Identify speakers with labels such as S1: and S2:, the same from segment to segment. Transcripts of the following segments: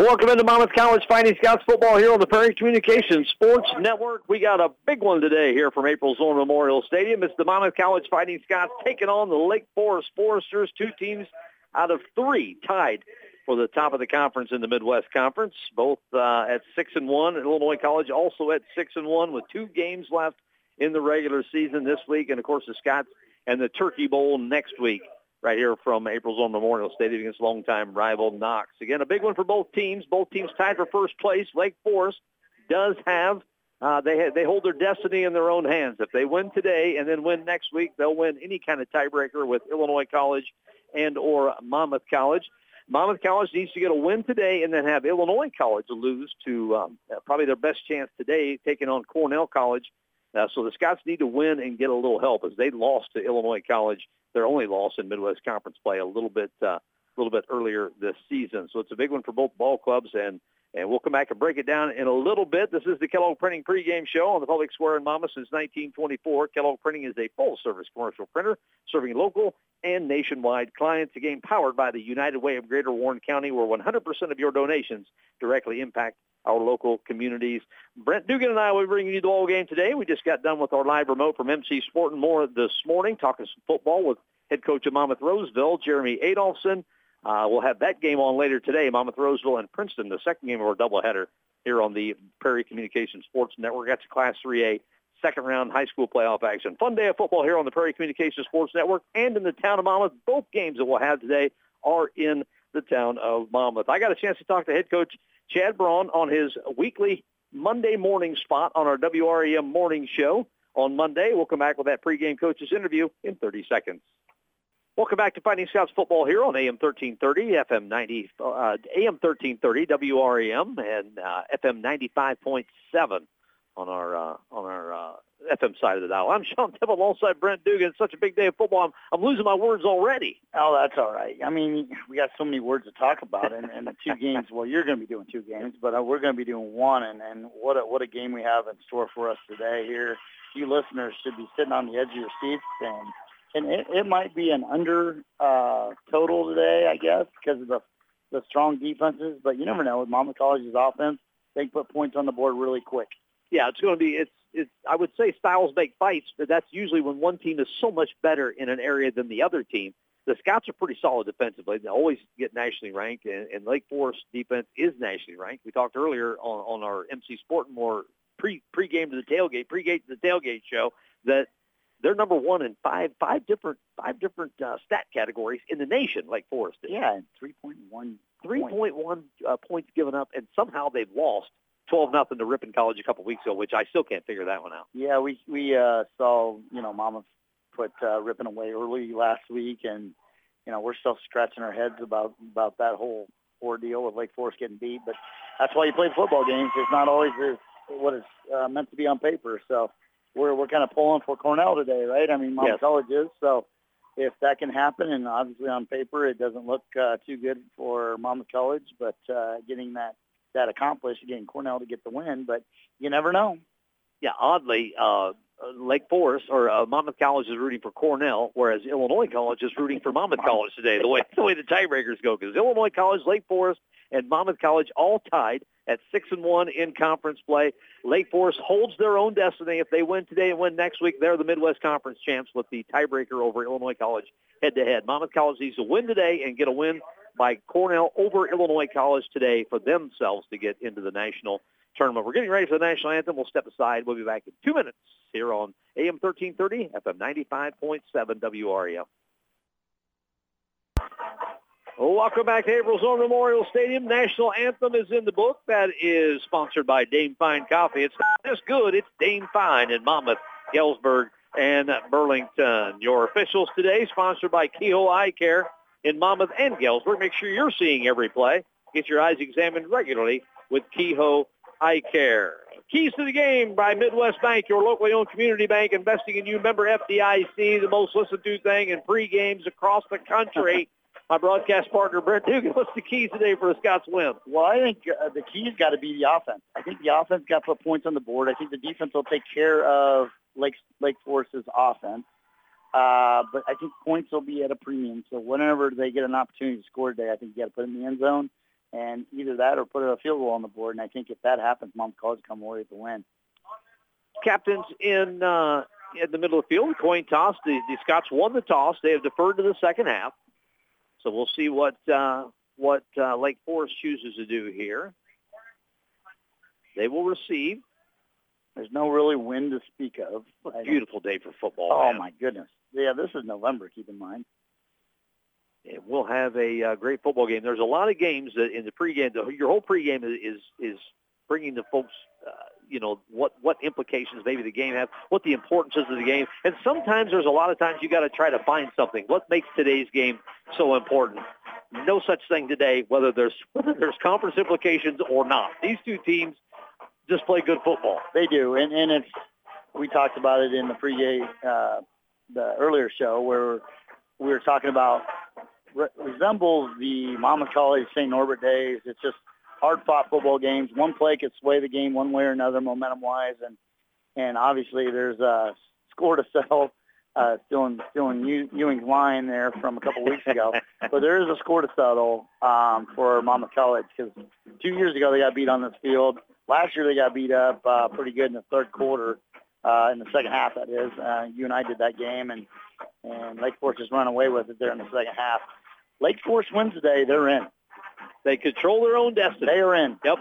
S1: Welcome into Monmouth College Fighting Scots football here on the Prairie Communications Sports Network. We got a big one today here from April Zorn Memorial Stadium. It's the Monmouth College Fighting Scots taking on the Lake Forest Foresters, two teams out of three tied for the top of the conference in the Midwest Conference, both uh, at six and one. Illinois College also at six and one with two games left in the regular season this week, and of course the Scots and the Turkey Bowl next week right here from April Zorn Memorial Stadium against longtime rival Knox. Again, a big one for both teams. Both teams tied for first place. Lake Forest does have uh, they ha- they hold their destiny in their own hands. If they win today and then win next week, they'll win any kind of tiebreaker with Illinois College and or Monmouth College. Monmouth College needs to get a win today and then have Illinois College lose to um, probably their best chance today, taking on Cornell College. Uh, so the Scots need to win and get a little help as they lost to Illinois College their only loss in Midwest Conference play a little bit uh, a little bit earlier this season. So it's a big one for both ball clubs, and and we'll come back and break it down in a little bit. This is the Kellogg Printing pregame show on the public square in Mama since 1924. Kellogg Printing is a full-service commercial printer serving local and nationwide clients. Again, powered by the United Way of Greater Warren County, where 100% of your donations directly impact our local communities. Brent Dugan and I will be bringing you the ball game today. We just got done with our live remote from MC Sport and more this morning, talking some football with head coach of Monmouth Roseville, Jeremy Adolphson. Uh, we'll have that game on later today, Monmouth Roseville and Princeton, the second game of our doubleheader here on the Prairie Communications Sports Network. That's Class 3A second round high school playoff action. Fun day of football here on the Prairie Communications Sports Network and in the town of Monmouth. Both games that we'll have today are in the town of Monmouth. I got a chance to talk to head coach Chad Braun on his weekly Monday morning spot on our WREM morning show on Monday. We'll come back with that pregame coaches interview in 30 seconds. Welcome back to Fighting Scots Football here on AM 1330, FM 90, uh, AM 1330, WREM, and uh, FM 95.7 on our uh, on our uh, FM side of the dial. I'm Sean Tibble alongside Brent Dugan. It's such a big day of football. I'm, I'm losing my words already.
S2: Oh, that's all right. I mean, we got so many words to talk about, and, and the two games. Well, you're going to be doing two games, but uh, we're going to be doing one. And, and what a what a game we have in store for us today. Here, you listeners should be sitting on the edge of your seats, and and it, it might be an under uh, total today, I guess, because of the the strong defenses. But you never know with Monmouth College's offense; they can put points on the board really quick.
S1: Yeah, it's going to be it's it's, I would say styles make fights, but that's usually when one team is so much better in an area than the other team. The Scots are pretty solid defensively. They always get nationally ranked, and, and Lake Forest defense is nationally ranked. We talked earlier on, on our MC Sport more pre pre-game to the tailgate, pre-game to the tailgate show that they're number one in five five different five different uh, stat categories in the nation. Lake Forest is.
S2: Yeah, three point one.
S1: Three point one uh, points given up, and somehow they've lost 12 nothing to Ripon College a couple weeks ago, which I still can't figure that one out.
S2: Yeah, we we uh, saw you know Mama put uh, Ripon away early last week, and you know we're still scratching our heads about about that whole ordeal of Lake Forest getting beat. But that's why you play football games. It's not always what it's uh, meant to be on paper. So we're we're kind of pulling for Cornell today, right? I mean, Mama
S1: yes.
S2: College is so. If that can happen, and obviously on paper it doesn't look uh, too good for Monmouth College, but uh, getting that that accomplished, getting Cornell to get the win, but you never know.
S1: Yeah, oddly, uh, Lake Forest or uh, Monmouth College is rooting for Cornell, whereas Illinois College is rooting for Monmouth College today. The way the way the tiebreakers go, because Illinois College, Lake Forest, and Monmouth College all tied at six and one in conference play. Lake Forest holds their own destiny. If they win today and win next week, they're the Midwest Conference champs with the tiebreaker over Illinois College head to head. Monmouth College needs to win today and get a win by Cornell over Illinois College today for themselves to get into the national tournament. We're getting ready for the national anthem. We'll step aside. We'll be back in two minutes here on AM 1330, FM 95.7 WREM. Welcome back to April Zorn Memorial Stadium. National anthem is in the book. That is sponsored by Dame Fine Coffee. It's not just good. It's Dame Fine in Monmouth, Galesburg, and Burlington. Your officials today, sponsored by Kehoe Eye Care in Monmouth and Galesburg. Make sure you're seeing every play. Get your eyes examined regularly with Kehoe Eye Care. Keys to the game by Midwest Bank, your locally owned community bank, investing in you. Member FDIC, the most listened to thing in pre-games across the country. My broadcast partner, Brent Dugan, what's the keys today for a Scots win?
S2: Well, I think uh, the key's got to be the offense. I think the offense got to put points on the board. I think the defense will take care of Lake, Lake Forest's offense. Uh, but I think points will be at a premium. So whenever they get an opportunity to score today, I think you got to put it in the end zone. and either that or put a field goal on the board. And I think if that happens, Mom College come away with the win.
S1: Captains in uh, in the middle of the field, coin toss. The, the Scots won the toss. They have deferred to the second half. So we'll see what uh, what uh, Lake Forest chooses to do here. They will receive.
S2: There's no really wind to speak of.
S1: Beautiful day for football.
S2: Oh
S1: man.
S2: my goodness! Yeah, this is November. Keep in mind.
S1: And we'll have a uh, great football game. There's a lot of games that in the pregame. The, your whole pregame is is, is bringing the folks, uh, you know, what what implications maybe the game have, what the importance is of the game, and sometimes there's a lot of times you got to try to find something. What makes today's game so important? No such thing today, whether there's whether there's conference implications or not. These two teams just play good football.
S2: They do, and and it's we talked about it in the pregame, uh, the earlier show where we were talking about re- resembles the Monmouth College St. Norbert days. It's just hard-fought football games. One play could sway the game one way or another, momentum-wise, and and obviously there's a score to settle. Uh, still in still Ewing's line there from a couple weeks ago, but there is a score to settle um, for Monmouth College because two years ago they got beat on this field. Last year they got beat up uh, pretty good in the third quarter, uh, in the second half. That is, uh, you and I did that game, and and Lake Forest just run away with it there in the second half. Lake Forest wins today. They're in.
S1: They control their own destiny.
S2: They are in.
S1: Yep.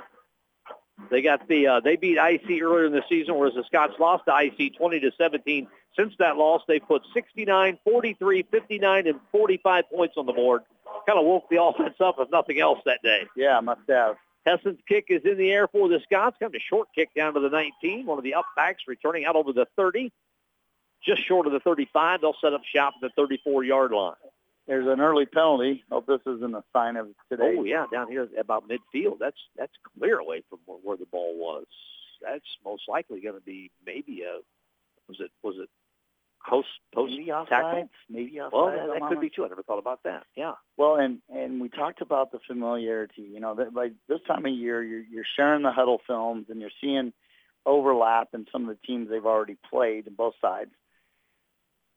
S1: They got the uh, they beat IC earlier in the season, whereas the Scots lost to IC 20 to 17. Since that loss, they put 69, 43, 59, and 45 points on the board. Kind of woke the offense up, if nothing else, that day.
S2: Yeah, must have.
S1: Hessen's kick is in the air for the Scots. Of a short kick down to the 19. One of the upbacks returning out over the 30, just short of the 35. They'll set up shop at the 34-yard line.
S2: There's an early penalty. Hope this isn't a sign of today.
S1: Oh yeah, down here about midfield. That's that's clear away from where, where the ball was. That's most likely going to be maybe a was it was it post post
S2: maybe
S1: tackle?
S2: Maybe offsides.
S1: Well, that, that
S2: on
S1: could be too. I never thought about that. Yeah.
S2: Well, and and we talked about the familiarity. You know, that like this time of year, you're you're sharing the huddle films and you're seeing overlap in some of the teams they've already played in both sides.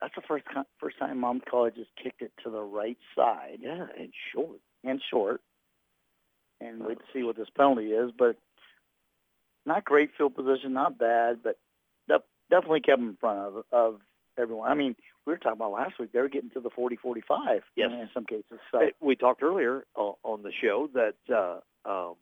S2: That's the first first time Mom College has kicked it to the right side
S1: Yeah, and short.
S2: and short. And oh, wait to see what this penalty is, but not great field position, not bad, but definitely kept them in front of of everyone. I mean, we were talking about last week; they were getting to the 40, 45
S1: Yes.
S2: in some cases. So
S1: We talked earlier uh, on the show that uh, um,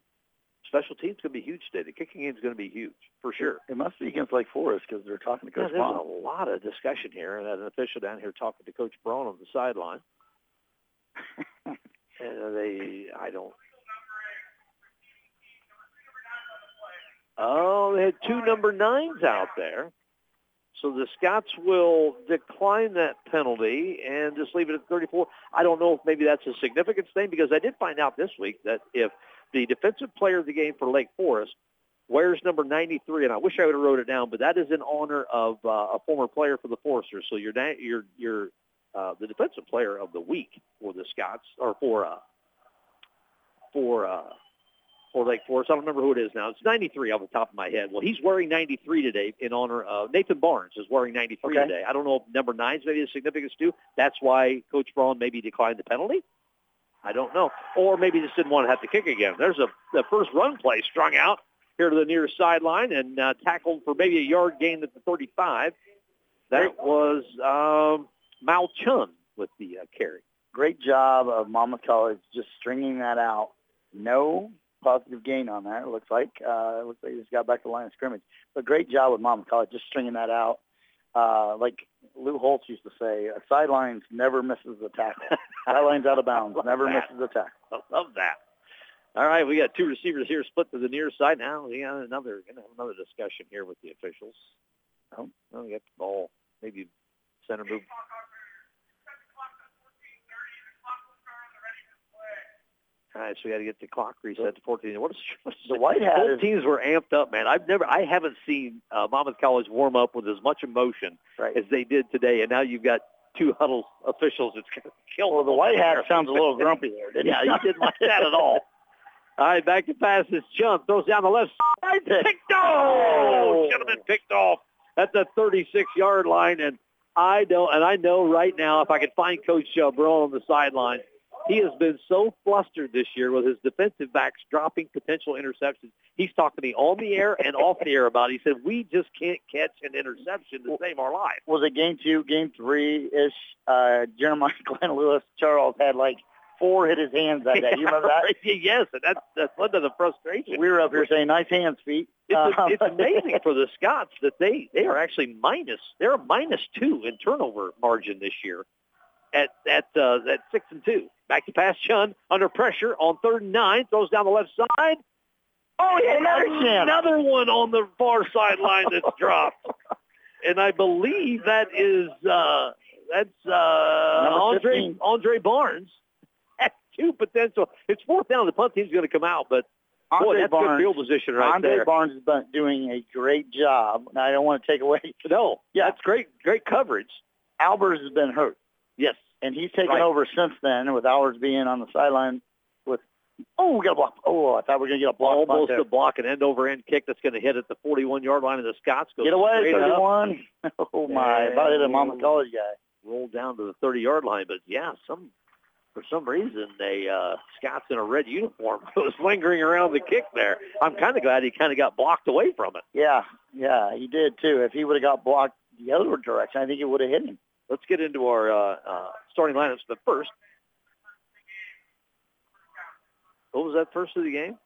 S1: special teams going to be huge today. The kicking game is going to be huge for sure.
S2: it must be against Lake Forest because they're talking to
S1: Yeah,
S2: Coach
S1: there's
S2: Bond.
S1: a lot of discussion here, and an official down here talking to Coach Braun on the sideline. and they, I don't. Oh, they had two number nines out there. So the Scots will decline that penalty and just leave it at 34. I don't know if maybe that's a significant thing because I did find out this week that if the defensive player of the game for Lake Forest wears number 93, and I wish I would have wrote it down, but that is in honor of uh, a former player for the Foresters. So you're you're you're uh, the defensive player of the week for the Scots or for uh, for uh, for Lake Forest. I don't remember who it is now. It's 93 off the top of my head. Well, he's wearing 93 today in honor of Nathan Barnes is wearing 93
S2: Okay.
S1: today. I don't know if number nine's maybe a significance too. That's why Coach Braun maybe declined the penalty. I don't know. Or maybe just didn't want to have to kick again. There's a the first run play strung out here to the near sideline and uh, tackled for maybe a yard gain at the 35. That was um, Mal Chun with the uh, carry.
S2: Great job of Monmouth College just stringing that out. No positive gain on that. It looks like uh, it looks like he just got back to the line of scrimmage. But great job with Monmouth College just stringing that out. Uh, like Lou Holtz used to say, a sidelines never misses a tackle. sidelines out of bounds never
S1: that.
S2: misses a tackle.
S1: I love that. All right, we got two receivers here split to the near side now. We got another gonna have another discussion here with the officials. Oh, well, we got the ball. Maybe center move. All right, so we got to get the clock reset to 14. What is, what is
S2: The White Hat
S1: Both teams were amped up, man. I've never, I haven't seen uh, Monmouth College warm up with as much emotion
S2: Right.
S1: as they did today, and now you've got two huddle officials. It's going to kill.
S2: Well, the White Hat sounds a little grumpy there, didn't
S1: Yeah,
S2: he?
S1: he didn't like that at all. All right, back to pass. This Chun throws down the left side. Picked off. Should have been picked off at the 36-yard line. And I don't, and I know right now, if I could find Coach uh, on the sideline, He has been so flustered this year with his defensive backs dropping potential interceptions. He's talking to me on the air and off the air about it. He said, we just can't catch an interception to save our life.
S2: Was it game two, game three-ish? Uh, Jeremiah Glenn Lewis Charles had like four hit his hands that day. You remember that?
S1: yes, and that's, that's led to the frustration.
S2: We were up here saying, nice hands, feet.
S1: It's, uh, it's amazing for the Scots that they, they are actually minus, they're a minus two in turnover margin this year at at uh, at six and two. Back to pass Chun under pressure on third and nine. Throws down the left side.
S2: Oh, yeah, another chance.
S1: Another one on the far sideline that's dropped. And I believe that is uh, that's uh, Andre Andre Barnes. That's two potential. It's fourth down. The punt team's going to come out, but Andre boy, that's
S2: Barnes,
S1: good field position right
S2: Andre
S1: there.
S2: Barnes has been doing a great job. Now, I don't want to take away.
S1: No, yeah, that's great. Great coverage.
S2: Albers has been hurt.
S1: Yes.
S2: And he's taken
S1: right.
S2: over since then with Hours being on the sideline with, oh, we got a block. Oh, I thought we were going to get a block.
S1: Almost a block, an end-over-end kick that's going to hit at the 41-yard line of the Scots. Goes
S2: get away,
S1: 31.
S2: oh, my. About hit a Monmouth College guy.
S1: Rolled down to the 30-yard line. But, yeah, some for some reason, a uh, Scots in a red uniform was lingering around the kick there. I'm kind of glad he kind of got blocked away from it.
S2: Yeah, yeah, he did, too. If he would have got blocked the other direction, I think it would have hit him.
S1: Let's get into our uh, uh, starting lineups. But first, what was that first of the game?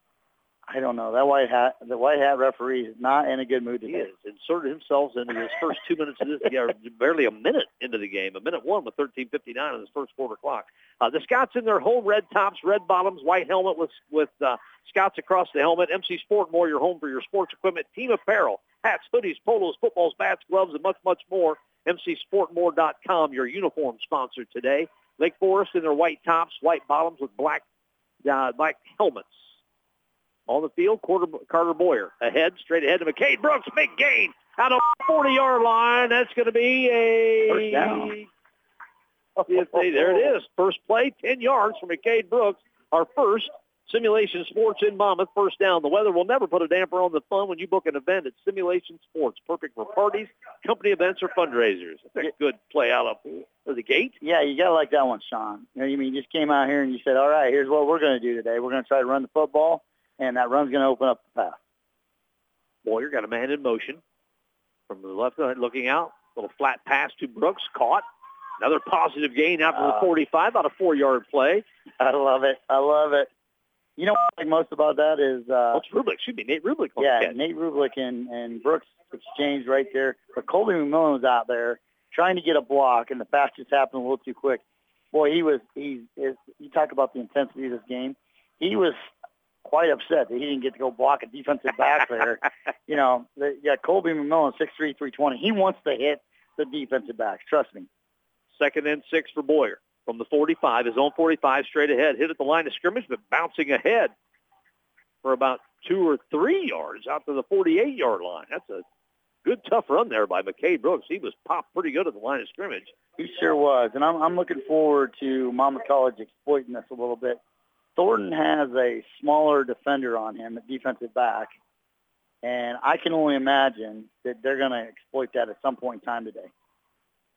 S2: I don't know. That white hat, the white hat referee is not in a good mood today.
S1: He has inserted himself into his first two minutes of this game, barely a minute into the game, a minute one with 13:59 on his first quarter clock. Uh, the Scots in their home red tops, red bottoms, white helmet with with uh, Scots across the helmet. MC Sport More, your home for your sports equipment. Team apparel, hats, hoodies, polos, footballs, bats, gloves, and much, much more. MCSportmore.com, your uniform sponsor today. Lake Forest in their white tops, white bottoms with black uh, black helmets. On the field, Carter, Carter Boyer ahead, straight ahead to McCade Brooks. Big gain out of 40-yard line. That's going to be a
S2: first down.
S1: there it is. First play, 10 yards from McCade Brooks. Our first Simulation Sports in Monmouth, first down. The weather will never put a damper on the fun when you book an event at Simulation Sports. Perfect for parties, company events, or fundraisers. That's a good play out of the gate.
S2: Yeah, you got to like that one, Sean. You know, you mean you just came out here and you said, all right, here's what we're going to do today. We're going to try to run the football, and that run's going to open up the path.
S1: Boyer got a man in motion from the left side looking out. Little flat pass to Brooks, caught. Another positive gain after uh, the 45, about a four-yard play.
S2: I love it. I love it. You know what I like most about that is uh
S1: What's Rublik? Should be Nate Rublik.
S2: Yeah, Nate Rublik and, and Brooks exchanged right there. But Colby McMillan was out there trying to get a block, and the pass just happened a little too quick. Boy, he was he is. You talk about the intensity of this game. He was quite upset that he didn't get to go block a defensive back there. you know, the, yeah, Colby McMillan, six three, three twenty. He wants to hit the defensive backs. Trust me.
S1: Second and six for Boyer from the 45, his own 45 straight ahead, hit at the line of scrimmage, but bouncing ahead for about two or three yards out to the 48-yard line. That's a good, tough run there by McKay Brooks. He was popped pretty good at the line of scrimmage.
S2: He sure was, and I'm, I'm looking forward to Monmouth College exploiting this a little bit. Thornton has a smaller defender on him at defensive back, and I can only imagine that they're going to exploit that at some point in time today.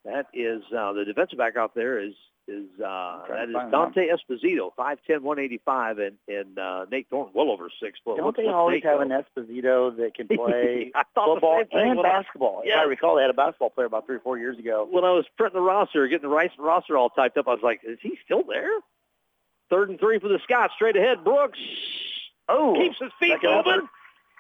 S1: That is uh, the defensive back out there is is uh, that is Dante him. Esposito, 5'10", 185, and and uh, Nate Thornton, well over six foot.
S2: Don't they always have an Esposito that can play football and basketball?
S1: Yeah.
S2: If I recall, they had a basketball player about three or four years ago.
S1: When I was printing the roster, getting the rice roster all typed up, I was like, is he still there? Third and three for the Scots, straight ahead. Brooks
S2: oh
S1: keeps his feet moving.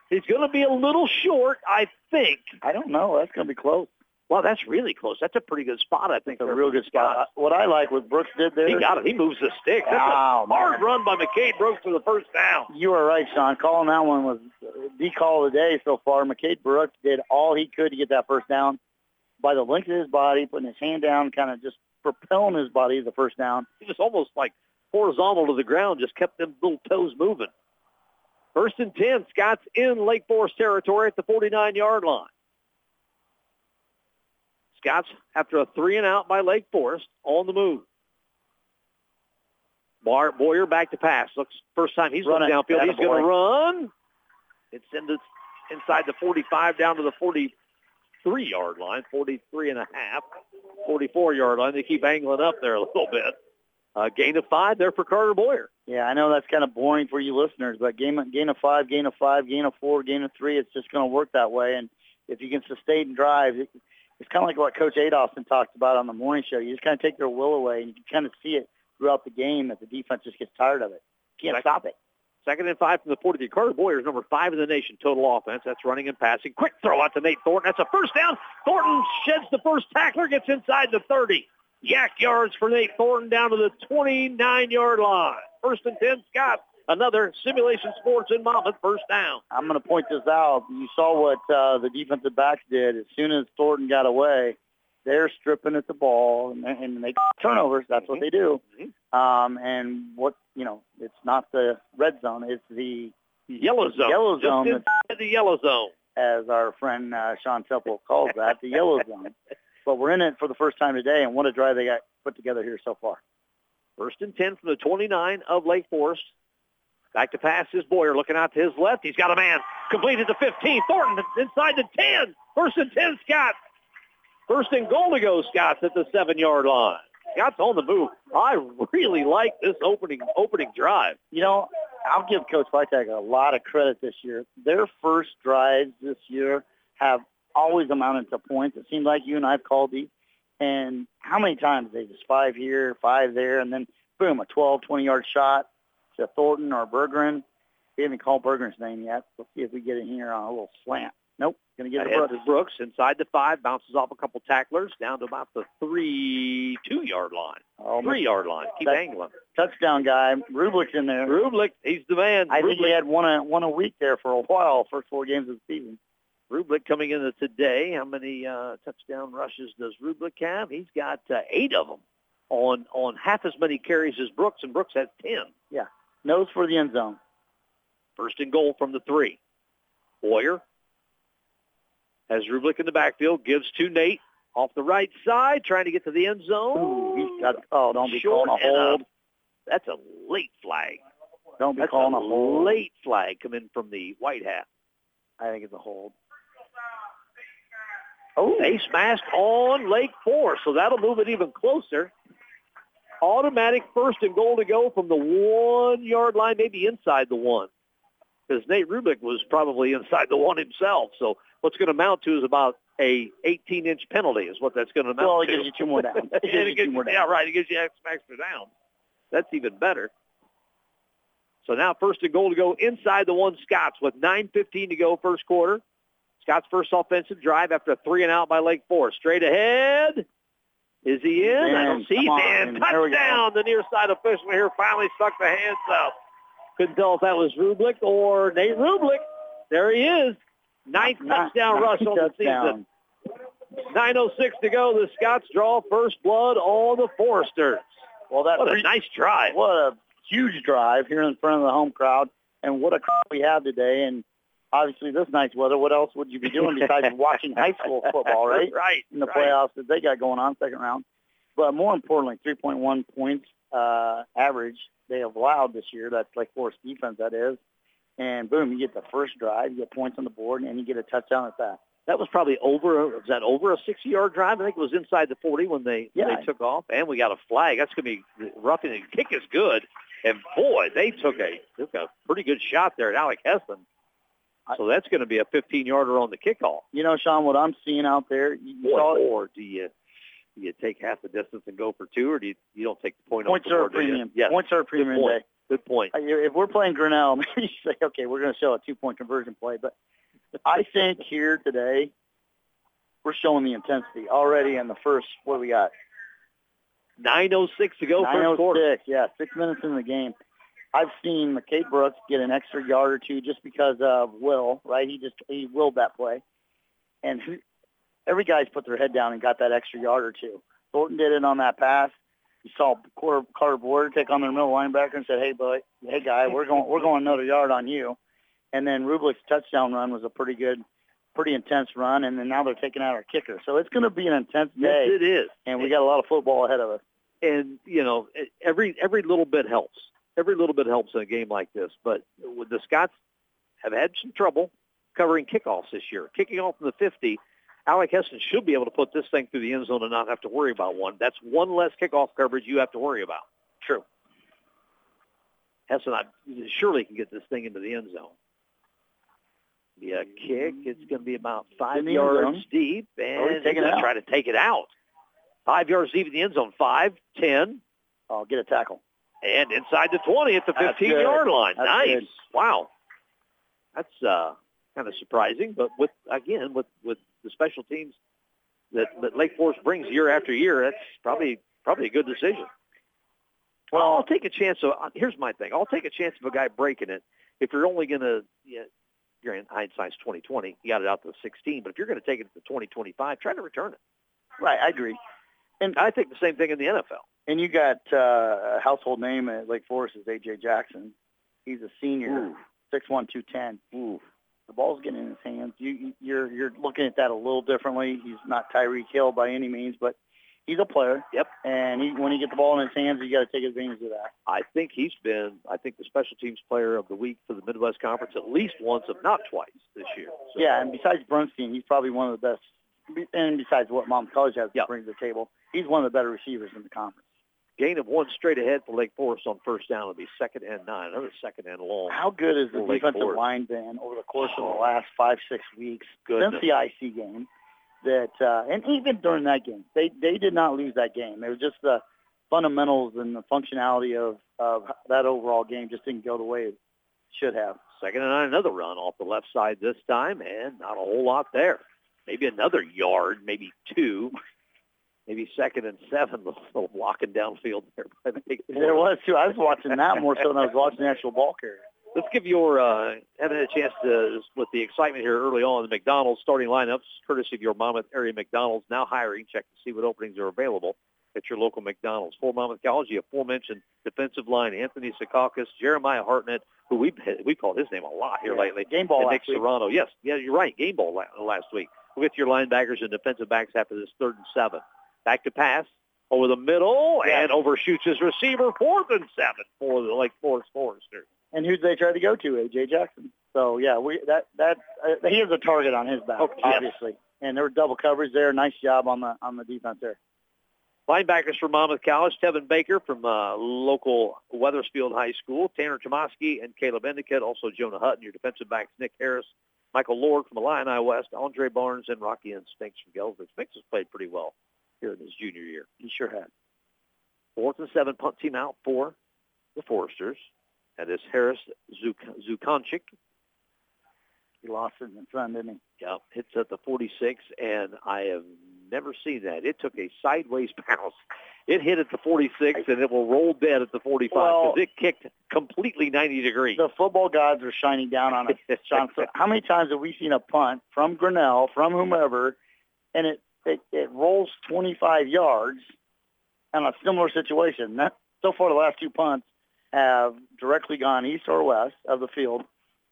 S1: He's going to be a little short, I think.
S2: I don't know. That's going to be close.
S1: Well, that's really close. That's a pretty good spot, I think.
S2: a real good spot. What I like what Brooks did there.
S1: He got it. He moves the stick. That's
S2: oh,
S1: a hard man. run by McCade Brooks for the first down.
S2: You are right, Sean. Calling that one was the call of the day so far. McCade Brooks did all he could to get that first down by the length of his body, putting his hand down, kind of just propelling his body to the first down.
S1: He was almost like horizontal to the ground, just kept them little toes moving. First and 10, Scots in Lake Forest territory at the 49-yard line. Scots, after a three and out by Lake Forest, on the move. Bar, Boyer back to pass. Looks first time he's running downfield. He's going to run. It's in the, inside the 45 down to the 43-yard line, 43 and a half, 44-yard line. They keep angling up there a little bit. A gain of five there for Carter Boyer.
S2: Yeah, I know that's kind of boring for you listeners, but gain gain of five, gain of five, gain of four, gain of three, it's just going to work that way. And if you can sustain drives, it, it's kind of like what Coach Adolphson talked about on the morning show. You just kind of take their will away, and you can kind of see it throughout the game that the defense just gets tired of it. Can't
S1: Second,
S2: stop it.
S1: Second and five from the 43. Carter Boyer is number five in the nation total offense. That's running and passing. Quick throw out to Nate Thornton. That's a first down. Thornton sheds the first tackler, gets inside the 30. Yak yards for Nate Thornton down to the 29-yard line. First and 10, Scott. Another Simulation Sports in Monmouth first down.
S2: I'm going to point this out. You saw what uh, the defensive backs did. As soon as Thornton got away, they're stripping at the ball and, and they turnovers. That's mm-hmm. what they do. Mm-hmm. Um, and what you know, it's not the red zone; it's the
S1: yellow zone.
S2: Yellow zone.
S1: Just the yellow zone,
S2: as our friend uh, Sean Temple calls that, the yellow zone. But we're in it for the first time today, and what a drive they got put together here so far.
S1: First and 10 from the 29 of Lake Forest. Back to pass is Boyer looking out to his left. He's got a man. Completed the 15. Thornton inside the 10. First and 10, Scott. First and goal to go, Scots at the seven-yard line. Scots on the move. I really like this opening opening drive.
S2: You know, I'll give Coach Freitag a lot of credit this year. Their first drives this year have always amounted to points. It seemed like you and I've called these. And how many times they just five here, five there, and then boom, a 12, 20-yard shot to Thornton or Bergeron. We haven't called Bergeron's name yet. Let's see if we get in here on a little slant. Nope, going to get it
S1: Brooks. Brooks inside the five, bounces off a couple tacklers down to about the three, two-yard line, oh, three-yard line. Keep angling.
S2: Touchdown guy. Rublick's in there.
S1: Rublick, he's the man.
S2: I think he had one a, one a week there for a while, first four games of the season.
S1: Rublick coming into today. How many uh, touchdown rushes does Rublick have? He's got uh, eight of them on on half as many carries as Brooks, and Brooks has ten.
S2: Yeah, nose for the end zone.
S1: First and goal from the three. Boyer has Rublick in the backfield, gives to Nate off the right side, trying to get to the end zone.
S2: Ooh, he's got, oh, don't be Short calling a hold.
S1: A, that's a late flag.
S2: Don't be
S1: that's
S2: calling a,
S1: a
S2: hold.
S1: late flag coming from the white hat.
S2: I think it's a hold.
S1: Oh, face mask on Lake Forest, so that'll move it even closer. Automatic first and goal to go from the one-yard line, maybe inside the one, because Nate Rublick was probably inside the one himself. So what's going to amount to is about a 18-inch penalty is what that's going to amount
S2: well, it
S1: to.
S2: gives you two more down. It gives you two more down.
S1: Yeah, right. It gives you extra down. That's even better. So now first and goal to go inside the one Scots with 9.15 to go first quarter. Scots first offensive drive after a three and out by Lake Forest. Straight ahead. Is he in?
S2: Man,
S1: I don't see
S2: him.
S1: Touchdown. The near side official here finally stuck the hands up. Couldn't tell if that was Rublick or Nate Rublick. There he is. Ninth
S2: Not,
S1: touchdown rush on the season. 9.06 to go. The Scots draw first blood on the Foresters.
S2: Well, that
S1: what a nice drive.
S2: What a huge drive here in front of the home crowd. And what a crowd we have today. And obviously this nice weather, what else would you be doing besides watching high school football, right?
S1: right.
S2: In the
S1: right.
S2: playoffs that they got going on second round. But more importantly, 3.1 points uh, average they have allowed this year. That's like Forest defense, that is. And boom, you get the first drive, you get points on the board, and you get a touchdown at that.
S1: That was probably over. Was that over a 60-yard drive? I think it was inside the 40 when they
S2: yeah.
S1: when they took off, and we got a flag. That's going to be roughing. The kick is good, and boy, they took a took a pretty good shot there at Alec Hessen. So that's going to be a 15-yarder on the kickoff.
S2: You know, Sean, what I'm seeing out there, you
S1: Boy,
S2: saw
S1: or do you do you take half the distance and go for two, or do you you don't take the point
S2: points
S1: off the
S2: are a
S1: board, you?
S2: premium.
S1: Yes.
S2: Points are a
S1: Good
S2: premium
S1: point.
S2: day.
S1: Good point.
S2: If we're playing Grinnell, maybe you say, okay, we're going to show a two-point conversion play. But I think here today, we're showing the intensity already in the first, what do we got?
S1: 9.06 to go first
S2: 906, yeah, six minutes in the game. I've seen McKay Brooks get an extra yard or two just because of Will, right? He just he willed that play, and who, every guy's put their head down and got that extra yard or two. Thornton did it on that pass. You saw Carter, Carter Boyer take on their middle linebacker and said, "Hey, boy, hey guy, we're going we're going another yard on you." And then Rublick's touchdown run was a pretty good, pretty intense run, and then now they're taking out our kicker. So it's going to be an intense day,
S1: Yes, it is.
S2: and we got a lot of football ahead of us.
S1: and you know every every little bit helps. Every little bit helps in a game like this. But the Scots have had some trouble covering kickoffs this year. Kicking off from the 50, Alec Hessen should be able to put this thing through the end zone and not have to worry about one. That's one less kickoff coverage you have to worry about.
S2: Sure.
S1: Hessen surely can get this thing into the end zone. Be a kick. It's going to be about five yards deep, and
S2: oh, he's going
S1: to try to take it out. Five yards deep in the end zone. Five, ten.
S2: Oh, get a tackle.
S1: And inside the 20 at the 15-yard line.
S2: That's
S1: nice.
S2: Good.
S1: Wow. That's uh, kind of surprising, but with again with with the special teams that, that Lake Forest brings year after year, that's probably probably a good decision. Well, I'll take a chance. Of, uh, here's my thing. I'll take a chance of a guy breaking it if you're only going to. You know, you're in hindsight's 2020. You got it out to 16, but if you're going to take it to 2025, try to return it.
S2: Right, I agree.
S1: And I think the same thing in the NFL.
S2: And you got uh, a household name at Lake Forest is AJ Jackson. He's a senior, six one two ten.
S1: Ooh.
S2: The ball's getting in his hands. You, you're you're looking at that a little differently. He's not Tyreek Hill by any means, but he's a player.
S1: Yep.
S2: And he, when he gets the ball in his hands, you got to take advantage of that.
S1: I think he's been, I think, the special teams player of the week for the Midwest Conference at least once, if not twice, this year.
S2: So, yeah, and besides Brunstein, he's probably one of the best. And besides what Mom College has
S1: yep.
S2: to bring to the table, he's one of the better receivers in the conference.
S1: Gain of one straight ahead for Lake Forest on first down will be second and nine. Another second and long.
S2: How good is the defensive line been over the course of the last five, six weeks
S1: Goodness.
S2: since the IC game? That uh, and even during that game, they they did not lose that game. It was just the fundamentals and the functionality of of that overall game just didn't go the way it should have.
S1: Second and nine, another run off the left side this time, and not a whole lot there. Maybe another yard, maybe two. Maybe second and seven, a little walking downfield there. By the
S2: there was too. I was watching that more so than I was watching the actual ball carrier.
S1: Let's give your uh, having a chance to with the excitement here early on the McDonald's starting lineups, courtesy of your Monmouth area McDonald's now hiring. Check to see what openings are available at your local McDonald's. For Monmouth College, the aforementioned defensive line, Anthony Secaucus, Jeremiah Hartnett, who we we called his name a lot here
S2: yeah.
S1: lately.
S2: Game ball
S1: and Nick Serrano. Yes, yeah, you're right. Game ball last week. We'll get to your linebackers and defensive backs after this third and seven. Back to pass over the middle
S2: yeah.
S1: and overshoots his receiver. Fourth and seven for the Lake Forest Foresters.
S2: And who they try to go to? AJ Jackson. So yeah, we that that uh, he has a target on his back,
S1: oh,
S2: obviously. And there were double coverage there. Nice job on the on the defense there.
S1: Linebackers from Monmouth College, Tevin Baker from uh, local Wethersfield High School, Tanner Tomoski and Caleb Endicott, also Jonah Hutton, your defensive backs, Nick Harris, Michael Lord from Illini West, Andre Barnes, and Rocky Instincts from Galesburg. Spinks has played pretty well here in his junior year.
S2: He sure had.
S1: Fourth and seven punt team out for the Foresters. That is Harris Zuk- Zukonchik.
S2: He lost it in the sun, didn't he?
S1: Yep, hits at the 46, and I have never seen that. It took a sideways bounce. It hit at the 46, and it will roll dead at the 45 because
S2: well,
S1: it kicked completely 90 degrees.
S2: The football gods are shining down on us, John. So how many times have we seen a punt from Grinnell, from whomever, and it, it, it rolls 25 yards in a similar situation? That, so far, the last two punts have directly gone east or west of the field.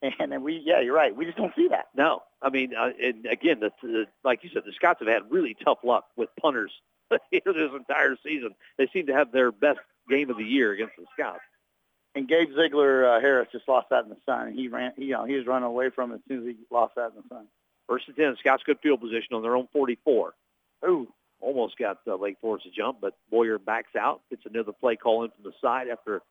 S2: And, and we, yeah, you're right. We just don't see that.
S1: No, I mean, uh, and again, the, the, like you said, the Scots have had really tough luck with punters this entire season. They seem to have their best game of the year against the Scots.
S2: And Gabe Ziegler uh, Harris just lost that in the sun. He ran, he, you know, he was running away from it as soon as he lost that in the sun.
S1: First and ten, Scots good field position on their own 44.
S2: Ooh,
S1: almost got uh, Lake Forest a jump, but Boyer backs out, gets another play call in from the side after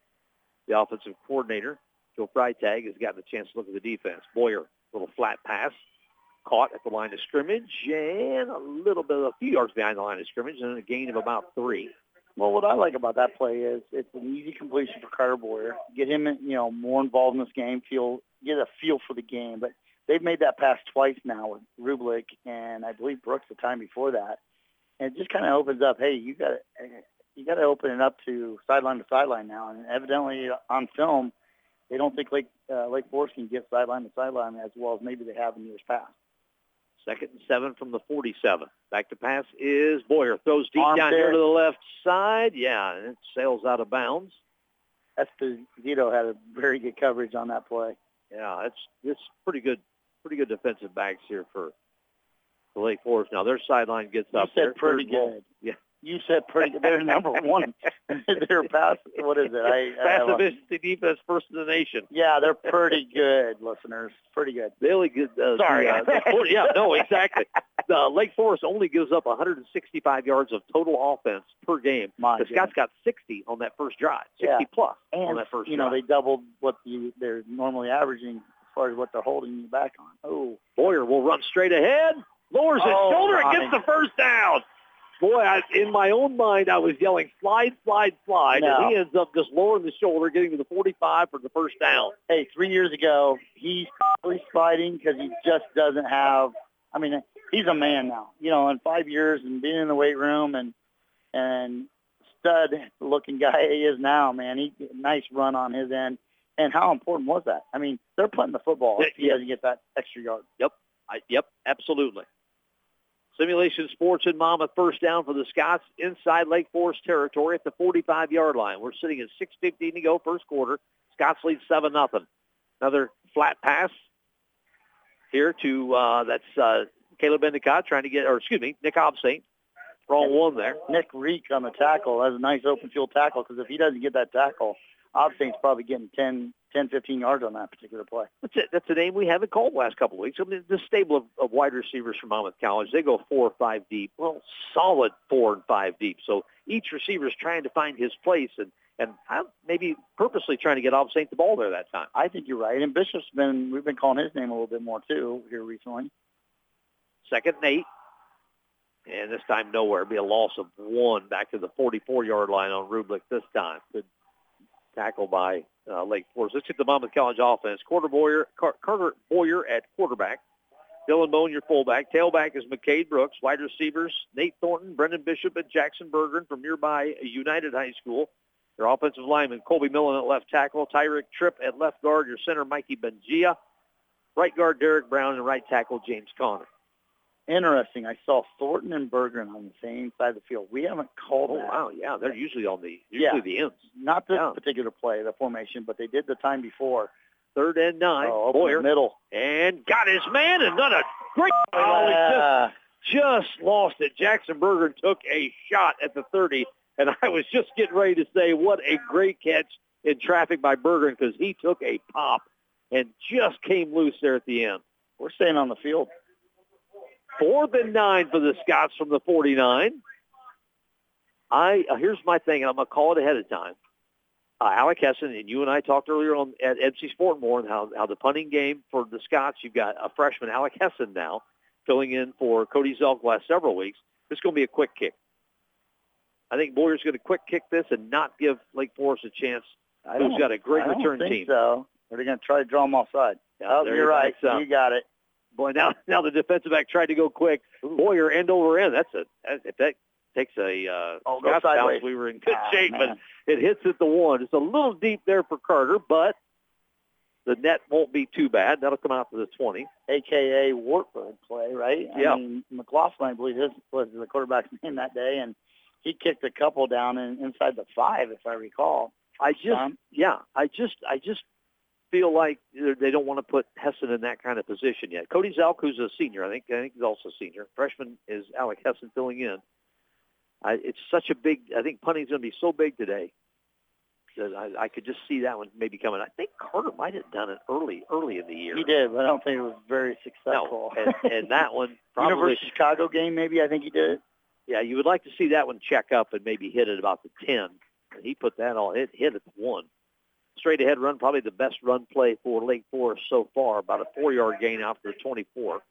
S1: the offensive coordinator, Joe Freitag, has gotten a chance to look at the defense. Boyer, little flat pass, caught at the line of scrimmage, and a little bit, a few yards behind the line of scrimmage, and a gain of about three.
S2: Well, what I like about that play is it's an easy completion for Carter Boyer. Get him, you know, more involved in this game. Feel get a feel for the game. But they've made that pass twice now with Rublik and I believe Brooks the time before that, and it just kind of opens up. Hey, you got you got to open it up to sideline to sideline now. And evidently on film, they don't think Lake uh, Lake Forest can get sideline to sideline as well as maybe they have in years past.
S1: Second and seven from the 47. Back to pass is Boyer. Throws deep
S2: Arm
S1: down
S2: there.
S1: here to the left side. Yeah, and it sails out of bounds.
S2: Esposito had a very good coverage on that play.
S1: Yeah, it's it's pretty good, pretty good defensive backs here for the Lake Forest. Now their sideline gets
S2: You
S1: up
S2: said
S1: there.
S2: pretty good.
S1: Yeah.
S2: You said pretty good. They're number one. they're pass. What is it? I, I
S1: Pass efficiency defense first in the nation.
S2: Yeah, they're pretty good, listeners. Pretty good.
S1: Really good. Uh,
S2: Sorry.
S1: the, uh, the 40 yeah, no, exactly. uh, Lake Forest only gives up 165 yards of total offense per game.
S2: My
S1: the Scots got 60 on that first drive, 60
S2: Yeah.
S1: plus
S2: and
S1: on that first
S2: you know they doubled what you, they're normally averaging far as what they're holding you back on. Oh,
S1: Boyer will run straight ahead, lowers his
S2: Oh,
S1: shoulder, and gets the first down. Boy, I, in my own mind, I was yelling slide, slide, slide,
S2: No.
S1: and he ends up just lowering the shoulder, getting to the 45 for the first down.
S2: hey, three years ago he's probably sliding because he just doesn't have. I mean, he's a man now. You know, in five years and being in the weight room and and stud looking guy he is now, man. He nice run on his end. And how important was that? I mean, they're putting the football if he
S1: Yeah.
S2: doesn't get that extra yard.
S1: I, yep, absolutely. Simulation Sports in Monmouth, first down for the Scots inside Lake Forest territory at the 45-yard line. We're sitting at 6.15 to go, first quarter. Scots lead 7 nothing. Another flat pass here to, uh, that's uh, Caleb Endicott trying to get, or excuse me, Nick Obsaint. Wrong one there.
S2: Nick Reek on the tackle has a nice open field tackle because if he doesn't get that tackle, Obstain's probably getting 10, 10, 15 yards on that particular play.
S1: That's it. That's a name we haven't called the last couple of weeks. I mean, the stable of, of wide receivers from Monmouth College, they go four or five deep. Well, solid four and five deep. So each receiver is trying to find his place and and I'm maybe purposely trying to get off Saint the ball there that time.
S2: I think you're right. And Bishop's been, we've been calling his name a little bit more too here recently.
S1: Second and eight. And this time nowhere. It'll be a loss of one back to the 44-yard line on Rublik this time. Good tackle by uh, Lake Forest. Let's get the Monmouth College offense. Quarter Boyer, Car- Carter Boyer at quarterback. Dylan Bone, your fullback. Tailback is McCade Brooks. Wide receivers, Nate Thornton, Brendan Bishop, and Jackson Bergen from nearby United High School. Your offensive lineman, Colby Millen at left tackle. Tyrick Tripp at left guard. Your center, Mikey Bengia. Right guard, Derek Brown, and right tackle, James Connor.
S2: Interesting. I saw Thornton and Bergeron on the same side of the field. We haven't called
S1: Oh,
S2: that.
S1: wow. Yeah, they're usually on the, usually
S2: Yeah.
S1: the ends.
S2: Not this
S1: Yeah.
S2: particular play, the formation, but they did the time before.
S1: Third and nine.
S2: Oh,
S1: Boyer.
S2: middle.
S1: And got his man and done a great oh, he
S2: Yeah.
S1: just, just lost it. Jackson Berger took a shot at the 30, and I was just getting ready to say what a great catch in traffic by Berger because he took a pop and just came loose there at the end.
S2: We're staying on the field.
S1: Fourth and nine for the Scots from the 49. I uh, here's my thing, and I'm gonna call it ahead of time. Uh, Alec Hessen and you and I talked earlier on at MC Sportmore and how how the punting game for the Scots. You've got a freshman Alec Hessen now filling in for Cody Zelk last several weeks. This is going to be a quick kick. I think Boyer's going to quick kick this and not give Lake Forest a chance.
S2: I
S1: Who's got a great
S2: I
S1: return
S2: think
S1: team.
S2: So are they going to try to draw them offside?
S1: Yeah,
S2: oh, you're right.
S1: So,
S2: You got it.
S1: Boy, now now the defensive back tried to go quick. Boyer end over end. That's a that, if that takes a uh,
S2: Oh, go
S1: bounce, we were in good
S2: Ah,
S1: shape, but it hits at the one. It's a little deep there for Carter, but the net won't be too bad. That'll come out to the 20.
S2: AKA Wartburg play, right?
S1: Yeah.
S2: I mean, McLaughlin, I believe, his was the quarterback's name that day, and he kicked a couple down in, inside the five, if I recall.
S1: I just,
S2: Tom?
S1: yeah, I just, I just feel like they don't want to put Hessen in that kind of position yet. Cody Zelk, who's a senior, I think, I think he's also a senior. Freshman is Alec Hessen filling in. I, it's such a big. I think punting's going to be so big today that I, I could just see that one maybe coming. I think Carter might have done it early, early in the year.
S2: He did, but I don't think it was very successful.
S1: No, and, and that one probably.
S2: University of Chicago game, maybe I think he did.
S1: Yeah, you would like to see that one check up and maybe hit at about the 10. And he put that on. It hit at the 1. Straight ahead run, probably the best run play for Lake Forest so far, about a four-yard gain out for the 24.
S2: Is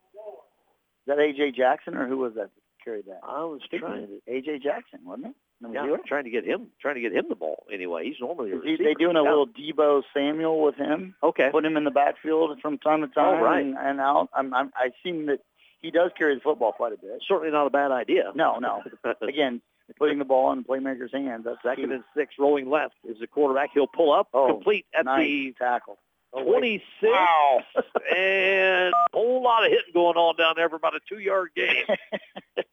S2: that AJ Jackson or who was that that carried that?
S1: I was trying to,
S2: AJ Jackson, wasn't it? Number
S1: yeah,
S2: zero?
S1: trying to get him, trying to get him the ball anyway. He's normally a receiver.
S2: they doing a
S1: Yeah.
S2: little Deebo Samuel with him?
S1: Okay.
S2: Put him in the backfield from time to time
S1: Oh, right.
S2: and, and out. I'm, I'm, I seen that he does carry the football quite a bit.
S1: Certainly not a bad idea.
S2: No, no. Again, putting the ball in playmakers' hands. That's
S1: Second
S2: key.
S1: and six, rolling left is the quarterback. He'll pull up,
S2: Oh,
S1: complete at
S2: nice
S1: the
S2: tackle. Oh,
S1: 26.
S2: Wow.
S1: and a whole lot of hitting going on down there for about a two-yard game.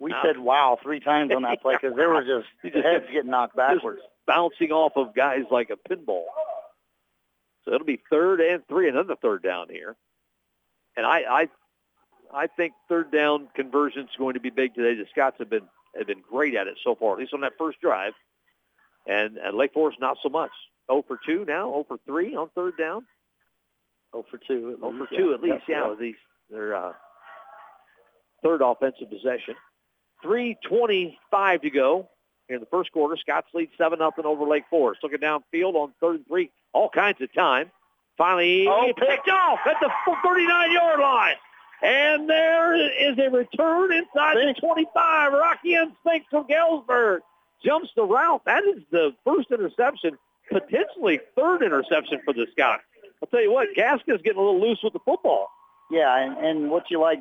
S2: we
S1: Wow.
S2: said wow three times on that play because there were just
S1: just-
S2: heads getting knocked backwards.
S1: bouncing off of guys like a pinball. So it'll be third and three, another third down here. And I, I, I think third down conversion is going to be big today. The Scots have been have been great at it so far, at least on that first drive. And, and Lake Forest not so much. 0 for 2 now, 0 for 3 on third down.
S2: Oh for two.
S1: 0 for 2
S2: yeah.
S1: at least,
S2: Yep,
S1: yeah.
S2: yep.
S1: These they're uh, third offensive possession. 3.25 to go in the first quarter. Scots lead 7 nothing over Lake Forest. Looking downfield on third and three, all kinds of time. Finally,
S2: Oh,
S1: picked off at the 39-yard line. And there is a return inside the 25. Rocky and Spinks from Galesburg jumps the route. That is the first interception, potentially third interception for the Scots. I'll tell you what, Gaskin's getting a little loose with the football.
S2: Yeah, and, and what you like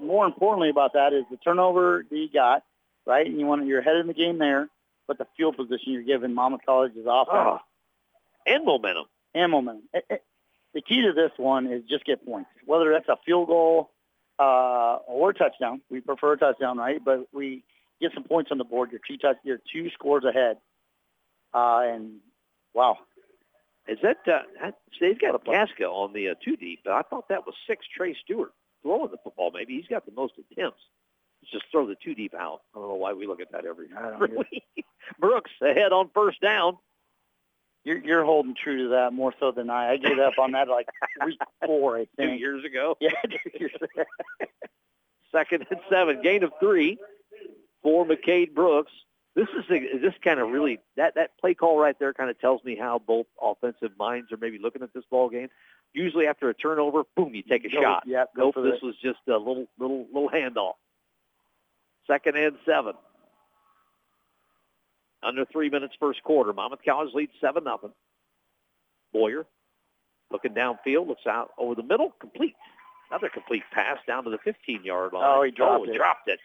S2: more importantly about that is the turnover that you got, right? And you want you're ahead in the game there, but the field position you're giving Monmouth College's offense
S1: Oh, and momentum.
S2: and momentum. It- it- the key to this one is just get points, whether that's a field goal uh, or touchdown. We prefer a touchdown, right? But we get some points on the board. You're two touch, you're two scores ahead, uh, and wow,
S1: Is that, uh, that they've got
S2: a play.
S1: Casca on the uh, two deep, but I thought that was six Trey Stewart throwing the football. Maybe he's got the most attempts. Let's just throw the two deep out. I don't know why we look at that every, every week. Brooks ahead on first down.
S2: You're you're holding true to that more so than I. I gave up on that like week four, I
S1: Two years ago.
S2: Yeah, two years ago.
S1: Second and seven. Gain of three for McCade Brooks. This is a, this kind of really that that play call right there kind of tells me how both offensive minds are maybe looking at this ball game. Usually after a turnover, boom, you take a
S2: Go-
S1: shot.
S2: Yep, go
S1: Nope, this
S2: the-
S1: was just a little little little handoff. Second and seven. Under three minutes first quarter. Monmouth College leads seven nothing. Boyer looking downfield, looks out over the middle, complete. Another complete pass down to the 15-yard line.
S2: Oh, he dropped oh,
S1: he
S2: it.
S1: dropped it.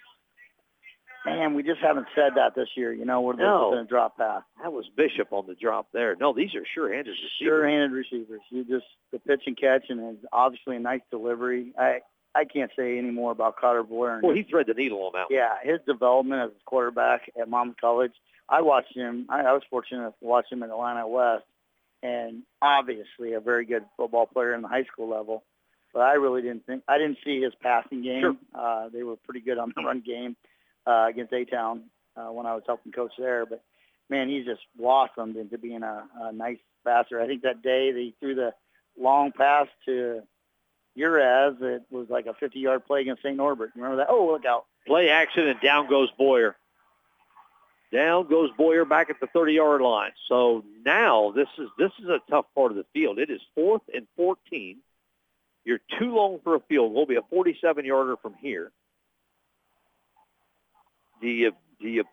S2: Man, we just haven't said that this year. You know, we're
S1: No.
S2: going to drop pass.
S1: That was Bishop on the drop there. No, these are sure-handed receivers.
S2: Sure-handed receivers. You just the pitch and catch, and it's obviously a nice delivery. I I can't say any more about Carter Boyer.
S1: Well, he thread the needle on that one.
S2: yeah, his development as a quarterback at Monmouth College. I watched him. I, I was fortunate to watch him at Atlanta West, and obviously a very good football player in the high school level. But I really didn't think I didn't see his passing game.
S1: Sure.
S2: Uh, they were pretty good on the run game uh, against A Town uh, when I was helping coach there. But man, he's just blossomed into being a, a nice passer. I think that day they threw the long pass to Uraz. It was like a 50-yard play against St. Norbert. Remember that? Oh, look out!
S1: Play action, and down goes Boyer. Down goes Boyer back at the 30-yard line. So now this is this is a tough part of the field. It is fourth and 14. You're too long for a field. Will be a 47-yarder from here. Do you do you?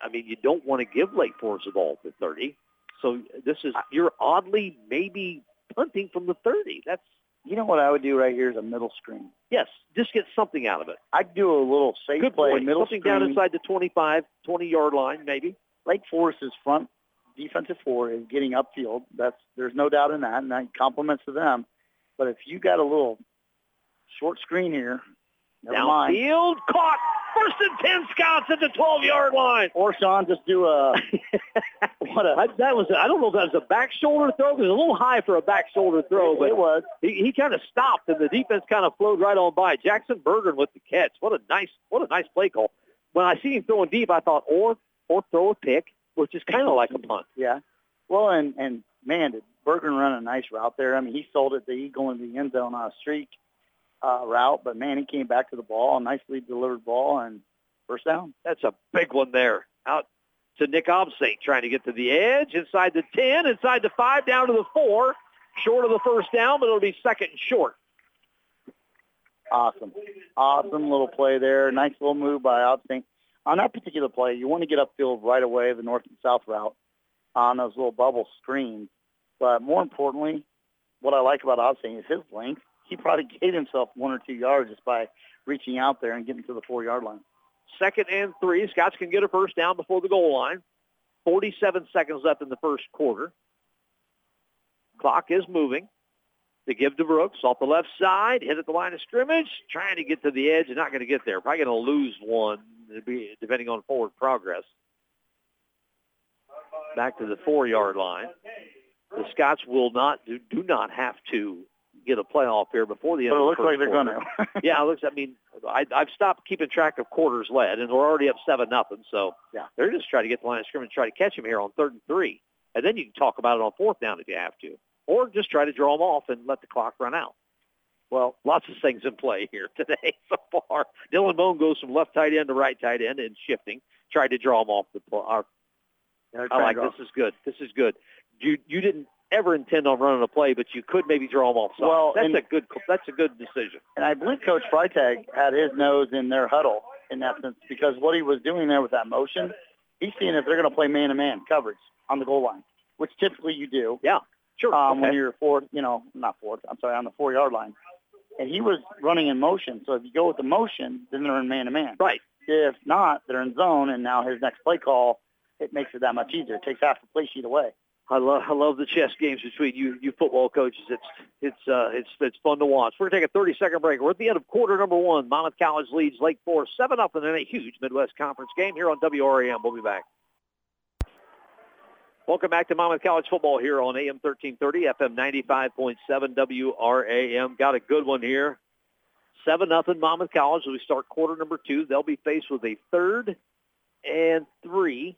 S1: I mean, you don't want to give Lake Forest the ball at the 30. So this is you're oddly maybe punting from the 30. That's
S2: You know what I would do right here is a middle screen.
S1: yes, just get something out of it.
S2: I'd do a little safe
S1: Good
S2: play,
S1: point.
S2: middle
S1: Something
S2: screen.
S1: down inside the 25, 20-yard line, maybe.
S2: Lake Forest's front defensive four is getting upfield. That's there's no doubt in that, and that compliments to them. But if you got a little short screen here, never mind.
S1: Downfield, caught. First and 10 Scots at the 12-yard line.
S2: Or Sean, just do a what a
S1: I, that was, I don't know if that was a back shoulder throw. It was a little high for a back shoulder throw, but
S2: it was.
S1: he, he kind of stopped, and the defense kind of flowed right on by. Jackson Bergen with the catch. What a nice, what a nice play call. When I see him throwing deep, I thought, or or throw a pick, which is kind of like a punt.
S2: Yeah. Well, and and man, did Bergen run a nice route there. I mean, he sold it to he going to the end zone on a streak uh, route, but man, he came back to the ball, a nicely delivered ball, and first down.
S1: That's a big one there. Out to Nick Obsate trying to get to the edge, inside the 10, inside the 5, down to the 4. Short of the first down, but it'll be second and short.
S2: Awesome, awesome little play there. Nice little move by Obstinate. On that particular play, you want to get upfield right away, the north and south route, on those little bubble screens. But more importantly, what I like about Obstinate is his length. He probably gave himself one or two yards just by reaching out there and getting to the four-yard line.
S1: Second and 3. Scots can get a first down before the goal line. 47 seconds left in the first quarter. Clock is moving. They give to Brooks off the left side, hit at the line of scrimmage, trying to get to the edge and not going to get there. Probably going to lose one, depending on forward progress. Back to the four-yard line. The Scots will not do, do not have to get a playoff here before the end
S2: But it
S1: of the
S2: looks like they're going to.
S1: yeah, it looks. I mean, I, I've stopped keeping track of quarters led, and we're already up seven nothing. So
S2: Yeah.
S1: they're just trying to get the line of scrimmage, try to catch him here on third and three, and then you can talk about it on fourth down if you have to, or just try to draw them off and let the clock run out. Well, lots of things in play here today so far. Dylan Bone goes from left tight end to right tight end and shifting. Tried to draw him off the play. Our, I like this is good. This is good. You you didn't ever intend on running a play, but you could maybe draw him off. Side. Well, that's and, a good that's a good decision.
S2: And I believe Coach Freitag had his nose in their huddle in essence because what he was doing there with that motion, he's seeing if they're going to play man-to-man coverage on the goal line, which typically you do.
S1: Yeah, sure.
S2: Um,
S1: okay.
S2: When you're four, you know, not four. I'm sorry, on the four-yard line, and he was running in motion. So if you go with the motion, then they're in man-to-man.
S1: Right.
S2: If not, they're in zone, and now his next play call, it makes it that much easier. It takes half the play sheet away.
S1: I love I love the chess games between you you football coaches. It's it's uh it's it's fun to watch. We're gonna take a 30 second break. We're at the end of quarter number one. Monmouth College leads Lake Forest seven up in a huge Midwest Conference game here on WRAM. We'll be back. Welcome back to Monmouth College football here on AM 1330, FM 95.7 WRAM. Got a good one here. Seven nothing Monmouth College. As we start quarter number two, they'll be faced with a third and three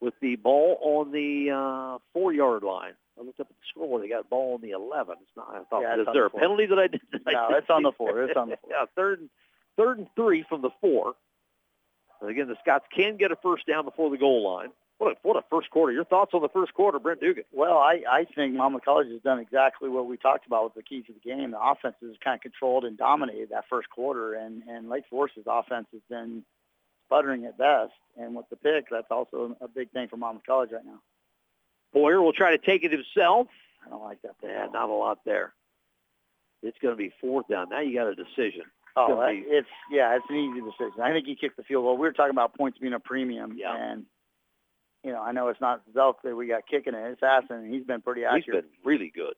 S1: with the ball on the uh, four-yard line. I looked up at the score. They got ball on the 11. It's not. I thought,
S2: yeah,
S1: is there a penalty that I did? That
S2: no,
S1: I
S2: it's on the four. It's on the four.
S1: yeah, third, and, third and three from the four. And again, the Scots can get a first down before the goal line. What a, what a first quarter. Your thoughts on the first quarter, Brent Dugan?
S2: Well, I, I think Monmouth College has done exactly what we talked about with the keys to the game. The offense has kind of controlled and dominated that first quarter, and, and Lake Forest's offense has been sputtering at best. And with the pick, that's also a big thing for Monmouth College right now.
S1: Boyer will try to take it himself.
S2: I don't like that.
S1: Yeah, not a lot there. It's going to be fourth down. Now you got a decision.
S2: Oh, that, be... it's yeah, it's an easy decision. I think he kicked the field goal. We were talking about points being a premium,
S1: yeah.
S2: and you know, I know it's not Zelk that we got kicking it. It's Hessen, and he's been pretty accurate.
S1: He's been really good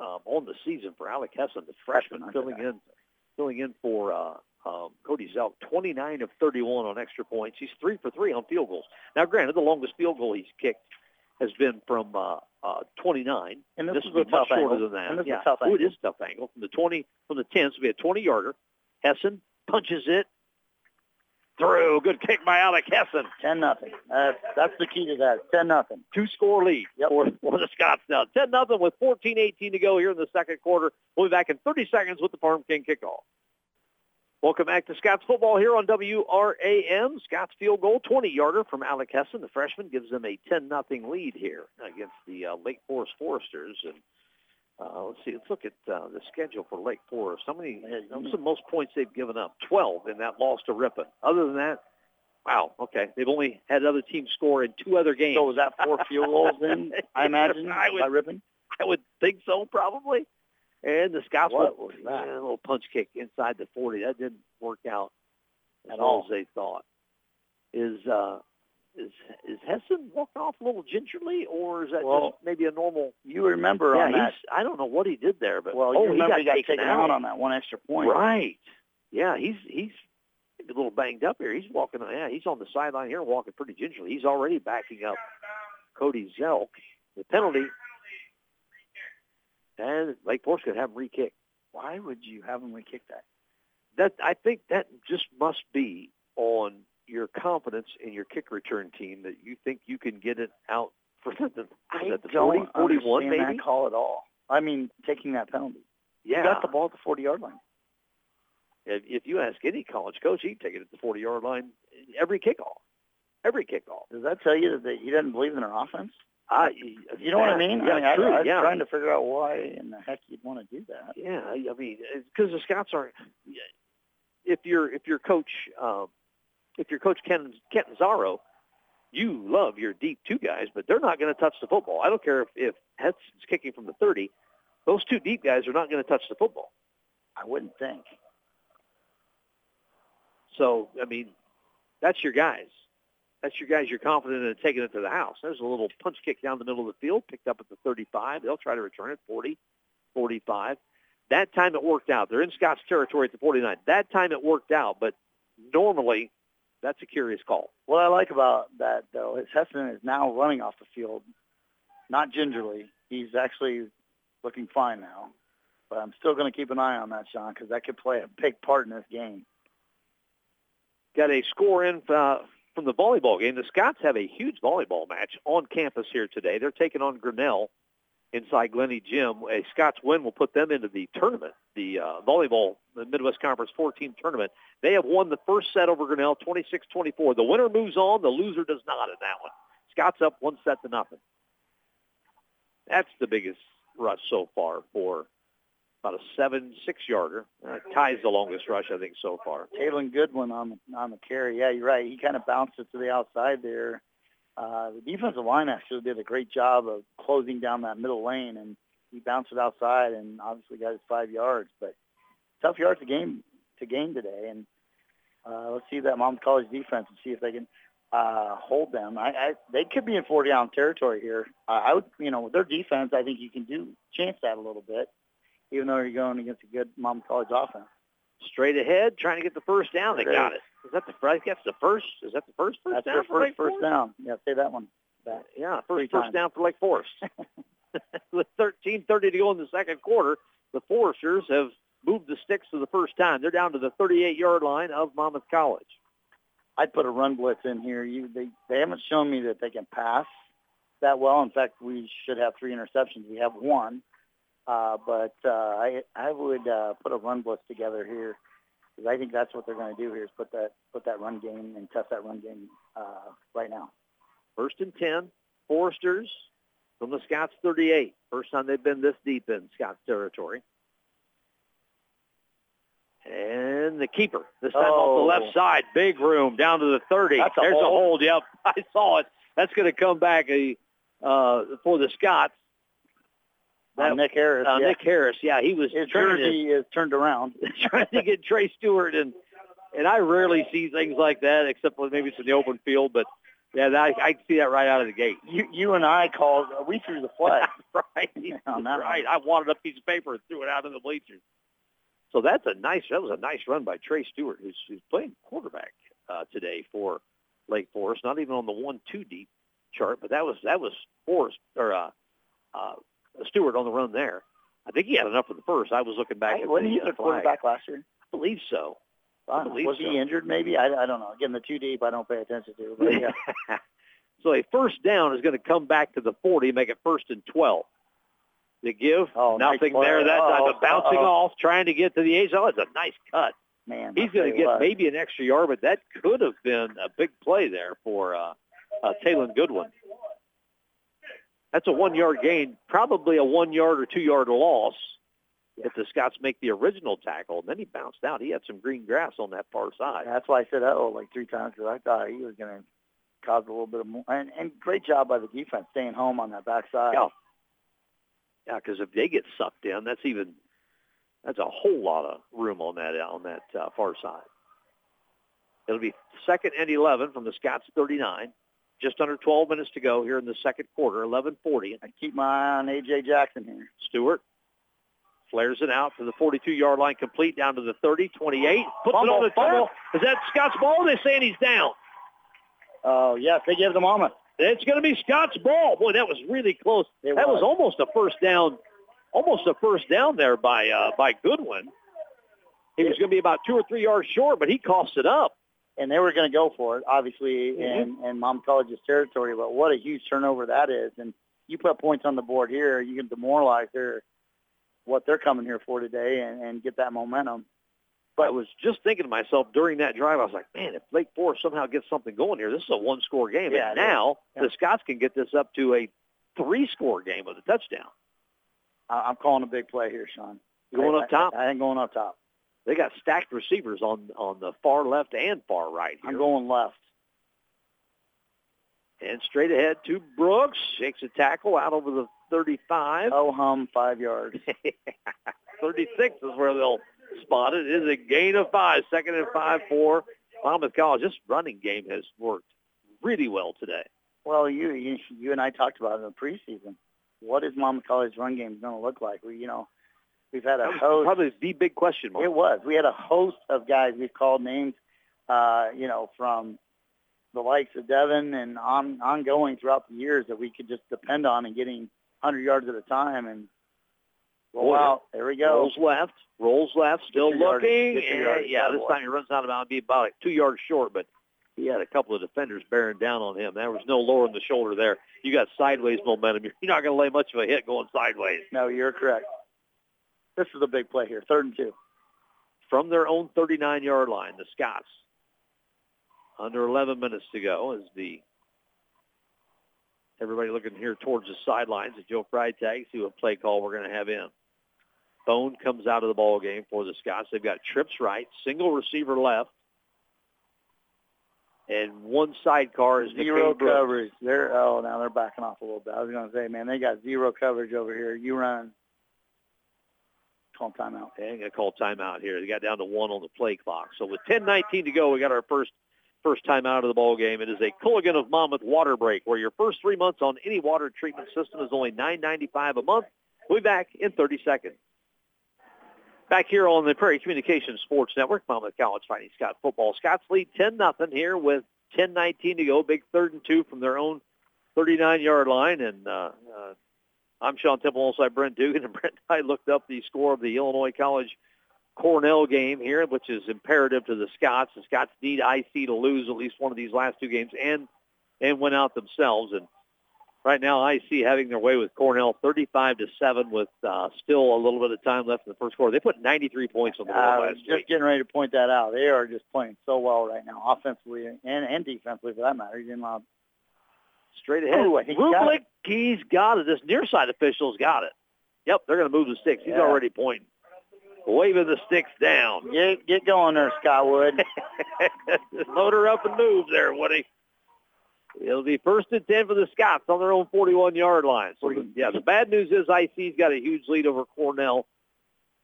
S1: um, on the season for Alec Hessen, the freshman, filling in, filling in for uh, um, Cody Zelk, 29 of 31 on extra points. He's three for three on field goals. Now, granted, the longest field goal he's kicked has been from uh, uh, 29.
S2: And this,
S1: this
S2: is
S1: a much shorter
S2: angle.
S1: than that.
S2: And this
S1: yeah.
S2: is a tough
S1: Ooh, it is a tough angle from the 20 from the 10. So we had 20 yarder. Hessen punches it through. Good kick by Alec Hessen.
S2: 10 nothing. Uh, that's the key to that. 10 nothing.
S1: Two score lead
S2: yep.
S1: for, for the Scots now. 10 nothing with 14-18 to go here in the second quarter. We'll be back in 30 seconds with the Farm King kickoff. Welcome back to Scott's football here on WRAM. Scots field goal, 20-yarder from Alec Hessen. The freshman gives them a 10-0 lead here against the uh, Lake Forest Foresters. And uh, let's see, let's look at uh, the schedule for Lake Forest. How many? What's the most points they've given up? 12 in that loss to Ripon. Other than that, wow, okay, they've only had other teams score in two other games.
S2: So was that four field goals then? I imagine
S1: I would,
S2: by Ripon.
S1: I would think so, probably. And the Scots
S2: what
S1: was
S2: that?
S1: A little punch kick inside the 40. That didn't work out as
S2: At
S1: well
S2: all.
S1: as they thought. Is uh, is is Hessen walking off a little gingerly, or is that
S2: Well,
S1: just maybe a normal?
S2: You remember
S1: yeah,
S2: on that?
S1: I don't know what he did there, but
S2: Well,
S1: oh,
S2: you remember
S1: he got,
S2: taken, out on that one extra point.
S1: Right. Yeah, he's he's a little banged up here. He's walking. Yeah, he's on the sideline here, walking pretty gingerly. He's already backing up Cody Zelk. The penalty, and Lake Forest could have him re-kick.
S2: Why would you have him re-kick that?
S1: That I think that just must be on your confidence in your kick return team that you think you can get it out for the,
S2: I
S1: the 40,
S2: don't
S1: 41
S2: understand
S1: maybe.
S2: that call at all. I mean, taking that penalty.
S1: Yeah,
S2: You got the ball at the 40-yard line.
S1: if, if you ask any college coach, he'd take it at the 40-yard line every kickoff. Every kickoff.
S2: Does that tell you that he doesn't believe in their offense?
S1: I,
S2: You know what I mean?
S1: Yeah,
S2: I mean,
S1: true.
S2: I, I'm
S1: yeah.
S2: trying to figure out why in the heck you'd want to do that.
S1: Yeah, I mean, because the Scots aren't. If you're if you're coach um, if you're coach Ken Catanzaro, you love your deep two guys, but they're not going to touch the football. I don't care if if Hessen's kicking from the thirty; those two deep guys are not going to touch the football.
S2: I wouldn't think.
S1: So I mean, that's your guys. That's your guys you're confident in taking it to the house. There's a little punch kick down the middle of the field, picked up at the 35. They'll try to return it 40, 45. That time it worked out. They're in Scott's territory at the 49. That time it worked out, but normally that's a curious call.
S2: What I like about that, though, is Hessen is now running off the field, not gingerly. He's actually looking fine now. But I'm still going to keep an eye on that, Sean, because that could play a big part in this game.
S1: Got a score in uh, from the volleyball game. The Scots have a huge volleyball match on campus here today. They're taking on Grinnell inside Glennie Gym. A Scott's win will put them into the tournament, the uh, volleyball, the Midwest Conference 14 tournament. They have won the first set over Grinnell, 26-24. The winner moves on. The loser does not in that one. Scott's up one set to nothing. That's the biggest rush so far for about a seven, six-yarder. Uh, ties the longest rush, I think, so far.
S2: Taylor Goodwin on on the carry. Yeah, you're right. He kind of bounced it to the outside there. Uh, the defensive line actually did a great job of closing down that middle lane, and he bounced it outside and obviously got his five yards. But tough yards to gain to gain today, and uh, let's see that Mom College defense and see if they can uh, hold them. I, I they could be in 40 down territory here. Uh, I would, you know, with their defense, I think you can do chance that a little bit even though you're going against a good Mom College offense.
S1: Straight ahead, trying to get the first down. They got it. Is that the first? guess the first? Is that the first first
S2: That's
S1: down?
S2: first first down. Yeah, say that one back.
S1: Yeah, first first down for Lake Forest. With 13:30 to go in the second quarter, the Foresters have moved the sticks for the first time. They're down to the 38-yard line of Monmouth College.
S2: I'd put a run blitz in here. You they they haven't shown me that they can pass that well. In fact, we should have three interceptions. We have one, uh, but uh, I I would uh, put a run blitz together here because I think that's what they're going to do here is put that put that run game and test that run game uh, right now.
S1: First and 10, Foresters from the Scots 38. First time they've been this deep in Scots territory. And the keeper, this time off the
S2: Oh.
S1: left side, big room down to the 30.
S2: That's a
S1: There's a
S2: hold.
S1: hold. Yep, I saw it. That's going to come back uh, for the Scots.
S2: Uh,
S1: That-
S2: Nick Harris,
S1: Uh,
S2: yeah.
S1: Nick Harris, yeah, he was
S2: his
S1: trying to,
S2: is turned around.
S1: trying to get Trey Stewart, and and I rarely see things like that, except maybe it's in the open field. But yeah, that, I can see that right out of the gate.
S2: You you and I called. We threw the flag.
S1: right,
S2: that
S1: right. I wanted a piece of paper and threw it out in the bleachers. So that's a nice. That was a nice run by Trey Stewart, who's, who's playing quarterback uh, today for Lake Forest. Not even on the one-two deep chart, but that was that was Forest or uh, uh, Stewart on the run there. I think he had enough for the first. I was looking back at
S2: wasn't
S1: the
S2: he
S1: uh,
S2: the quarterback last year?
S1: I believe so.
S2: I
S1: believe
S2: was
S1: so.
S2: he injured? Maybe I, I don't know. Again, the two deep I don't pay attention to. But yeah,
S1: so a first down is going to come back to the 40, make it first and 12. The give,
S2: Oh,
S1: nothing
S2: play.
S1: there that time,
S2: Uh-oh,
S1: but bouncing
S2: uh-oh.
S1: off, trying to get to the edge. Oh, it's a nice cut.
S2: man,
S1: He's going to get
S2: what.
S1: maybe an extra yard, but that could have been a big play there for uh, uh, Talon Goodwin. That's a one-yard gain, probably a one-yard or two-yard loss if the Scots make the original tackle. And then he bounced out. He had some green grass on that far side.
S2: That's why I said oh like three times because I thought he was going to cause a little bit of more. And, and great job by the defense staying home on that backside.
S1: Yeah. Yeah, because if they get sucked in, that's even that's a whole lot of room on that on that uh, far side. It'll be second and 11 from the Scots 39. Just under 12 minutes to go here in the second quarter, 11:40.
S2: I keep my eye on AJ Jackson here.
S1: Stewart flares it out to the 42-yard line, complete down to the 30, 28. Puts
S2: Fumble,
S1: it on the
S2: fumble.
S1: Is that Scott's ball? They're saying he's down.
S2: Oh yes, they give the mama.
S1: It's going to be Scott's ball. Boy, that was really close.
S2: It
S1: that was.
S2: was.
S1: almost a first down, almost a first down there by uh, by Goodwin. He was going to be about two or three yards short, but he cost it up.
S2: And they were going to go for it, obviously,
S1: Mm-hmm.
S2: in, in Mom College's territory. But what a huge turnover that is! And you put points on the board here, you can demoralize their what they're coming here for today, and, and get that momentum.
S1: But I was just thinking to myself during that drive, I was like, man, if Lake Forest somehow gets something going here, this is a one-score game.
S2: Yeah,
S1: and now
S2: Yeah.
S1: the Scots can get this up to a three-score game with a touchdown.
S2: I'm calling a big play here, Sean.
S1: Going
S2: I,
S1: up top?
S2: I, I ain't going up top.
S1: They got stacked receivers on on the far left and far right here.
S2: I'm going left.
S1: And straight ahead to Brooks. Shakes a tackle out over the 35.
S2: Oh hum, five yards.
S1: 36 is where they'll spot it. It is a gain of five. Second and five for Monmouth College. This running game has worked really well today.
S2: Well, you, you you and I talked about it in the preseason. What is Monmouth College's run game going to look like? We, you know, we've had a host.
S1: probably the big question mark.
S2: It was. We had a host of guys we've called names, uh, you know, from the likes of Devin and on, ongoing throughout the years that we could just depend on and getting 100 yards at a time. And roll
S1: Boy,
S2: out. There we go.
S1: Rolls left. Rolls left. Still
S2: yardage.
S1: looking.
S2: Get your
S1: And, yeah, this time he runs out of bounds. Be about two yards short, but he had a couple of defenders bearing down on him. There was no lowering the shoulder there. You got sideways momentum. You're not going to lay much of a hit going sideways.
S2: No, you're correct. This is a big play here, third and two.
S1: From their own 39-yard line, the Scots. Under 11 minutes to go as the everybody looking here towards the sidelines as Joe Freitag see what play call we're going to have in. Bone comes out of the ball game for the Scots. They've got trips right, single receiver left, and one sidecar is
S2: zero coverage. They're oh now they're backing off a little bit. I was going to say, man, they got zero coverage over here. You run. Call timeout.
S1: Okay, I'm to call timeout here. They got down to one on the play clock. So with 10:19 to go, we got our first first time out of the ball game. It is a Culligan of Monmouth water break, where your first three months on any water treatment system is only $9.95 a month. We'll be back in 30 seconds. Back here on the Prairie Communications Sports Network, Monmouth College fighting Scott football. Scots lead 10 nothing here with 10:19 to go. Big third and two from their own 39-yard line, and uh, uh, I'm Sean Temple alongside Brent Dugan, and Brent and I looked up the score of the Illinois College Cornell game here, which is imperative to the Scots. The Scots need IC to lose at least one of these last two games and and win out themselves. And right now, IC having their way with Cornell, 35 to seven, with uh, still a little bit of time left in the first quarter. They put 93 points on the board uh, last
S2: just
S1: week.
S2: getting ready to point that out. They are just playing so well right now, offensively and, and defensively for that matter. You didn't know,
S1: straight ahead. Ooh, he Rublik, he's got it. This near side official's got it. Yep, they're going to move the sticks. He's yeah. already pointing waving the sticks down.
S2: Get get going there, Skywood.
S1: Load her up and move there, Woody. It'll be first and 10 for the Scots on their own 41-yard line. So, yeah, the bad news is IC's got a huge lead over Cornell.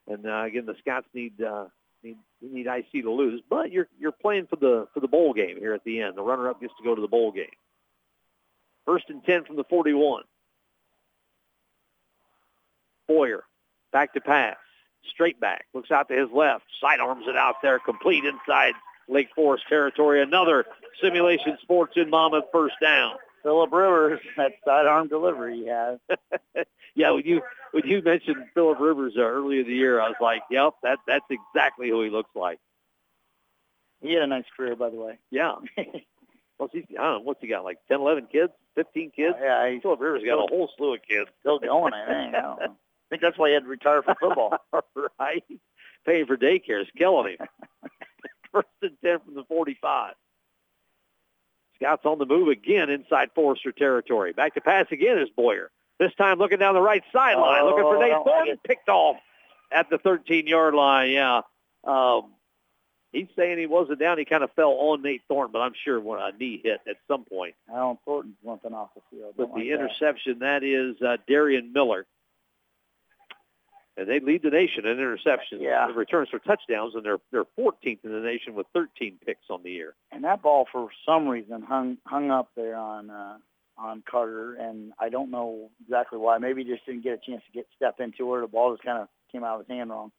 S1: And, uh, again, the Scots need, uh, need, need IC to lose. But you're, you're playing for the, for the bowl game here at the end. The runner-up gets to go to the bowl game. First and 10 from the 41. Boyer, back to pass straight back, looks out to his left, sidearms it out there, complete inside Lake Forest territory. Another simulation sports in Monmouth first down.
S2: Philip Rivers, that sidearm delivery he has.
S1: yeah, when you when you mentioned Philip Rivers uh, earlier in the year, I was like, yep, that that's exactly who he looks like.
S2: He had a nice career, by the way.
S1: Yeah. What's he, I don't know, what's he got, like 10, 11 kids, 15 kids?
S2: Uh, yeah,
S1: Philip Rivers got a whole slew of kids.
S2: Still going, I think. I think that's why he had to retire from football.
S1: right? Paying for daycare is killing him. First and 10 from the 45. Scots on the move again inside Forester territory. Back to pass again is Boyer. This time looking down the right sideline, oh, looking for Nate Thornton, picked off at the 13-yard line. Yeah. Um, he's saying he wasn't down. He kind of fell on Nate Thornton, but I'm sure when a knee hit at some point.
S2: Alan Thornton's limping off the field.
S1: But
S2: the like
S1: interception, that. that is uh, Darian Miller and they lead the nation in interceptions,
S2: yeah.
S1: returns for touchdowns, and they're they're 14th in the nation with 13 picks on the year.
S2: And that ball, for some reason, hung hung up there on uh, on Carter, and I don't know exactly why. Maybe he just didn't get a chance to get step into her. The ball just kind of came out of his hand wrong.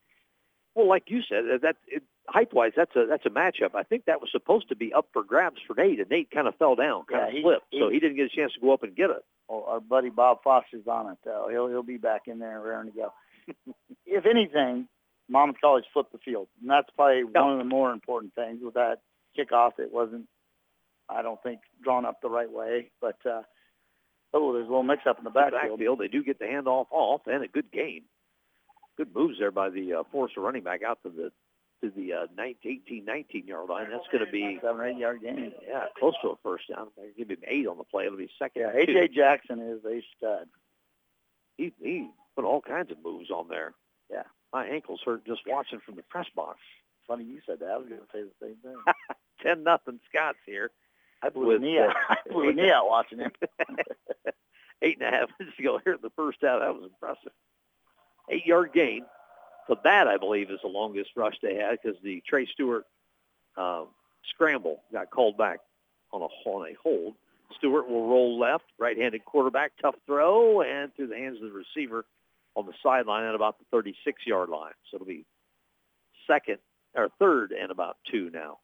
S1: Well, like you said, that it, height-wise, that's a that's a matchup. I think that was supposed to be up for grabs for Nate, and Nate kind of fell down, kind
S2: yeah,
S1: of
S2: he,
S1: slipped,
S2: he,
S1: so he didn't get a chance to go up and get it.
S2: Well, our buddy Bob Foster's on it, though. He'll he'll be back in there raring to go if anything, Monmouth College flipped the field, and that's probably yep. one of the more important things with that kickoff. It wasn't, I don't think, drawn up the right way, but uh, oh, there's a little mix-up in the backfield.
S1: backfield. They do get the handoff off, and a good gain. Good moves there by the uh, Forester running back out to the to the uh, 19, 18, 19 yard line. That's going to be
S2: seven or eight yard gain.
S1: Yeah, close to a first down. They give him eight on the play. It'll be second.
S2: Yeah, AJ Jackson is a stud.
S1: He he put all kinds of moves on there.
S2: Yeah.
S1: My ankles hurt just watching from the press box.
S2: Funny you said that. I was going to say the same thing.
S1: Ten nothing Scott's here.
S2: I blew a knee out. I blew a knee out watching him.
S1: Eight and a half minutes ago here in the first half. That was impressive. Eight yard gain. So that, I believe, is the longest rush they had because the Trey Stewart uh, scramble got called back on a, on a hold. Stewart will roll left, right-handed quarterback, tough throw, and through the hands of the receiver on the sideline at about the 36-yard line. So it'll be second or third and about two now.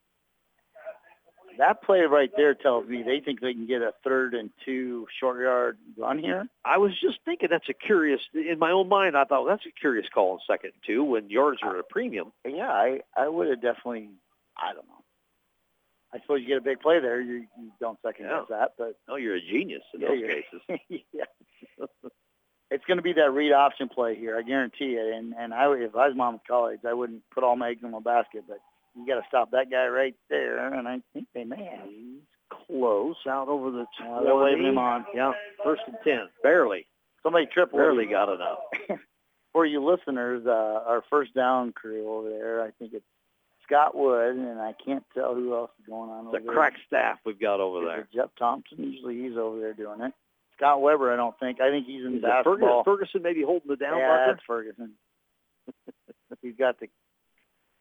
S2: That play right there tells me they think they can get a third and two short yard run here.
S1: I was just thinking that's a curious. In my own mind, I thought well, that's a curious call in second and two when yards are at a premium.
S2: Yeah, I I would have definitely. I don't know. I suppose you get a big play there. You, you don't second guess
S1: Yeah.
S2: that, but
S1: No, you're a genius in
S2: Yeah,
S1: those cases.
S2: yeah. it's going to be that read option play here. I guarantee it. And and I, if I was Monmouth College, I wouldn't put all my eggs in one basket. But you got to stop that guy right there. And I think they may have.
S1: He's close out over the
S2: Uh, they're waving him on.
S1: Yeah, first and 10. Barely,
S2: Somebody triple.
S1: barely got enough.
S2: For you listeners, uh, our first down crew over there, I think it's Scott Wood, and I can't tell who else is going on
S1: The
S2: over there.
S1: The crack staff we've got over there.
S2: Jeff Thompson? Usually he's over there doing it. Scott Weber, I don't think. I think he's in
S1: Is
S2: basketball.
S1: Ferguson, Ferguson maybe holding the down
S2: yeah, that's Ferguson. he's got the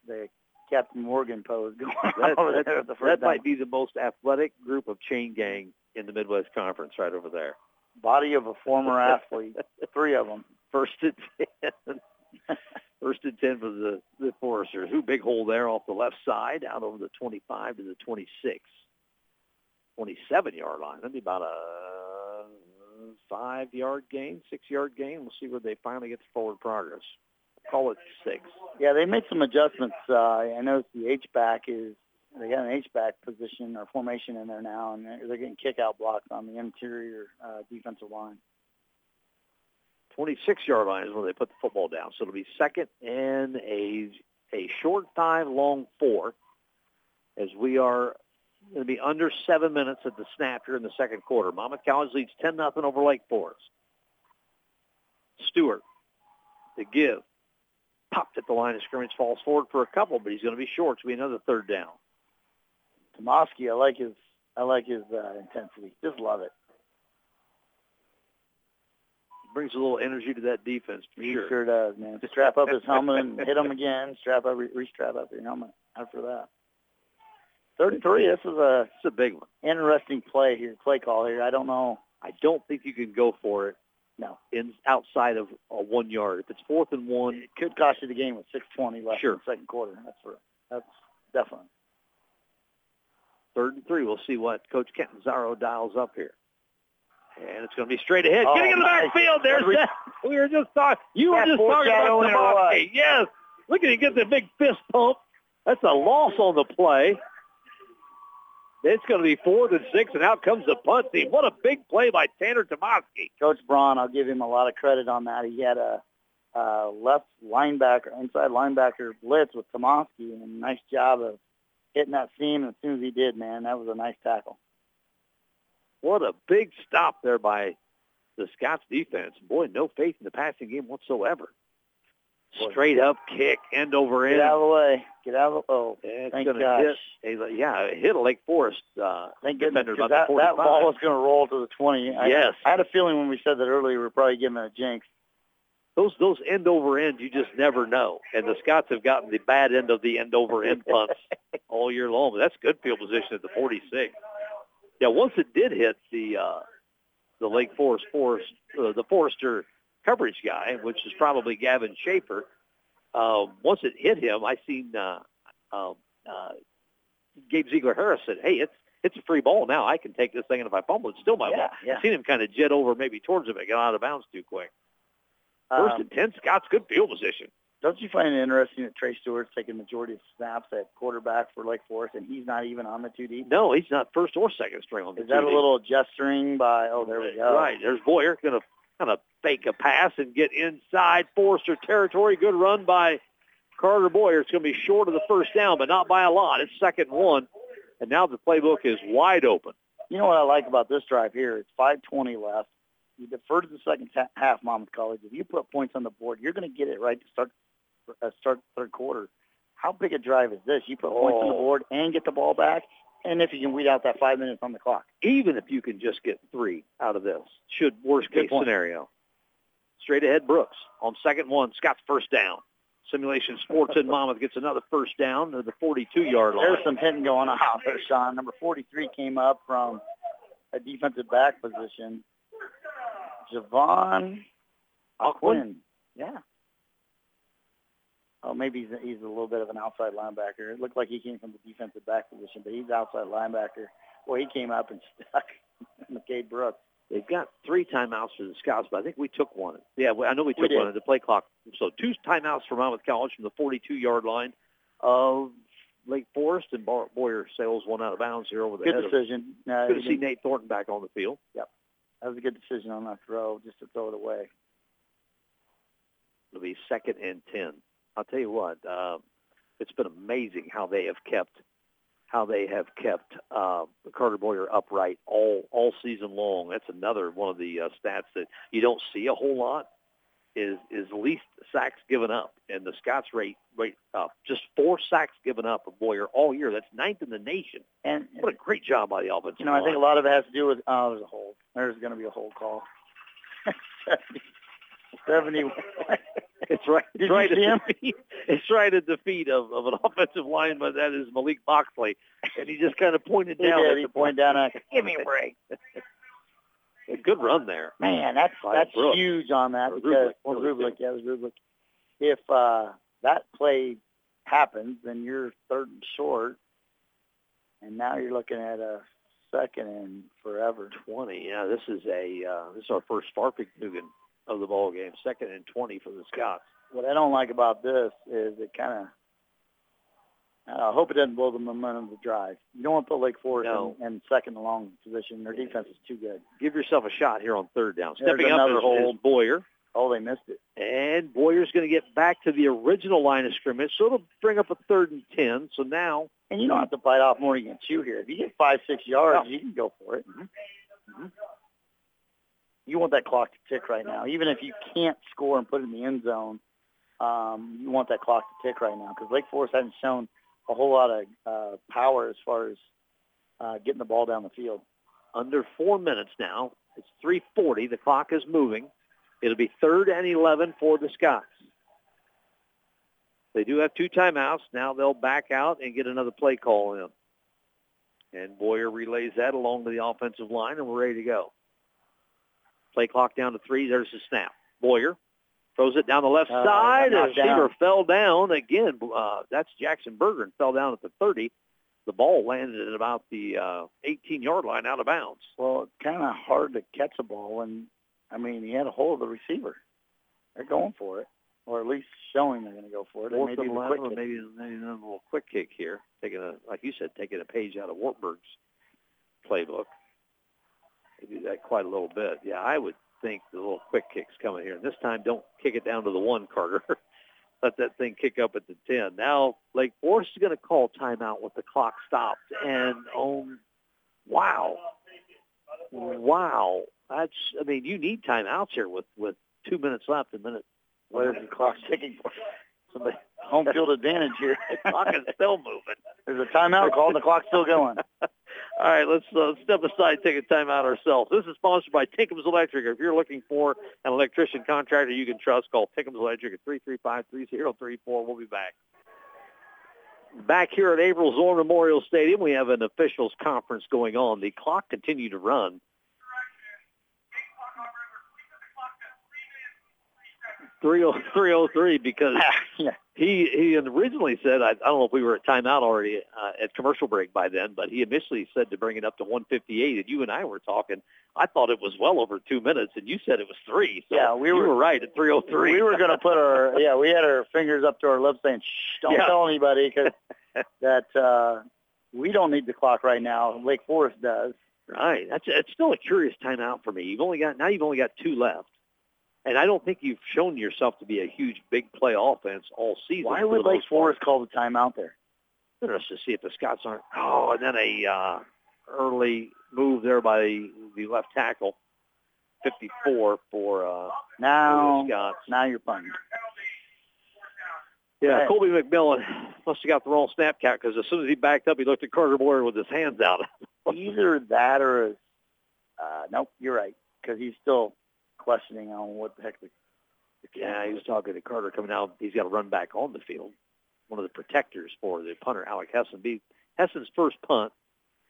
S2: the Captain Morgan pose going
S1: That,
S2: over
S1: that-
S2: there the
S1: that might be the most athletic group of chain gang in the Midwest Conference right over there.
S2: Body of a former athlete. Three of them.
S1: First and 10. First and 10 for the, the Foresters. Who big hole there off the left side out over the 25 to the 26. 27-yard line. That'd be about a five-yard gain, six-yard gain. We'll see where they finally get to forward progress. Call it six.
S2: Yeah, they made some adjustments. Uh, I noticed the H back is they got an H back position or formation in there now, and they're, getting kick out blocks on the interior uh, defensive line.
S1: 26-yard line is where they put the football down. So it'll be second and a a short five, long four, as we are going to be under seven minutes at the snap here in the second quarter. Monmouth College leads 10 nothing over Lake Forest. Stewart to give. Popped at the line of scrimmage, falls forward for a couple, but he's going to be short. It's going to be another third down.
S2: Tomoski, I like his I like his uh, intensity. Just love it.
S1: Brings a little energy to that defense for
S2: He
S1: sure.
S2: sure does, man. Strap up his helmet and hit him again. Strap up, re- re-strap up your helmet after that. Third and three. This is a
S1: It's a big one.
S2: interesting play here, play call here. I don't know.
S1: I don't think you can go for it
S2: No,
S1: in outside of a one yard. If it's fourth and one,
S2: it could cost you the game with 6:20 left
S1: Sure.
S2: in the second quarter. That's for that's definitely.
S1: third and three, we'll see what Coach Catanzaro dials up here. And it's going to be straight ahead.
S2: Oh,
S1: Getting in the backfield. There's
S2: Re-
S1: that. We were just talking. You were just talking about
S2: what?
S1: Yes. Look at him get the big fist pump. That's a loss on the play. It's going to be fourth and six, and out comes the punt team. What a big play by Tanner Tomoski.
S2: Coach Braun, I'll give him a lot of credit on that. He had a uh, left linebacker, inside linebacker blitz with Tomoski, and nice job of hitting that seam. And as soon as he did, man, that was a nice tackle.
S1: What a big stop there by the Scots defense. Boy, no faith in the passing game whatsoever. Straight up kick, end over end.
S2: Get out of the way. Get out of the oh.
S1: It's
S2: Thank
S1: going to
S2: gosh.
S1: hit. A, yeah, it hit a Lake Forest uh,
S2: Thank goodness,
S1: defender about
S2: that, that ball was going to roll to the 20. I,
S1: Yes.
S2: I had a feeling when we said that earlier, we were probably giving a jinx.
S1: Those those end over ends, you just never know. And the Scots have gotten the bad end of the end over end punts all year long. But that's good field position at the 46. Yeah, once it did hit the uh, the Lake Forest Forest uh, the Forester coverage guy, which is probably Gavin Schaefer. Um, once it hit him, I seen uh, um, uh, Gabe Ziegler Harris said, "Hey, it's it's a free ball now. I can take this thing, and if I fumble, it's still my
S2: Yeah,
S1: ball."
S2: yeah.
S1: I seen him kind of jet over maybe towards him and got out of bounds too quick. First
S2: Um,
S1: and ten, Scott's good field position.
S2: don't you find it interesting that Trey Stewart's taking majority of snaps at quarterback for Lake Forest, and he's not even on the two deep?
S1: No, he's not first or second string on the
S2: Is that a little gesturing by? Oh, there we go.
S1: Right. There's Boyer going to kind of fake a pass and get inside Forester territory. Good run by Carter Boyer. It's going to be short of the first down, but not by a lot. It's second one. And now the playbook is wide open.
S2: You know what I like about this drive here? It's 5:20 left. You defer to the second ta- half, Monmouth College. If you put points on the board, you're going to get it right to start uh, start third quarter. How big a drive is this? You put points on the
S1: Oh.
S2: board and get the ball back, and if you can weed out that five minutes on the clock.
S1: Even if you can just get three out of this, should worst
S2: Good
S1: case
S2: point.
S1: scenario. Straight ahead, Brooks on second one. Scott's first down. Simulation Sports in Monmouth gets another first down to the 42-yard line.
S2: There's some hitting going on out there, Sean. Number 43 came up from a defensive back position. Javon Aquin. Yeah. Oh, maybe he's, he's a little bit of an outside linebacker. It looked like he came from the defensive back position, but he's outside linebacker. Well, he came up and stuck McCade Brooks.
S1: They've got three timeouts for the Scots, but I think we took one. Yeah, I know we
S2: We
S1: took one at the play clock. So two timeouts for Monmouth College from the 42-yard line of Lake Forest, and Boyer sails one out of bounds here over the
S2: good
S1: head.
S2: decision.
S1: Of,
S2: uh,
S1: good to see Nate Thornton back on the field.
S2: Yep, that was a good decision on that throw, just to throw it away.
S1: It'll be second and ten. I'll tell you what, uh, it's been amazing how they have kept how they have kept uh, Carter Boyer upright all all season long. That's another one of the uh, stats that you don't see a whole lot. Is is least sacks given up, and the Scots rate rate up. Just four sacks given up for Boyer all year. That's ninth in the nation.
S2: And
S1: what a great job by the offense.
S2: You know, I think a lot of it has to do with oh, there's a hold. There's going to be a hold call. 70.
S1: It's right.
S2: Did
S1: it's right
S2: him?
S1: Defeat, it's right at the feet of, of an offensive lineman. That is Malik Boxley, and he just kind of pointed
S2: He
S1: down.
S2: did.
S1: at
S2: He
S1: the
S2: pointed down I, give me a break.
S1: a good run there.
S2: Man, that's
S1: By
S2: that's
S1: Brooks.
S2: huge on that
S1: Or
S2: because
S1: Rublik, of
S2: Rublik, yeah, it was Rublik. If uh, that play happens, then you're third and short, and now you're looking at a second and forever.
S1: Twenty. Yeah, this is a uh, this is our first Farpig Dugan of the ball game. Second and twenty for the Scots.
S2: What I don't like about this is it kind of. I hope it doesn't blow the momentum of the drive. You don't want to put Lake Forest
S1: No.
S2: in, in second and long position. Their defense is too good.
S1: Give yourself a shot here on third down.
S2: There's
S1: Stepping up is,
S2: hold.
S1: is Boyer.
S2: Oh, they missed it.
S1: And Boyer's going to get back to the original line of scrimmage, so it'll bring up a third and ten. So now
S2: And you don't have to bite off more than you can chew here. If you get five, six yards,
S1: No.
S2: you can go for it. Mhm. You want that clock to tick right now. Even if you can't score and put it in the end zone, um, you want that clock to tick right now because Lake Forest hasn't shown a whole lot of uh, power as far as uh, getting the ball down the field.
S1: under four minutes now. It's 3:40. The clock is moving. It'll be third and 11 for the Scots. They do have two timeouts. Now they'll back out and get another play call in. And Boyer relays that along to the offensive line, and we're ready to go. Play clock down to three. There's the snap. Boyer throws it down the left
S2: Uh,
S1: side. The
S2: knocked down.
S1: receiver fell down again. Uh, that's Jackson Bergen and fell down at the 30. The ball landed at about the uh, 18-yard line out of bounds.
S2: Well, it's kind of hard to catch a ball when, I mean, he had a hold of the receiver. They're going for it, or at least showing they're going to go for it. They
S1: Fourth
S2: may
S1: and
S2: the
S1: 11,
S2: quick kick.
S1: maybe, maybe another little quick kick here. Taking a, like you said, taking a page out of Wartburg's playbook. They do that quite a little bit. Yeah, I would think the little quick kick's coming here. And this time, don't kick it down to the one, Carter. Let that thing kick up at the 10. Now, Lake Forest is going to call timeout with the clock stopped. And, oh, wow. Wow. That's, I mean, you need timeouts here with, with two minutes left, a minute.
S2: What is the clock ticking for? Somebody home field advantage here.
S1: The clock is still moving.
S2: There's a timeout called. The clock's still going.
S1: All right, let's uh, step aside, take a time out ourselves. This is sponsored by Tinkham's Electric. If you're looking for an electrician contractor you can trust, call Tinkham's Electric at 335-3034. We'll be back. Back here at April Zorn Memorial Stadium, we have an officials conference going on. The clock continued to run. 303 because
S2: yeah.
S1: He he originally said I, I don't know if we were at timeout already uh, at commercial break by then, but he initially said to bring it up to 158. And you and I were talking. I thought it was well over two minutes, and you said it was three. So
S2: Yeah, we were-
S1: were right at 303.
S2: We were going to put our yeah. We had our fingers up to our lips saying, "Shh, don't
S1: Yeah.
S2: tell anybody," because that uh, we don't need the clock right now. Lake Forest does.
S1: right. That's it's still a curious timeout for me. You've only got now you've only got two left. And I don't think you've shown yourself to be a huge big play offense all season.
S2: Why would Lake. Forest call the timeout there?
S1: Interested to see if the Scots aren't. Oh, and then a uh, early move there by the, the left tackle, 54 for, uh,
S2: Now,
S1: Scots.
S2: now you're punting.
S1: Yeah. Colby McMillan must have got the wrong snap count because as soon as he backed up, he looked at Carter Boyer with his hands out.
S2: Either that or uh, nope, you're right, because he's still questioning on what the heck the. the
S1: yeah, he was talking to Carter coming out. He's got to run back on the field. One of the protectors for the punter, Alec Hessen. Be Hessen's first punt.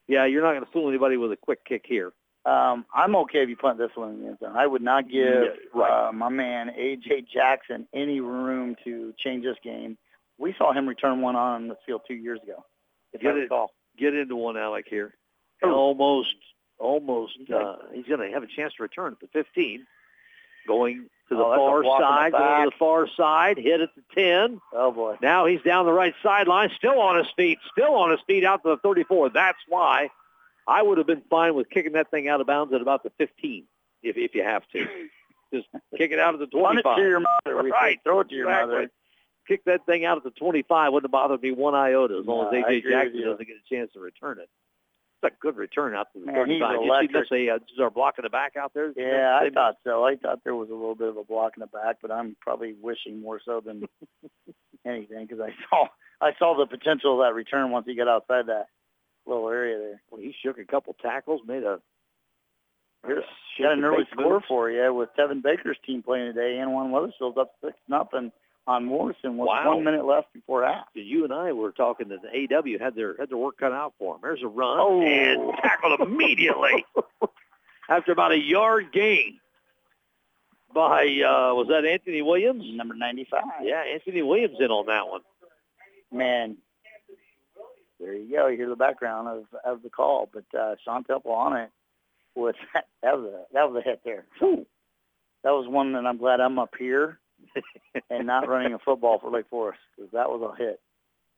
S1: Yeah, you're not going to fool anybody with a quick kick here.
S2: Um, I'm okay if you punt this one in the end zone. I would not give
S1: Yeah, right.
S2: uh, my man AJ Jackson any room to change this game. We saw him return one on this field two years ago. If I
S1: Get it.
S2: recall.
S1: Get into one, Alec here. Almost, almost. Uh, he's going to have a chance to return at the 15. Going to the
S2: Oh,
S1: far side, going to the far side, hit at the 10.
S2: Oh boy.
S1: Now he's down the right sideline, still on his feet, still on his feet out to the 34. That's why I would have been fine with kicking that thing out of bounds at about the 15 if, if you have to. Just kick it out at the 25.
S2: Run it to your mother.
S1: Right.
S2: Throw it to your
S1: Exactly.
S2: mother.
S1: Kick that thing out at the 25 wouldn't have bothered me one iota as long
S2: No,
S1: as A.J. Jackson doesn't get a chance to return it. It's a good return out to the
S2: Man, he's
S1: 35. You see this, a, uh, is our block in the back out there?
S2: Yeah, I thought so. I thought there was a little bit of a block in the back, but I'm probably wishing more so than anything because I saw I saw the potential of that return once he got outside that little area there.
S1: Well, he shook a couple tackles, made a
S2: Here's got an early score
S1: move.
S2: for you with Tevin Baker's team playing today, and one Wethersfield's up six nothing on Morrison with
S1: Wow.
S2: one minute left before half.
S1: You and I were talking that the AW had their had their work cut out for them. There's a run
S2: Oh.
S1: and tackled immediately after about a yard gain by uh, was that Anthony Williams?
S2: Number ninety five.
S1: Yeah, Anthony Williams in on that one.
S2: Man. There you go. You hear the background of, of the call, but uh, Sean Temple on it with that was a that was a hit there. That was one that I'm glad I'm up here and not running a football for Lake Forest because that was a hit.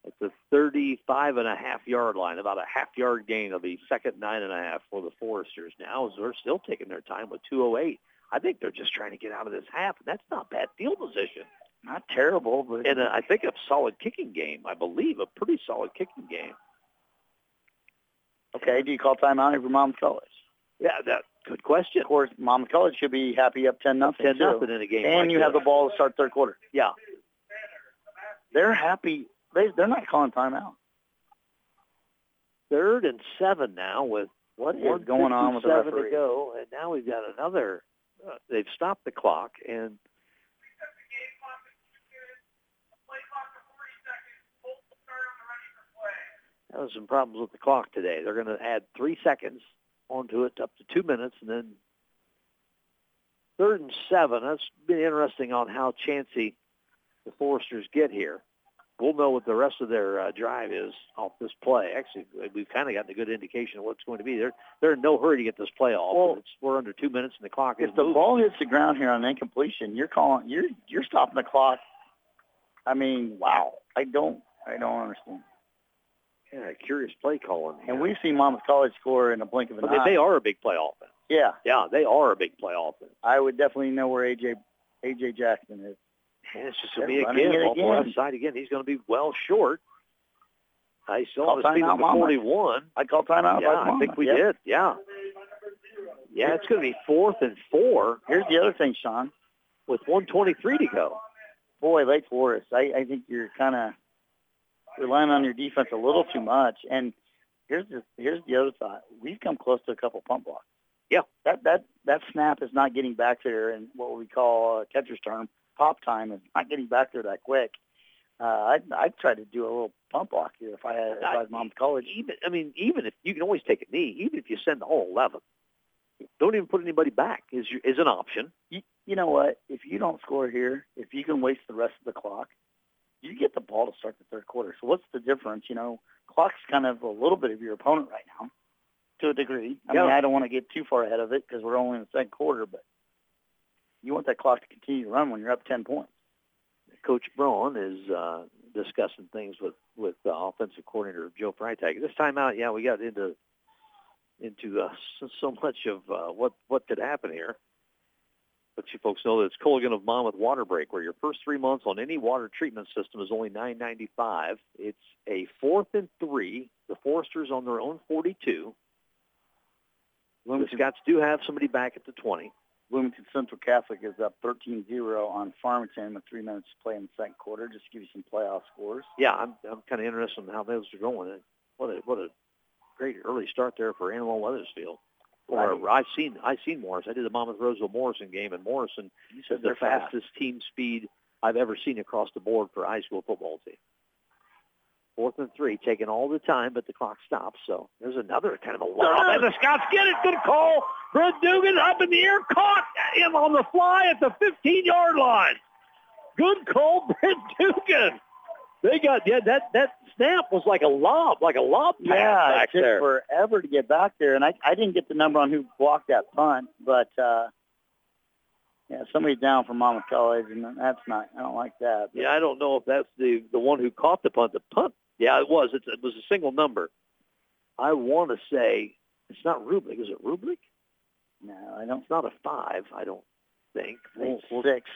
S1: It's the 35 and a half yard line, about a half yard gain of the second nine and a half for the Foresters. Now they're still taking their time with 208. I think they're just trying to get out of this half, and that's not bad field position.
S2: Not terrible, but
S1: And uh, I think a solid kicking game. I believe a pretty solid kicking game.
S2: okay. Do you call timeout for Mom College?
S1: Yeah, that good question.
S2: Of course, Mom College should be happy up ten nothing.
S1: Ten nothing in a game.
S2: and
S1: like
S2: you have the ball to start third quarter.
S1: yeah.
S2: They're happy. They they're not calling timeout.
S1: Third and seven now with
S2: What is going on with the
S1: 157
S2: referee?
S1: to go, and now we've got another. Uh, they've stopped the clock, and That was some problems with the clock today. They're going to add three seconds onto it up to two minutes, and then third and seven. That's been interesting on how chancy the Foresters get here. We'll know what the rest of their uh, drive is off this play. Actually, we've kind of gotten a good indication of what it's going to be. They're they're in no hurry to get this play off.
S2: Well,
S1: it's, we're under two minutes, and the clock is
S2: If the
S1: moving.
S2: ball hits the ground here on incompletion, you're calling. You're you're stopping the clock. I mean, wow. I don't I don't understand.
S1: Yeah, curious play calling.
S2: And we've seen Monmouth College score in a blink of an
S1: But
S2: eye.
S1: they are a big play offense.
S2: yeah,
S1: Yeah, they are a big play offense.
S2: I would definitely know where AJ AJ Jackson is.
S1: And it's just going to be again
S2: it
S1: off the
S2: again.
S1: left side again. He's going to be well short. I saw still
S2: Call
S1: on his feet
S2: timeout,
S1: at the 41.
S2: I called timeout.
S1: Yeah, I think we
S2: Yep.
S1: did. Yeah. Yeah, it's going to be fourth and four
S2: Here's the other thing, Sean.
S1: with 123 to go.
S2: Boy, Lake Forest. I, I think you're kind of relying on your defense a little too much. And here's the here's the other thought. We've come close to a couple punt blocks.
S1: Yeah.
S2: That that that snap is not getting back there, and what we call a catcher's term, pop time is not getting back there that quick. Uh, I'd I'd try to do a little punt block here if I had if I was Mom's college.
S1: Even I mean, even if you can always take a knee, even if you send the whole 11, don't even put anybody back is your, is an option.
S2: You, you know what? If you don't score here, if you can waste the rest of the clock, you get the ball to start the third quarter. So what's the difference? You know, clock's kind of a little bit of your opponent right now, to a degree. I mean, I don't want to get too far ahead of it because we're only in the second quarter, but you want that clock to continue to run when you're up 10 points.
S1: Coach Braun is uh, discussing things with with uh, offensive coordinator Joe Freitag. This time out, yeah, we got into into uh, so, so much of uh, what what could happen here. But you folks know that it's Culligan of Monmouth Water Break, where your first three months on any water treatment system is only nine ninety five. It's a fourth and three. The Foresters on their own forty two. The Scots do have somebody back at the twenty.
S2: Bloomington Central Catholic is up 13-0 on Farmington with three minutes to play in the second quarter. Just to give you some playoff scores.
S1: yeah, I'm I'm kind of interested in how those are going. What a what a great early start there for Annawan Wethersfield. Or
S2: Right.
S1: I've seen I've seen Morris. I did the Monmouth Roseville Morrison game, and Morrison
S2: You
S1: is
S2: said
S1: the
S2: fast.
S1: fastest team speed I've ever seen across the board for a high school football team. Fourth and three, taking all the time, but the clock stops. So there's another kind of a lob, and the Scots get it. Good call. Brent Dugan up in the air, caught him on the fly at the 15-yard line. Good call, Brent Dugan. They got yeah. That that snap was like a lob, like a lob pass
S2: Yeah,
S1: back
S2: it took
S1: there.
S2: forever to get back there, and I I didn't get the number on who blocked that punt, but uh, Yeah, somebody down from Monmouth College, and that's not. I don't like that.
S1: Yeah, I don't know if that's the the one who caught the punt. The punt, yeah, it was. It's, it was a single number. I want to say it's not Rublik. Is it Rublik?
S2: No, I don't.
S1: It's not a five. I don't think.
S2: We'll, we'll, six.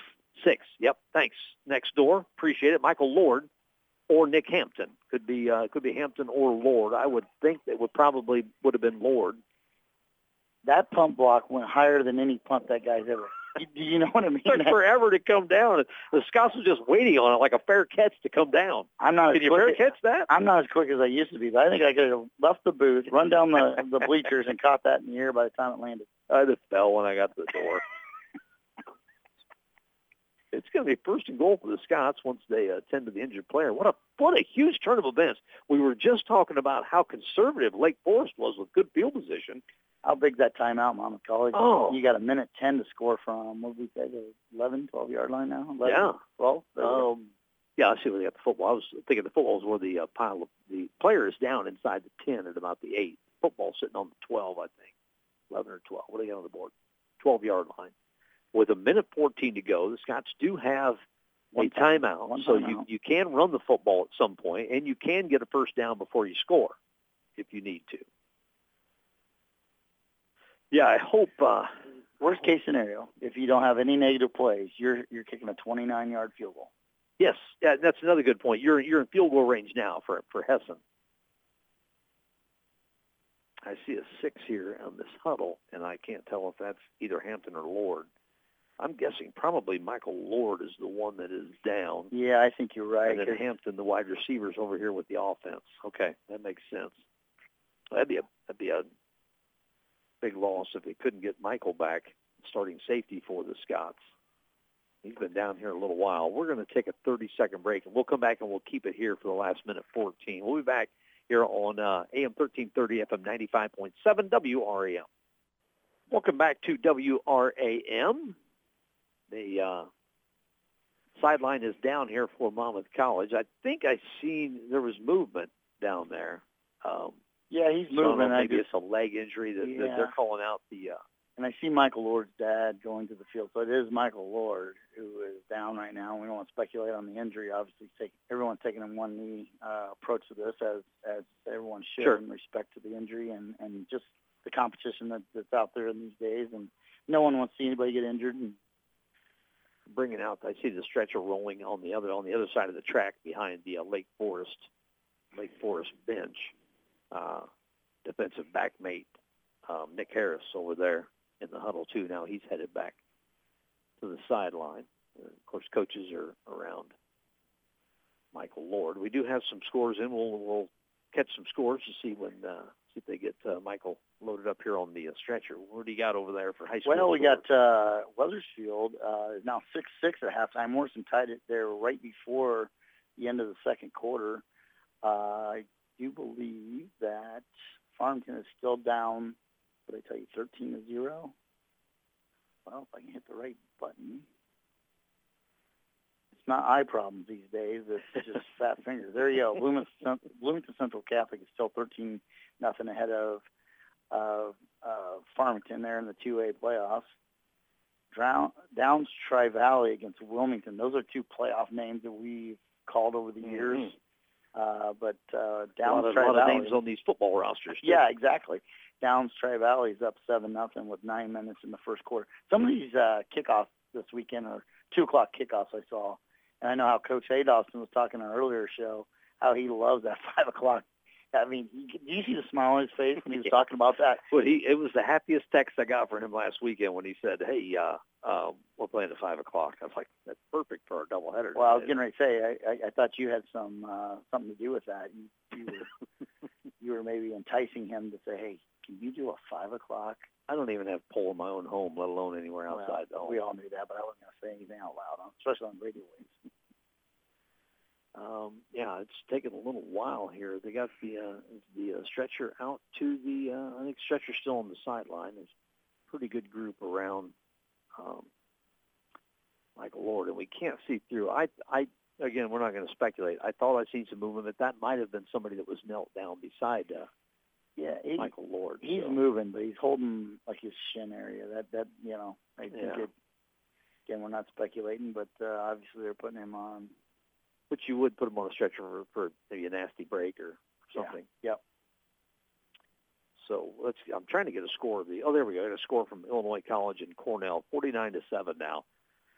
S1: Six. Yep. Thanks. Next door. Appreciate it. Michael Lord or Nick Hampton could be uh, could be Hampton or Lord. I would think it would probably would have been Lord.
S2: That punt block went higher than any punt that guy's ever do you know what I mean?
S1: It took forever to come down. The Scots was just waiting on it like a fair catch to come down.
S2: I'm not.
S1: Can
S2: you
S1: fair catch that?
S2: I'm not as quick as I used to be, but I think I could have left the booth, run down the the bleachers, and caught that in the air by the time it landed.
S1: I just fell when I got to the door. It's going to be first and goal for the Scots once they uh, tend to the injured player. What a what a huge turn of events. We were just talking about how conservative Lake Forest was with good field position
S2: how big's that timeout, Monmouth College?
S1: Oh.
S2: You got a minute 10 to score from, what did we say, the 11, 12 yard line now? 11,
S1: yeah.
S2: 12?
S1: Um, yeah, I see where they got the football. I was thinking the football is where the uh, pile of the player is down inside the 10 at about the 8. Football sitting on the 12, I think. 11 or 12. What do they got on the board? 12 yard line. With a minute 14 to go, the Scots do have
S2: One
S1: a timeout.
S2: One
S1: so
S2: timeout.
S1: you, you can run the football at some point, and you can get a first down before you score if you need to. Yeah, I hope. Uh,
S2: Worst case scenario, if you don't have any negative plays, you're you're kicking a 29 yard field goal.
S1: Yes, yeah, that's another good point. You're you're in field goal range now for for Hessen. I see a six here on this huddle, and I can't tell if that's either Hampton or Lord. I'm guessing probably Michael Lord is the one that is down.
S2: Yeah, I think you're right.
S1: And then Hampton, the wide receivers over here with the offense. Okay, that makes sense. That'd be a that'd be a big loss if they couldn't get Michael back, starting safety for the Scots. He's been down here a little while. We're going to take a 30-second break, and we'll come back and we'll keep it here for the last minute 14. We'll be back here on uh, AM 1330 FM 95.7 WRAM. Welcome back to WRAM. The uh, sideline is down here for Monmouth College. I think I seen there was movement down there. Um,
S2: yeah, he's moving.
S1: maybe
S2: I
S1: it's a leg injury that,
S2: Yeah.
S1: that they're calling out the. Uh,
S2: and I see Michael Lord's dad going to the field. So it is Michael Lord who is down right now. We don't want to speculate on the injury. Obviously, take, everyone's taking a one knee uh, approach to this, as as everyone should,
S1: Sure.
S2: in respect to the injury and and just the competition that, that's out there in these days. And no one wants to see anybody get injured. And
S1: bringing out. I see the stretcher rolling on the other on the other side of the track behind the uh, Lake Forest Lake Forest bench. Uh, defensive backmate um, Nick Harris over there in the huddle too. Now he's headed back to the sideline. Of course, coaches are around Michael Lord. We do have some scores in. We'll we'll catch some scores to see when uh, see if they get uh, Michael loaded up here on the uh, stretcher. What do you got over there for high school?
S2: well, we got uh, Wethersfield uh, is now six six at halftime. Morrison tied it there right before the end of the second quarter. Uh, I do believe that Farmington is still down. What did I tell you? Thirteen to zero. Well, if I can hit the right button. It's not eye problems these days. It's just fat fingers. There you go. Bloomington, Bloomington Central Catholic is still thirteen nothing ahead of of uh, Farmington there in the 2A playoffs. Drown, Downs Tri Valley against Wilmington. Those are two playoff names that we've called over the years.
S1: Mhm.
S2: Uh, but uh,
S1: a lot
S2: Downs
S1: of,
S2: Tri
S1: lot of names on these football rosters. too.
S2: Yeah, exactly. Downs Tri Valley is up seven nothing with nine minutes in the first quarter. Some of these uh, kickoffs this weekend are two o'clock kickoffs I saw, and I know how Coach Adolphson was talking on an earlier show how he loves that five o'clock. I mean, you, do you see the smile on his face when he was talking about that?
S1: Well, he it was the happiest text I got from him last weekend when he said, "Hey, uh, uh, we're playing at five o'clock." I was like, "That's perfect for our doubleheader."
S2: Well, I was getting ready to say I, I, I thought you had some uh, something to do with that. You, you were you were maybe enticing him to say, "Hey, can you do a five o'clock?"
S1: I don't even have pole in my own home, let alone anywhere outside the home.
S2: we all knew that, but I wasn't going to say anything out loud, especially on radio waves.
S1: Um, yeah, it's taken a little while here. They got the uh, the uh, stretcher out to the. Uh, I think stretcher's still on the sideline. There's a pretty good group around um, Michael Lord, and we can't see through. I, I again, we're not going to speculate. I thought I'd seen some movement, but that might have been somebody that was knelt down beside uh,
S2: Yeah, he,
S1: Michael Lord.
S2: he's
S1: so.
S2: moving, but he's holding like his shin area. That that you know, I think
S1: Yeah.
S2: it Again, we're not speculating, but uh, obviously they're putting him on.
S1: But you would put him on a stretcher for, for maybe a nasty break or something.
S2: Yeah. Yep.
S1: So let's. I'm trying to get a score of the. Oh, there we go. I got a score from Illinois College and Cornell, 49 to seven now,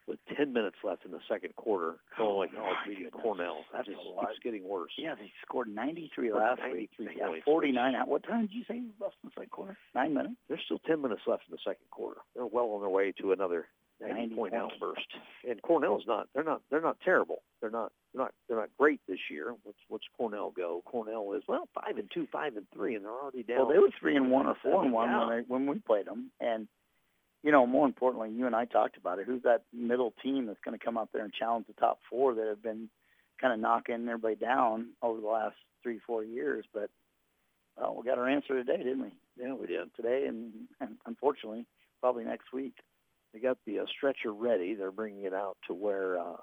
S1: with 10 minutes left in the second quarter.
S2: Oh,
S1: Illinois College beating Cornell. That
S2: That's
S1: just keeps getting worse.
S2: Yeah, they scored 93 last
S1: 93
S2: week. Yeah,
S1: points,
S2: 49. At what time did you say left in the second quarter? Nine minutes.
S1: There's still 10 minutes left in the second quarter. They're well on their way to another 90,
S2: 90
S1: point outburst. And Cornell's not. They're not. They're not terrible. They're not. They're not. They're not great this year. What's What's Cornell go? Cornell is well five and two, five and three, and they're already down.
S2: Well, they were three and one or four and one when they, when we played them, and you know, more importantly, you and I talked about it. Who's that middle team that's going to come out there and challenge the top four that have been kind of knocking everybody down over the last three, four years? But well, we got our answer today, didn't we?
S1: yeah, we did.
S2: Today, and, and unfortunately, probably next week.
S1: They got the uh, stretcher ready. They're bringing it out to where uh,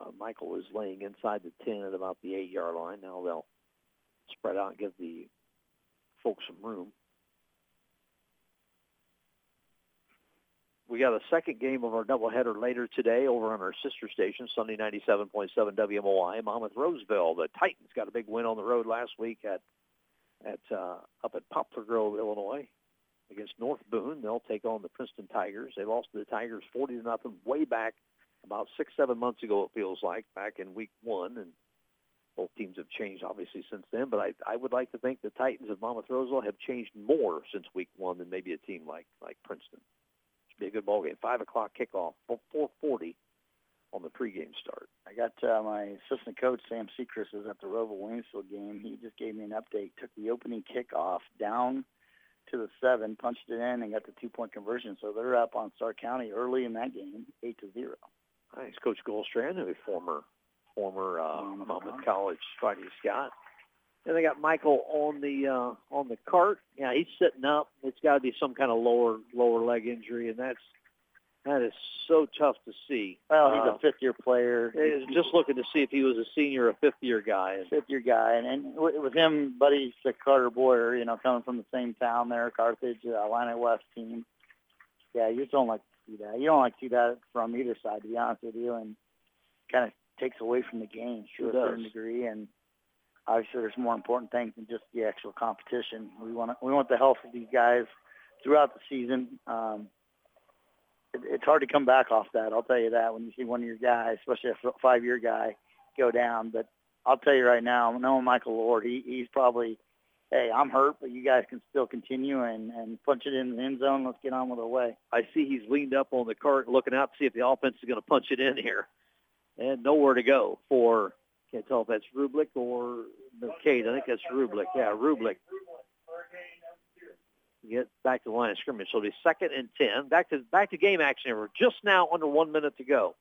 S1: uh, Michael is laying inside the ten at about the eight-yard line. Now they'll spread out and give the folks some room. We got a second game of our doubleheader later today over on our sister station, Sunny 97.7 WMOI, Monmouth Roseville. The Titans got a big win on the road last week at at uh, up at Poplar Grove, Illinois against North Boone. They'll take on the Princeton Tigers. They lost to the Tigers 40 to nothing way back about six, seven months ago, it feels like, back in week one. And both teams have changed, obviously, since then. But I, I would like to think the Titans of Monmouth Roseville have changed more since week one than maybe a team like, like Princeton. Should be a good ball game. 5 o'clock kickoff, 440 on the pregame start.
S2: I got uh, my assistant coach Sam Sechrist is at the ROWVA Waynesville game. He just gave me an update. Took the opening kickoff down to the seven, punched it in, and got the two point conversion. So they're up on Stark County early in that game, eight to zero.
S1: Nice. Coach Goldstrand, a former former uh,
S2: Monmouth College.
S1: Fighting Scot. And they got Michael on the uh, on the cart. Yeah, he's sitting up. It's got to be some kind of lower lower leg injury, and that's that is so tough to see.
S2: Well, he's
S1: Uh,
S2: a fifth year player.
S1: It's just looking to see if he was a senior or a fifth year guy.
S2: Fifth year guy, and, and with him, buddy, the Carter Boyer, you know, coming from the same town there, Carthage, uh, Illini West team. Yeah, you just don't like see that. You don't like to see that from either side, to be honest with you, and kind of takes away from the game to
S1: Sure
S2: a certain
S1: does.
S2: degree. And obviously, there's more important things than just the actual competition. We want we want the health of these guys throughout the season. Um, it, it's hard to come back off that. I'll tell you that when you see one of your guys, especially a five year guy, go down. But I'll tell you right now, knowing Michael Lord, he, he's probably, hey, I'm hurt, but you guys can still continue and, and punch it in the end zone. Let's get on with our way.
S1: I see he's leaned up on the cart, looking out to see if the offense is going to punch it in here, and nowhere to go for. Can't tell if that's Rublik or McCade. I think that's Rublik. Yeah, Rublik. Get back to the line of scrimmage. So it'll be second and ten. Back to back to game action. here. We're just now under one minute to go.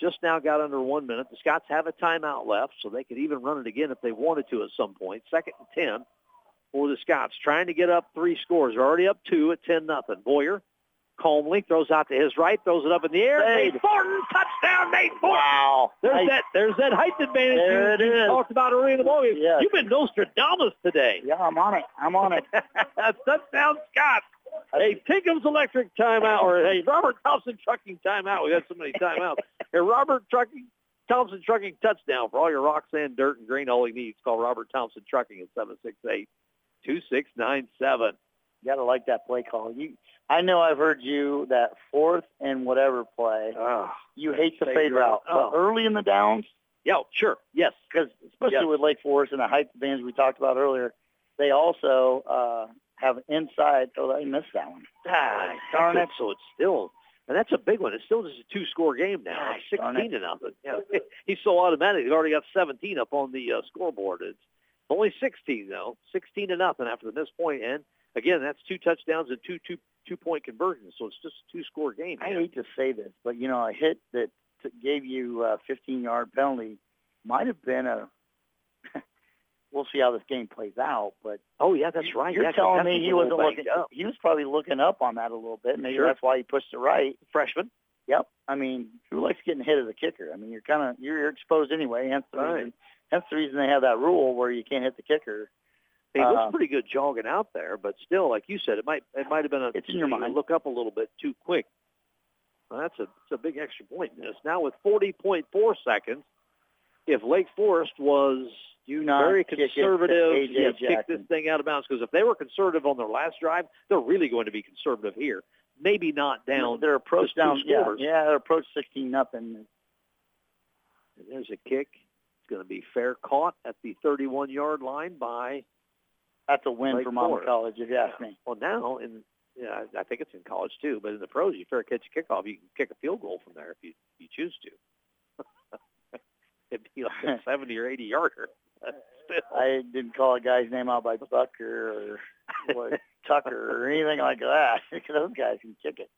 S1: Just now got under one minute. The Scots have a timeout left, so they could even run it again if they wanted to at some point. Second and ten for the Scots, trying to get up three scores. They're already up two at ten nothing. Boyer calmly throws out to his right, throws it up in the air.
S2: Saved.
S1: Nate Thornton, touchdown, Nate Thornton.
S2: Wow.
S1: There's
S2: Nice.
S1: that. There's that height advantage
S2: There
S1: you,
S2: it
S1: you talked about earlier in the ball game.
S2: Yes.
S1: You've been Nostradamus today.
S2: Yeah, I'm on it. I'm on it.
S1: Touchdown, Scott. Hey, Tinkham's Electric timeout, or hey, Robert Thompson Trucking timeout. We've had so many timeouts. hey, Robert Trucking, Thompson Trucking touchdown for all your rock, sand, dirt, and grain he needs. Call Robert Thompson Trucking at seven six eight two six nine seven.
S2: You gotta like that play call. You, I know I've heard you that fourth and whatever play.
S1: Ah,
S2: You hate the
S1: Fade
S2: route,
S1: route.
S2: but
S1: Oh.
S2: early in the downs,
S1: yeah, sure, yes.
S2: because especially
S1: Yes.
S2: with Lake Forest and the height advantage we talked about earlier, they also uh, have inside. Oh, they missed that one.
S1: Ah,
S2: darn it.
S1: So it's still, and that's a big one. It's still just a two-score game now,
S2: Gosh,
S1: It's sixteen to nothing. Yeah, he's so automatic. He's already got seventeen up on the uh, scoreboard. It's only sixteen though, sixteen to nothing after the missed point. And again, that's two touchdowns and two two two-point conversions. So it's just a two-score game.
S2: I
S1: here.
S2: hate to say this, but you know, a hit that t- gave you a 15-yard penalty might have been a. we'll see how this game plays out, but
S1: Oh yeah, that's right.
S2: You're
S1: Yeah,
S2: telling me he wasn't looking.
S1: up.
S2: He was probably looking up on that a little bit. Maybe
S1: Sure.
S2: that's why he pushed it right.
S1: Freshman.
S2: Yep. I mean, who likes getting hit as a kicker? I mean, you're kind of you're exposed anyway. Hence the
S1: Right.
S2: reason. Hence the reason they have that rule where you can't hit the kicker.
S1: He looks
S2: Uh,
S1: pretty good jogging out there, but still, like you said, it might it might have been a
S2: It's in your mind.
S1: look up a little bit too quick. Well, that's a, that's a big extra point in this. Now with 40.4 seconds, if Lake Forest was
S2: Do not
S1: very
S2: kick
S1: conservative,
S2: AJ
S1: yeah, kick this thing out of bounds, because if they were conservative on their last drive, they're really going to be conservative here. Maybe not down.
S2: Their approach down, yeah, yeah, their approach 16 nothing.
S1: And there's a kick. It's going to be fair caught at the 31-yard line by,
S2: That's a win
S1: Lake
S2: for Monmouth. College, if you ask me.
S1: well, now in, yeah, I think it's in college too, but in the pros, you fair catch a kickoff, you can kick a field goal from there if you, you choose to. It'd be like a 70 or 80 yarder.
S2: I didn't call a guy's name out by Bucker or what, Tucker or anything like that. Those guys can kick it.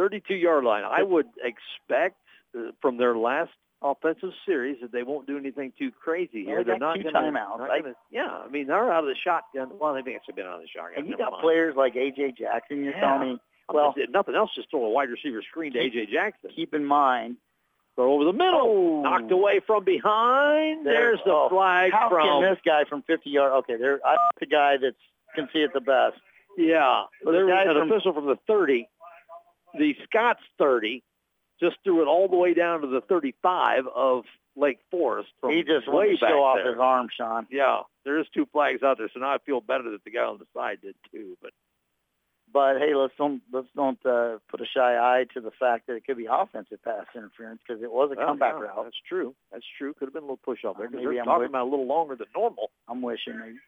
S1: 32-yard line. I would expect uh, from their last offensive series that they won't do anything too crazy here.
S2: Well, they
S1: They're
S2: got
S1: not
S2: two
S1: gonna,
S2: timeouts.
S1: not
S2: I-
S1: gonna- yeah, I mean they're out of the shotgun. Well, they've actually been out of the shotgun.
S2: And you got
S1: mind.
S2: players like AJ Jackson. You're
S1: Yeah.
S2: telling me. Well,
S1: If nothing else, just throw a wide receiver screen to AJ Jackson.
S2: keep in mind.
S1: Throw over the middle.
S2: Oh,
S1: Knocked away from behind.
S2: There-
S1: There's the
S2: oh,
S1: flag
S2: How
S1: from.
S2: can this guy from 50 yards? Okay, there. I'm the guy that can see it the best.
S1: Yeah,
S2: The
S1: there was an
S2: from-
S1: official from the 30, the Scots 30, just threw it all the way down to the 35 of Lake Forest from
S2: He just
S1: way back
S2: show off
S1: there.
S2: his arm, Sean.
S1: Yeah, there is two flags out there, so now I feel better that the guy on the side did too. But
S2: But hey, let's don't let's don't uh, put a shy eye to the fact that it could be offensive pass interference because it was a
S1: well,
S2: comeback
S1: yeah,
S2: route.
S1: That's true. That's true. Could have been a little push off there
S2: Uh,
S1: because
S2: maybe
S1: they're
S2: I'm
S1: talking
S2: with-
S1: about a little longer than normal.
S2: I'm wishing. Maybe.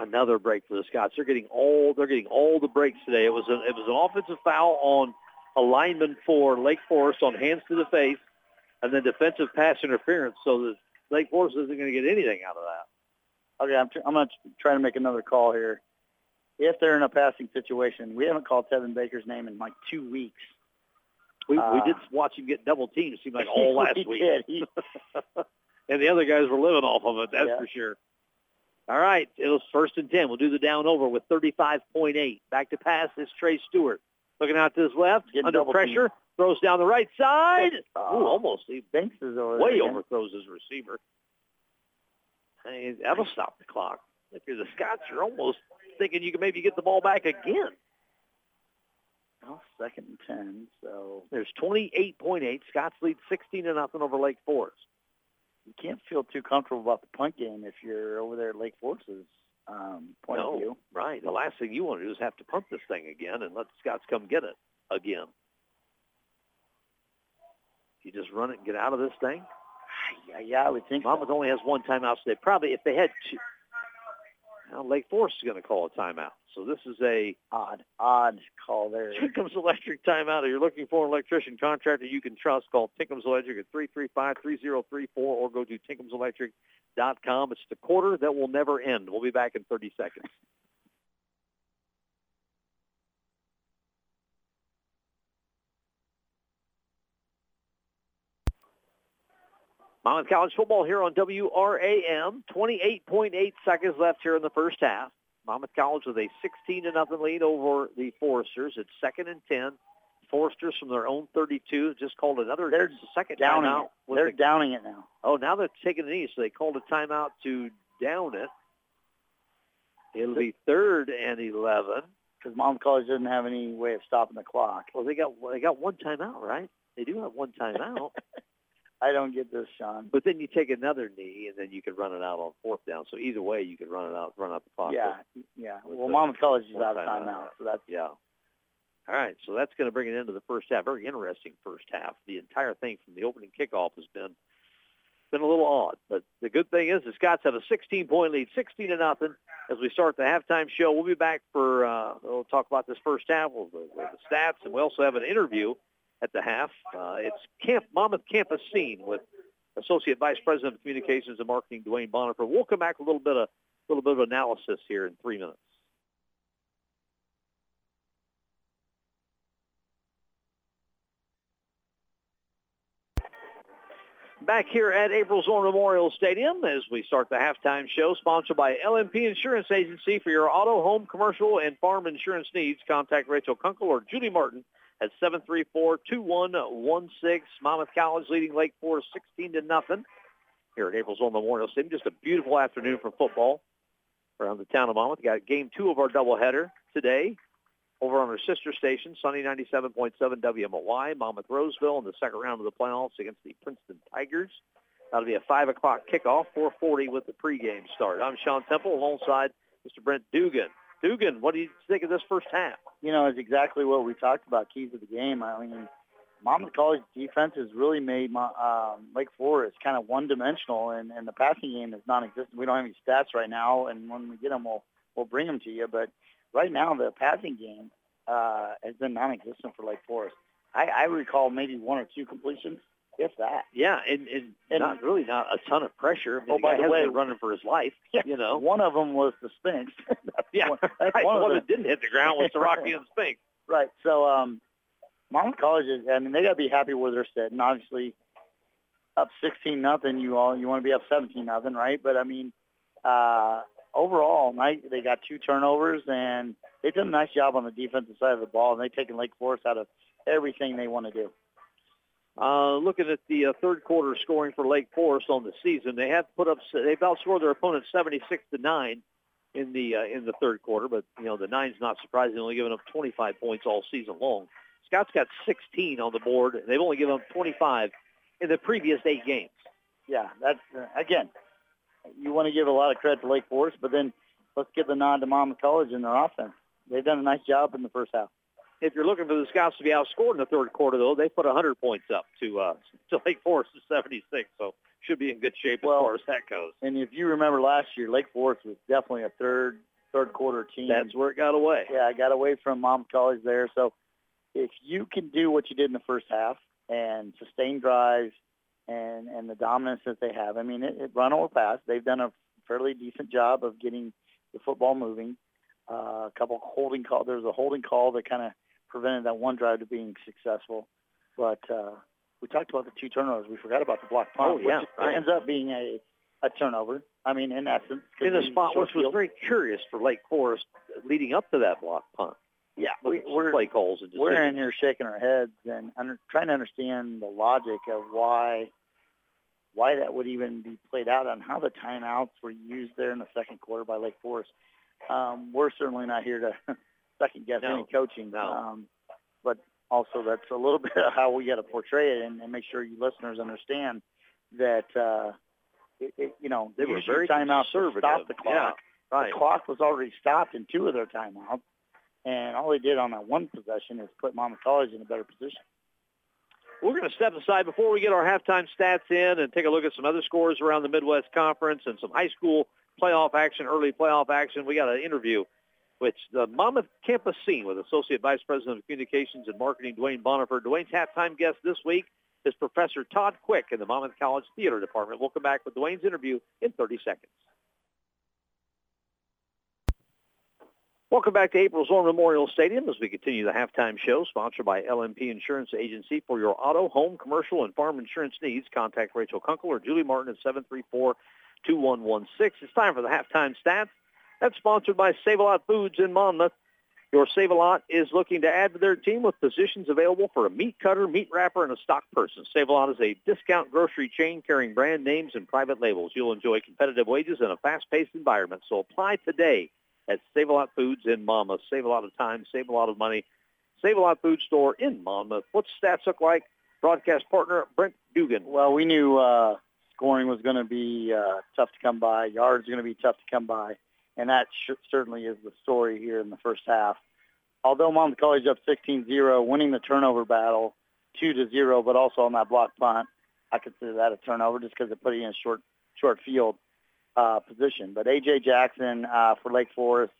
S1: Another break for the Scots. They're getting all they're getting all the breaks today. It was a, it was an offensive foul on a lineman for Lake Forest on hands to the face, and then defensive pass interference. So the Lake Forest isn't going to get anything out of that.
S2: Okay, I'm, tr- I'm going to try to make another call here. If they're in a passing situation, we haven't called Tevin Baker's name in like two weeks.
S1: We we
S2: Uh,
S1: did watch him get double teamed. It seemed like all last
S2: We
S1: week.
S2: did.
S1: And the other guys were living off of it. That's
S2: Yeah.
S1: for sure. All right, it was first and ten. We'll do the down over with 35.8. Back to pass is Trey Stewart. Looking out to his left,
S2: Getting
S1: under pressure, throws down the right side.
S2: Oh.
S1: Ooh, almost. He
S2: Banks is over
S1: way
S2: there
S1: overthrows his receiver. That'll stop the clock. If you're the Scots, you're almost thinking you can maybe get the ball back again.
S2: Well, second and ten. So
S1: There's 28.8. Scots lead 16 to nothing over Lake Forest.
S2: You can't feel too comfortable about the punt game if you're over there at Lake Forest's um, point
S1: no,
S2: of view.
S1: right. The last thing you want to do is have to punt this thing again and let the Scots come get it again. You just run it and get out of this thing.
S2: Yeah, yeah, I would think. so.
S1: Only has one timeout, so they probably, if they had two, well, Lake Forest is going to call a timeout. So this is a
S2: Odd, odd call there.
S1: Tinkham's Electric timeout. If you're looking for an electrician contractor you can trust, call Tinkham's Electric at 335-3034 or go to tinkhamselectric.com. It's the quarter that will never end. We'll be back in 30 seconds. Monmouth College football here on WRAM. 28.8 seconds left here in the first half. Monmouth College with a 16 to nothing lead over the Foresters. It's second and 10. Foresters from their own 32 just called another
S2: They're
S1: second
S2: Downing
S1: timeout.
S2: it. They're
S1: the-
S2: downing it now.
S1: oh, now they're taking the knee, so they called a timeout to down it. It'll be third and 11.
S2: because Monmouth College doesn't have any way of stopping the clock.
S1: Well, they got they got one timeout, right? They do have one timeout,
S2: I don't get this, Sean.
S1: but then you take another knee, and then you could run it out on fourth down. So either way, you could run it out, run out the clock.
S2: Yeah, yeah. Well,
S1: the
S2: Mom College is out of
S1: timeout.
S2: timeout, so that's
S1: Yeah. All right, so that's going to bring it into the first half. Very interesting first half. The entire thing from the opening kickoff has been been a little odd, but the good thing is the Scots have a 16-point lead, 16 to nothing. As we start the halftime show, we'll be back for uh, we'll talk about this first half, with the, with the stats, and we also have an interview at the half. Uh, it's Camp Monmouth Campus Scene with Associate Vice President of Communications and Marketing Duane Bonifer. We'll come back with a little bit of a little bit of analysis here in three minutes. Back here at April Zorn Memorial Stadium as we start the halftime show, sponsored by LMP Insurance Agency for your auto, home, commercial, and farm insurance needs. Contact Rachel Kunkel or Judy Martin at 734-2116. Monmouth College leading Lake Forest 16 to nothing. here at April's April Zorn Memorial Stadium. Just a beautiful afternoon for football around the town of Monmouth. We got game two of our doubleheader today over on our sister station, Sunny 97.7 WMOI, Monmouth Roseville in the second round of the playoffs against the Princeton Tigers. That'll be a 5 o'clock kickoff, 440 with the pregame start. I'm Sean Temple alongside Mr. Brent Dugan. Dugan, what do you think of this first half?
S2: You know, it's exactly what we talked about, keys of the game. I mean, Monmouth College defense has really made my, um, Lake Forest kind of one-dimensional, and, and the passing game is non-existent. We don't have any stats right now, and when we get them, we'll, we'll bring them to you. But right now, the passing game uh, has been non-existent for Lake Forest. I, I recall maybe one or two completions, if that.
S1: Yeah, and, and, and not really not a ton of pressure. I mean,
S2: oh,
S1: the
S2: by the way,
S1: running for his life.
S2: Yeah,
S1: you know,
S2: one of them was the Sphinx.
S1: yeah,
S2: one, that's
S1: right.
S2: one of
S1: one
S2: the,
S1: that didn't hit the ground was the Rocky and the Sphinx.
S2: Right. So, um, Monmouth College is. I mean, they got to be happy where they're sitting. Obviously, up sixteen nothing. You all you want to be up seventeen nothing, right? But I mean, uh, overall, night they got two turnovers and they've done a nice job on the defensive side of the ball, and they've taken Lake Forest out of everything they want to do.
S1: Uh, looking at the uh, third quarter scoring for Lake Forest on the season, they have put up they've outscored their opponent 76 to nine in the uh, in the third quarter, but you know the nine's not surprising, only given up 25 points all season long. Scots got 16 on the board, and they've only given up 25 in the previous eight games.
S2: Yeah, that's uh, again, you want to give a lot of credit to Lake Forest, but then let's give the nod to Monmouth College in their offense. They've done a nice job in the first half.
S1: If you're looking for the Scots to be outscored in the third quarter, though, they put 100 points up to uh, to Lake Forest to 76, so should be in good shape
S2: well,
S1: as far as that goes.
S2: And if you remember last year, Lake Forest was definitely a third third quarter team.
S1: That's where it got away.
S2: Yeah, I got away from Monmouth College there. So if you can do what you did in the first half and sustain drives and and the dominance that they have, I mean, it, it run or pass, they've done a fairly decent job of getting the football moving. Uh, a couple holding call. There was a holding call that kind of prevented that one drive to being successful. But uh, we talked about the two turnovers. We forgot about the block punt,
S1: Oh, yeah,
S2: which
S1: right.
S2: ends up being a, a turnover. I mean, in essence.
S1: In a spot which was very curious for Lake Forest leading up to that block punt.
S2: Yeah, we, we're
S1: play calls and
S2: we're in here shaking our heads and under, trying to understand the logic of why why that would even be played out and how the timeouts were used there in the second quarter by Lake Forest. Um, we're certainly not here to second guess
S1: No.
S2: any coaching,
S1: No.
S2: um, but also that's a little bit of how we got to portray it and, and make sure you listeners understand that uh, it, it, you know
S1: They were very
S2: timeouts to stop the clock.
S1: Yeah, right.
S2: The clock was already stopped in two of their timeouts, and all they did on that one possession is put Monmouth College in a better position.
S1: We're going to step aside before we get our halftime stats in and take a look at some other scores around the Midwest Conference and some high school playoff action, early playoff action. We got an interview with the Monmouth campus scene with Associate Vice President of Communications and Marketing Duane Bonifer. Duane's halftime guest this week is Professor Todd Quick in the Monmouth College Theater Department. We'll come back with Duane's interview in 30 seconds. Welcome back to April Zorn Memorial Stadium as we continue the halftime show sponsored by LMP Insurance Agency. For your auto, home, commercial, and farm insurance needs, contact Rachel Kunkel or Julie Martin at 734-2116. It's time for the halftime stats. That's sponsored by Save-A-Lot Foods in Monmouth. Your Save-A-Lot is looking to add to their team with positions available for a meat cutter, meat wrapper, and a stock person. Save-A-Lot is a discount grocery chain carrying brand names and private labels. You'll enjoy competitive wages in a fast-paced environment. So apply today at Save a Lot Foods in Monmouth. Save a lot of time, save a lot of money. Save a Lot Food Store in Monmouth. What's stats look like? Broadcast partner Brent Dugan.
S2: Well, we knew uh, scoring was going to be uh, tough to come by. Yards are going to be tough to come by, and that sh- certainly is the story here in the first half. Although Monmouth College up 16-0, winning the turnover battle 2 to 0, but also on that block punt, I consider that a turnover just because it put it in a short short field uh, position. But AJ Jackson uh, for Lake Forest,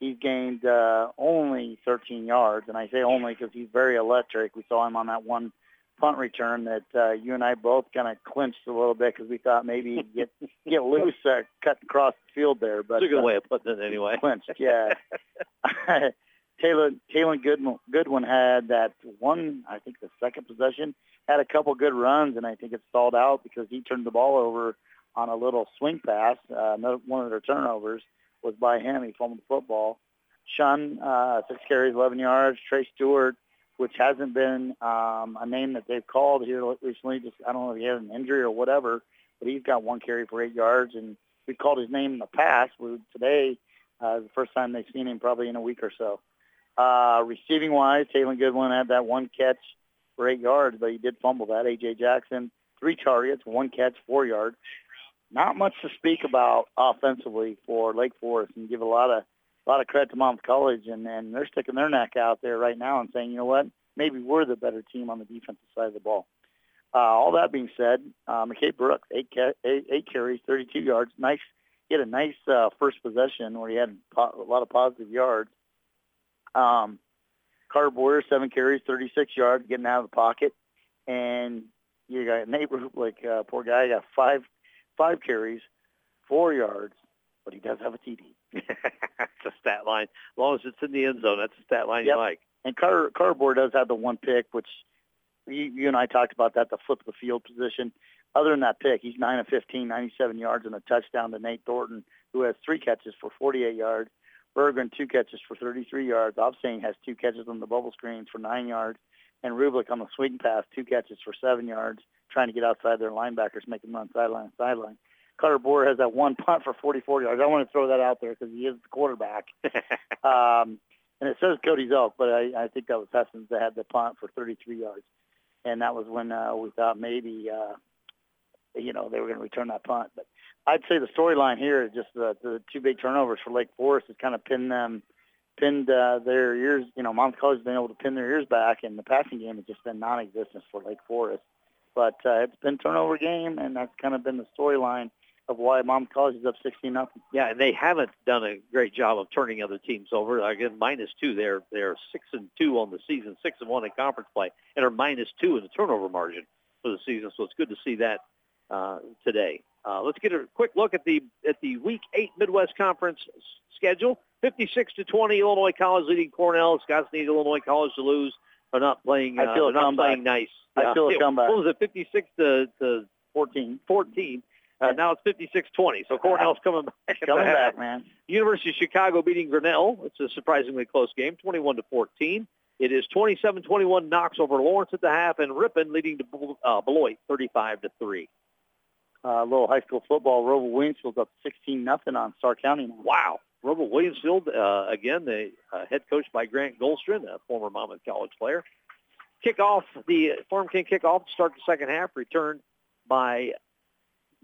S2: he's gained uh, only 13 yards, and I say only because he's very electric. We saw him on that one punt return that uh, you and I both kind of clinched a little bit because we thought maybe he'd get get loose, uh, cut across the field there. But
S1: That's a good
S2: uh,
S1: way of putting it anyway.
S2: clinched, yeah. Taylor Taylor Goodwin, Goodwin had that one, I think the second possession, had a couple good runs, and I think it stalled out because he turned the ball over on a little swing pass. Uh, another one of their turnovers was by him. He fumbled the football. Shun, uh, six carries, 11 yards. Trey Stewart, which hasn't been um, a name that they've called here recently. Just I don't know if he had an injury or whatever, but he's got one carry for eight yards, and we called his name in the past. We, today, uh, the first time they've seen him probably in a week or so. Uh, receiving wise, Taylor Goodwin had that one catch for eight yards, but he did fumble that. A.J. Jackson, three targets, one catch, four yards. Not much to speak about offensively for Lake Forest, and give a lot of a lot of credit to Monmouth College, and, and they're sticking their neck out there right now and saying, you know what, maybe we're the better team on the defensive side of the ball. Uh, all that being said, uh, McKay Brooks, eight, ca- eight, eight carries, 32 yards. Nice. He had a nice uh, first possession where he had po- a lot of positive yards. Um, Carter Boyer, seven carries, 36 yards, getting out of the pocket. And you got Nate like uh, poor guy, got five five carries, four yards, but he does have a TD.
S1: That's a stat line. As long as it's in the end zone, that's a stat line
S2: Yep.
S1: you like.
S2: And Carter, Carter does have the one pick, which you, you and I talked about that, the flip of the field position. Other than that pick, he's 9 of 15, 97 yards and a touchdown to Nate Thornton, who has three catches for 48 yards. Bergen, two catches for 33 yards. Obsane has two catches on the bubble screens for nine yards. And Rublik on the swing pass, two catches for seven yards, trying to get outside their linebackers, make them run sideline to sideline. Carter Boyer has that one punt for 44 yards. I want to throw that out there because he is the quarterback. Um, and it says Cody Zelk, but I, I think that was Hessens that had the punt for 33 yards. And that was when uh, we thought maybe, uh, you know, they were going to return that punt. But I'd say the storyline here is just the, the two big turnovers for Lake Forest has kind of pinned them, pinned uh, their ears. You know, Mount College has been able to pin their ears back, and the passing game has just been non-existent for Lake Forest. But uh, it's been turnover game, and that's kind of been the storyline of why Mom College is up 16 nothing.
S1: Yeah, and they haven't done a great job of turning other teams over. Again, minus two. They're they're six and two on the season, six and one in conference play, and are minus two in the turnover margin for the season. So it's good to see that uh, today. Uh, let's get a quick look at the at the Week Eight Midwest Conference schedule. 56 to 20, Illinois College leading Cornell. Scots need Illinois College to lose. They're not playing.
S2: I
S1: Uh,
S2: feel a
S1: they're not
S2: comeback.
S1: playing nice.
S2: I feel a comeback.
S1: What was it? 56 to to
S2: 14.
S1: 14. Uh, now it's 56-20. So Cornell's coming back.
S2: Coming back, man.
S1: University of Chicago beating Grinnell. It's a surprisingly close game, 21 to 14. It is 27-21 Knox over Lawrence at the half, and Ripon leading to uh, Beloit 35 to three.
S2: Uh, little high school football. ROWVA Williamsfield's up 16 nothing on Stark County now.
S1: Wow. ROWVA Williamsfield, uh, again, the uh, head coach by Grant Goldstrin, a former Monmouth College player. Kickoff, the Farm King kickoff to start the second half, returned by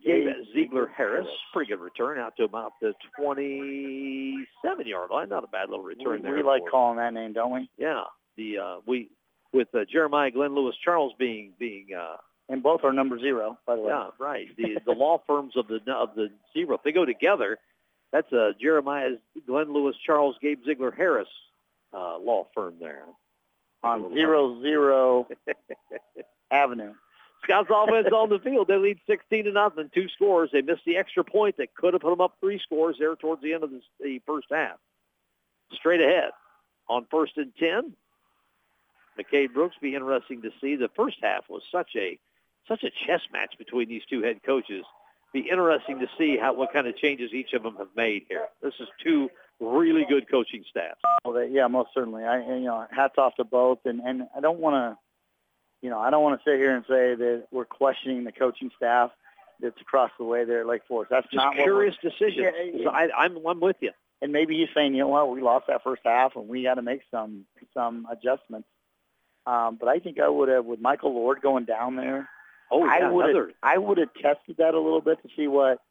S1: Gabe Ziegler Harris. Pretty good return out to about the 27-yard line. Not a bad little return
S2: We,
S1: there.
S2: we like calling that name, don't we?
S1: Yeah, the uh, we with uh, Jeremiah Glenn Lewis Charles being being uh,
S2: And both are number zero, by the way.
S1: yeah right the the law firms of the of the zero if they go together, that's uh, Jeremiah Glenn Lewis Charles Gabe Ziegler Harris uh, law firm there.
S2: On zero zero Avenue.
S1: Scots offense on the field. They lead 16 to nothing. Two scores. They missed the extra point that could have put them up three scores there towards the end of the, the first half. Straight ahead on first and 10. McCade Brooks be interesting to see. The first half was such a such a chess match between these two head coaches. Be interesting to see how what kind of changes each of them have made here. This is two really good coaching staffs.
S2: Well, yeah, most certainly. I, you know, hats off to both. And, and I don't want to, you know, I don't want to sit here and say that we're questioning the coaching staff that's across the way there at Lake Forest. That's
S1: Just
S2: not
S1: curious decision.
S2: Yeah, yeah.
S1: So I, I'm I'm with you.
S2: and maybe he's saying, you know what, we lost that first half and we got to make some some adjustments. Um, but I think I would have with Michael Lord going down there.
S1: Oh, yeah, I
S2: would have I would have tested that a little bit to see what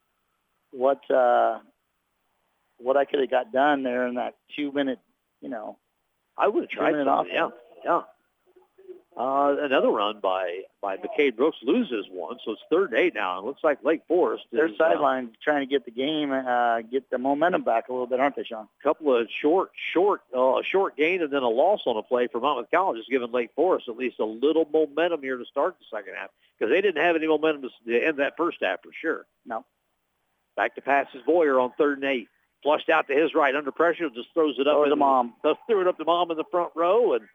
S2: what uh, what I could have got done there in that two minute, you know.
S1: I would have tried
S2: it off.
S1: Yeah, yeah. Uh, another run by by McCade Brooks loses one, so it's third and eight now. It looks like Lake Forest
S2: Their
S1: is uh,
S2: sidelines trying to get the game, uh, get the momentum back a little bit, aren't they, Sean?
S1: a couple of short, short, uh, short gain and then a loss on a play for Monmouth College has given Lake Forest at least a little momentum here to start the second half because they didn't have any momentum to to end that first half for sure.
S2: No.
S1: Back to passes Boyer on third and eight. Flushed out to his right under pressure, just throws it up.
S2: Or
S1: in
S2: the mom.
S1: Just threw it up to mom in the front row, and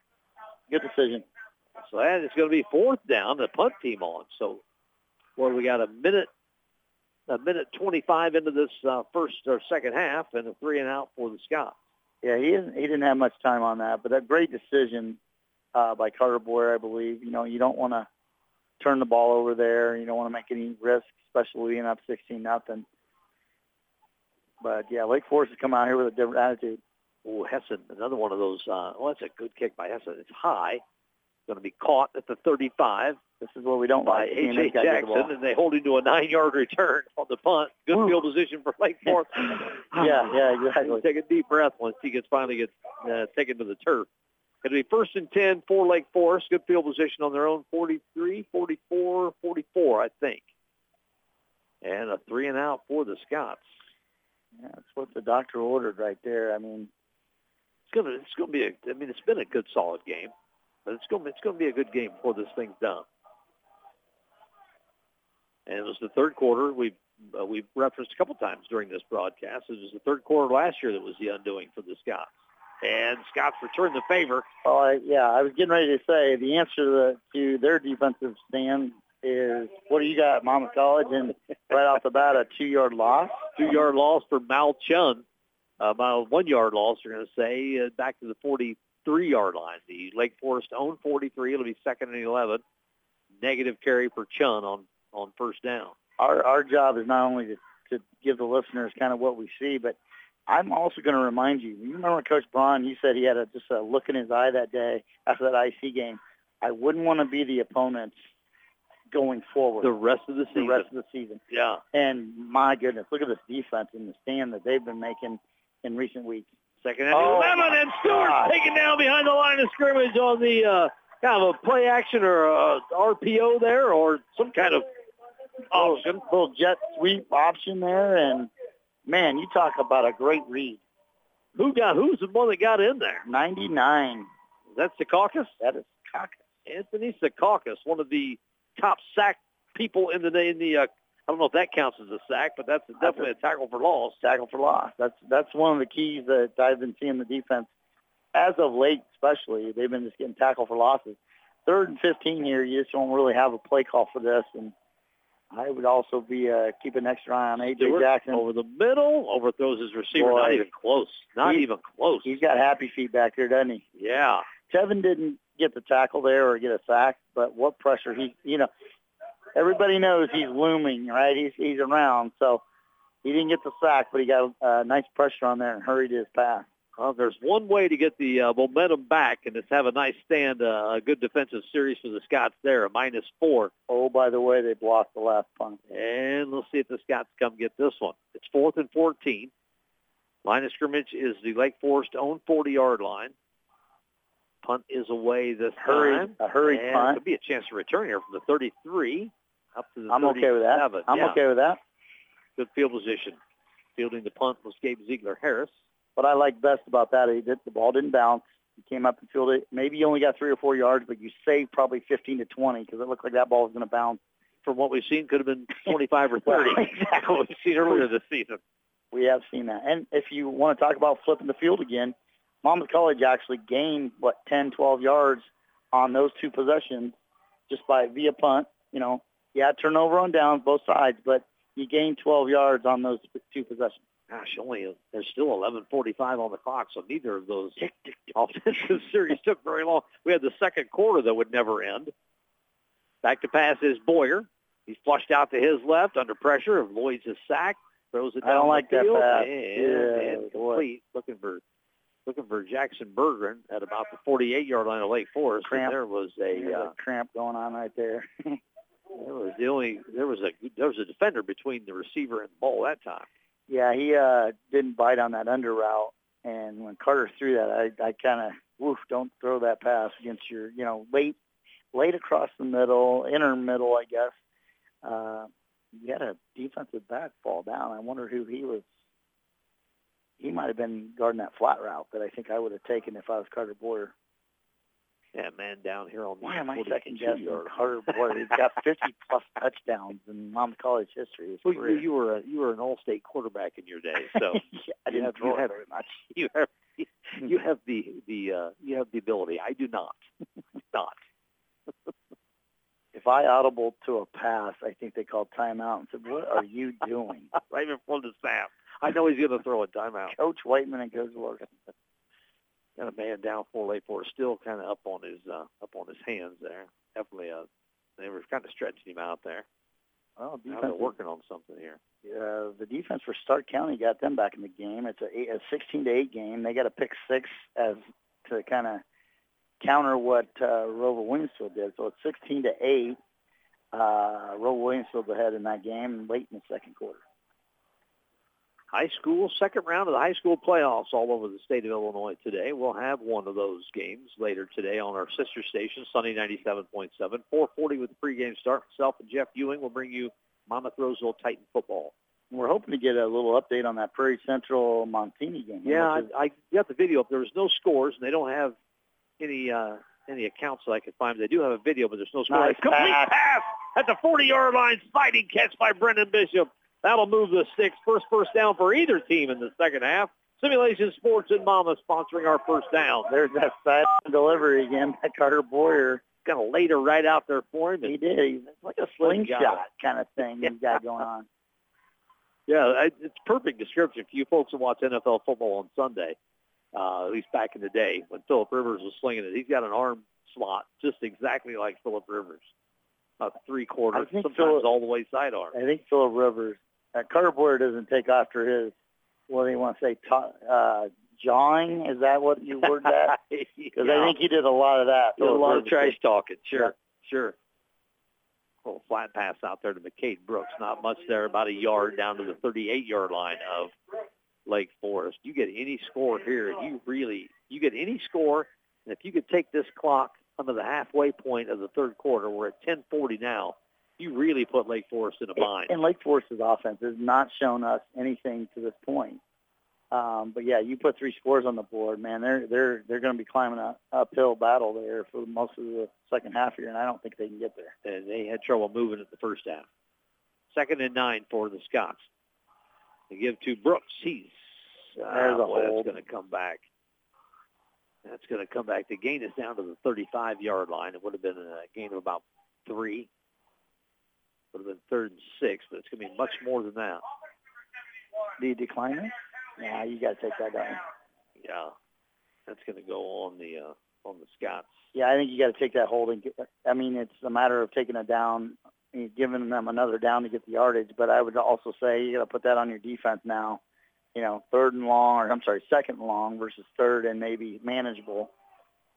S2: Good decision.
S1: So that is going to be fourth down, the punt team on. So, well, we got a minute, a minute 25 into this uh, first or second half, and a three and out for the Scots.
S2: Yeah, he didn't, he didn't have much time on that, but a great decision uh, by Carter Boyer, I believe. You know, you don't want to turn the ball over there. You don't want to make any risks. especially being up 16 nothing. But yeah, Lake Forest has come out here with a different attitude.
S1: Oh, Hessen, another one of those. Uh, well, that's a good kick by Hessen. It's high. Going to be caught at the 35.
S2: This is what we don't like.
S1: A.J. Jackson, and they hold him to a nine-yard return on the punt. Good
S2: Ooh.
S1: field position for Lake Forest.
S2: yeah, yeah, exactly.
S1: Take a deep breath once he gets finally gets uh, taken to the turf. It'll be first and 10 for Lake Forest. Good field position on their own 43, 44, 44, I think. And a three and out for the Scots.
S2: Yeah, that's what the doctor ordered right there. I mean,
S1: It's gonna it's gonna be a I mean it's been a good solid game, but it's gonna it's gonna be a good game before this thing's done. And it was the third quarter. We uh, we referenced a couple times during this broadcast. It was the third quarter last year that was the undoing for the Scots. And Scots returned the favor.
S2: oh, I, yeah, I was getting ready to say the answer to, the, to their defensive stand is what do you got, Monmouth College? And right off the bat, a two-yard loss.
S1: Two-yard loss for Mal Chun. Uh, about a one-yard loss, you're going to say, uh, back to the 43-yard line. The Lake Forest own 43. It'll be second and 11. Negative carry for Chun on, on first down.
S2: Our our job is not only to, to give the listeners kind of what we see, but I'm also going to remind you. You remember Coach Braun? You said he had a, just a look in his eye that day after that IC game. I wouldn't want to be the opponents going forward
S1: The rest of the season.
S2: the rest of the season.
S1: yeah.
S2: And my goodness, look at this defense in the stand that they've been making in recent weeks.
S1: Second and
S2: Oh,
S1: 11,
S2: my
S1: and Stewart
S2: God.
S1: taken down behind the line of scrimmage on the uh, kind of a play action or a RPO there or some kind of option.
S2: Little jet sweep option there, and man, you talk about a great read.
S1: Who got, who's the one that got in there?
S2: 99.
S1: That's the caucus.
S2: That is cock.
S1: Anthony Secaucus, one of the top sack people in the, day in the uh, I don't know if that counts as a sack, but that's definitely a tackle for loss.
S2: tackle for loss. That's that's one of the keys that I've been seeing the defense as of late, especially. They've been just getting tackle for losses. Third and 15 here, you just don't really have a play call for this. And I would also be uh, keep an extra eye on AJ
S1: Stewart
S2: Jackson.
S1: over the middle, overthrows his receiver. Not even close. Not even close.
S2: He's got happy feet back there, doesn't he?
S1: Yeah.
S2: Tevin didn't get the tackle there or get a sack, but what pressure he, you know, everybody knows he's looming, right? He's he's around, so he didn't get the sack, but he got uh, nice pressure on there and hurried his pass.
S1: Well, there's one way to get the uh, momentum back, and it's have a nice stand, uh, a good defensive series for the Scots there, a minus four.
S2: Oh, by the way, they blocked the last punt.
S1: And let's see if the Scots come get this one. It's fourth and 14. Line of scrimmage is the Lake Forest own 40-yard line. Punt is away this
S2: Hurried,
S1: time.
S2: a hurried
S1: and
S2: punt.
S1: Could be a chance to return here from the 33 up to the
S2: I'm okay with that. I'm
S1: yeah,
S2: okay with that.
S1: Good field position. Fielding the punt was Gabe Ziegler-Harris.
S2: What I like best about that, he did, the ball didn't bounce. He came up and fielded it. Maybe you only got three or four yards, but you saved probably 15 to 20 because it looked like that ball was going to bounce.
S1: From what we've seen, could have been 25 or 30.
S2: Well, exactly.
S1: what we've seen earlier this season.
S2: We have seen that. And if you want to talk about flipping the field again, Monmouth College actually gained, what, 10, 12 yards on those two possessions just by via punt. You know, had turnover on downs, both sides, but you gained 12 yards on those two possessions.
S1: Gosh, only there's still 11:45 on the clock, so neither of those offensive series took very long. We had the second quarter that would never end. Back to pass is Boyer. He's flushed out to his left under pressure. of Lloyd's is sacked. Throws it
S2: I don't like that pass.
S1: And,
S2: Yeah,
S1: complete. Looking for looking for Jackson Bergeron at about the 48-yard line of Lake Forest. And there was a uh,
S2: a cramp going on right there.
S1: there was the only there was a there was a defender between the receiver and the ball that time.
S2: Yeah, he uh didn't bite on that under route, and when Carter threw that, I I kind of woof, don't throw that pass against your you know late late across the middle, inner middle, I guess. Uh, you had a defensive back fall down. I wonder who he was. He might have been guarding that flat route that I think I would have taken if I was Carter Boyer.
S1: Yeah, man, down here on the
S2: Why am I
S1: 42
S2: second guessing Carter Boyer? He's got 50 plus touchdowns in Mom College history. His
S1: Well, you,
S2: career.
S1: you were a, you were an all-state quarterback in your day, so
S2: yeah, I didn't
S1: have-
S2: throw
S1: you have-
S2: very much.
S1: you have you have the the uh, you have the ability. I do not, not.
S2: If I audible to a pass, I think they called timeout and said, "What are you doing?"
S1: Right in front of the snap. I know he's going to throw a timeout.
S2: Coach Whiteman and Coach Logan.
S1: Got a man down four late for still kind of up on his uh, up on his hands there. Definitely, uh, they were kind of stretching him out there.
S2: Well,
S1: Now
S2: defense
S1: they're working on something here.
S2: uh, the defense for Stark County got them back in the game. It's a, eight, a 16 to 8 game. They got a pick six as to kind of counter what uh, ROWVA Williamsfield did. So it's 16 to 8. Uh, ROWVA Williamsfield's ahead in that game late in the second quarter.
S1: High school, second round of the high school playoffs all over the state of Illinois today. We'll have one of those games later today on our sister station, Sunny 97.7. 440 with the pregame start. Myself and Jeff Ewing will bring you Monmouth Roseville Titan football.
S2: We're hoping to get a little update on that Prairie Central Montini game.
S1: Yeah, I,
S2: is-
S1: I got the video up. There was no scores, and they don't have any uh, any accounts that I could find. They do have a video, but there's no score.
S2: Nice
S1: Complete
S2: pass.
S1: pass at the 40-yard line. Fighting catch by Brendan Bishop. That'll move the sticks. First first down for either team in the second half. Simulation Sports and Mama sponsoring our first down.
S2: there's that side delivery again by Carter Boyer.
S1: Kind of laid her right out there for him.
S2: He did. He's it's like a slingshot kind of thing he's got going on.
S1: yeah, it's perfect description for you folks who watch NFL football on Sunday. Uh, at least back in the day when Philip Rivers was slinging it, he's got an arm slot just exactly like Philip Rivers. About three quarters, sometimes
S2: Phillip-
S1: all the way sidearm.
S2: I think Philip Rivers, uh, Carter Boyer doesn't take after his, what do you want to say, ta- uh, jawing? Is that what you word that? Because I think he did a lot of that.
S1: A lot of trash talking. Sure,
S2: Yeah.
S1: sure. Little flat pass out there to McCade Brooks. Not much there, about a yard down to the 38-yard line of Lake Forest. You get any score here, you really, you get any score, and if you could take this clock under the halfway point of the third quarter, we're at 10:40 now. You really put Lake Forest in a bind.
S2: And Lake Forest's offense has not shown us anything to this point. Um, but yeah, you put three scores on the board, man. They're they're they're going to be climbing a uphill battle there for most of the second half here, and I don't think they can get there.
S1: and they had trouble moving at the first half. Second and nine for the Scots. They give to Brooks. He's
S2: There's a
S1: boy,
S2: hold.
S1: That's going to come back. That's going to come back. The gain is down to the 35-yard line. It would have been a gain of about three. Would have been third and six, but it's going to be much more than that.
S2: Do you decline it? Yeah, you got to take that down.
S1: Yeah, that's going to go on the uh, on the Scots.
S2: Yeah, I think you got to take that holding. I mean, it's a matter of taking it down, giving them another down to get the yardage. But I would also say you got to put that on your defense now. You know, third and long, or I'm sorry, second and long versus third and maybe manageable.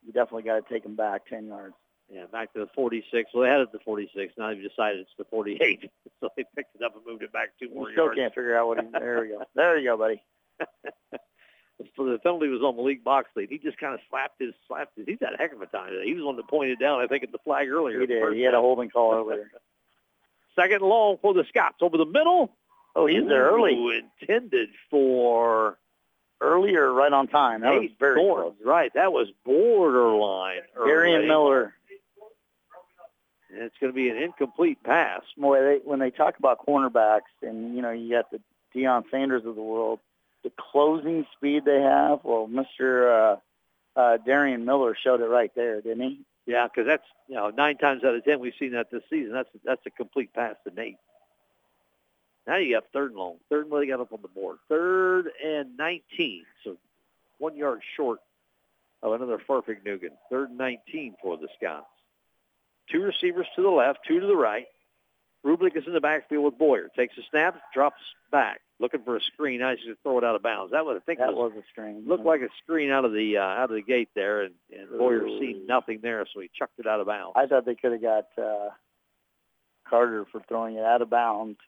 S2: You definitely got to take them back ten yards.
S1: Yeah, back to the 46. Well, they had it at the 46. Now they've decided it's the 48. so they picked it up and moved it back two
S2: We
S1: more
S2: still
S1: yards.
S2: can't figure out what he. There we go. There you go, buddy.
S1: so the penalty was on Malik Boxley. He just kind of slapped his slapped his. He's had a heck of a time today. He was the one that pointed down. I think at the flag earlier.
S2: He did. He had a holding call over there.
S1: Second long for the Scots over the middle.
S2: Oh, he's there early,
S1: Ooh, intended for
S2: earlier, right on time. That was very close.
S1: Right, that was borderline.
S2: Darian. Miller.
S1: It's going to be an incomplete pass.
S2: Boy, they, when they talk about cornerbacks, and you know, you got the Deion Sanders of the world, the closing speed they have. Well, Mr. Uh, uh, Darian Miller showed it right there, didn't he?
S1: Yeah, because that's you know nine times out of ten we've seen that this season. That's that's a complete pass to Nate. Now you got third and long. Third and what they got up on the board. Third and nineteen. So one yard short of another perfect Nugan. Third and nineteen for the Scots. Two receivers to the left, two to the right. Rublik is in the backfield with Boyer. Takes a snap, drops back, looking for a screen. Now he's going to throw it out of bounds. That would I think
S2: That
S1: was
S2: was a string.
S1: looked like a screen out of the uh, out of the gate there, and, and Boyer
S2: Ooh.
S1: seen nothing there, so he chucked it out of bounds.
S2: I thought they could have got uh, Carter for throwing it out of bounds.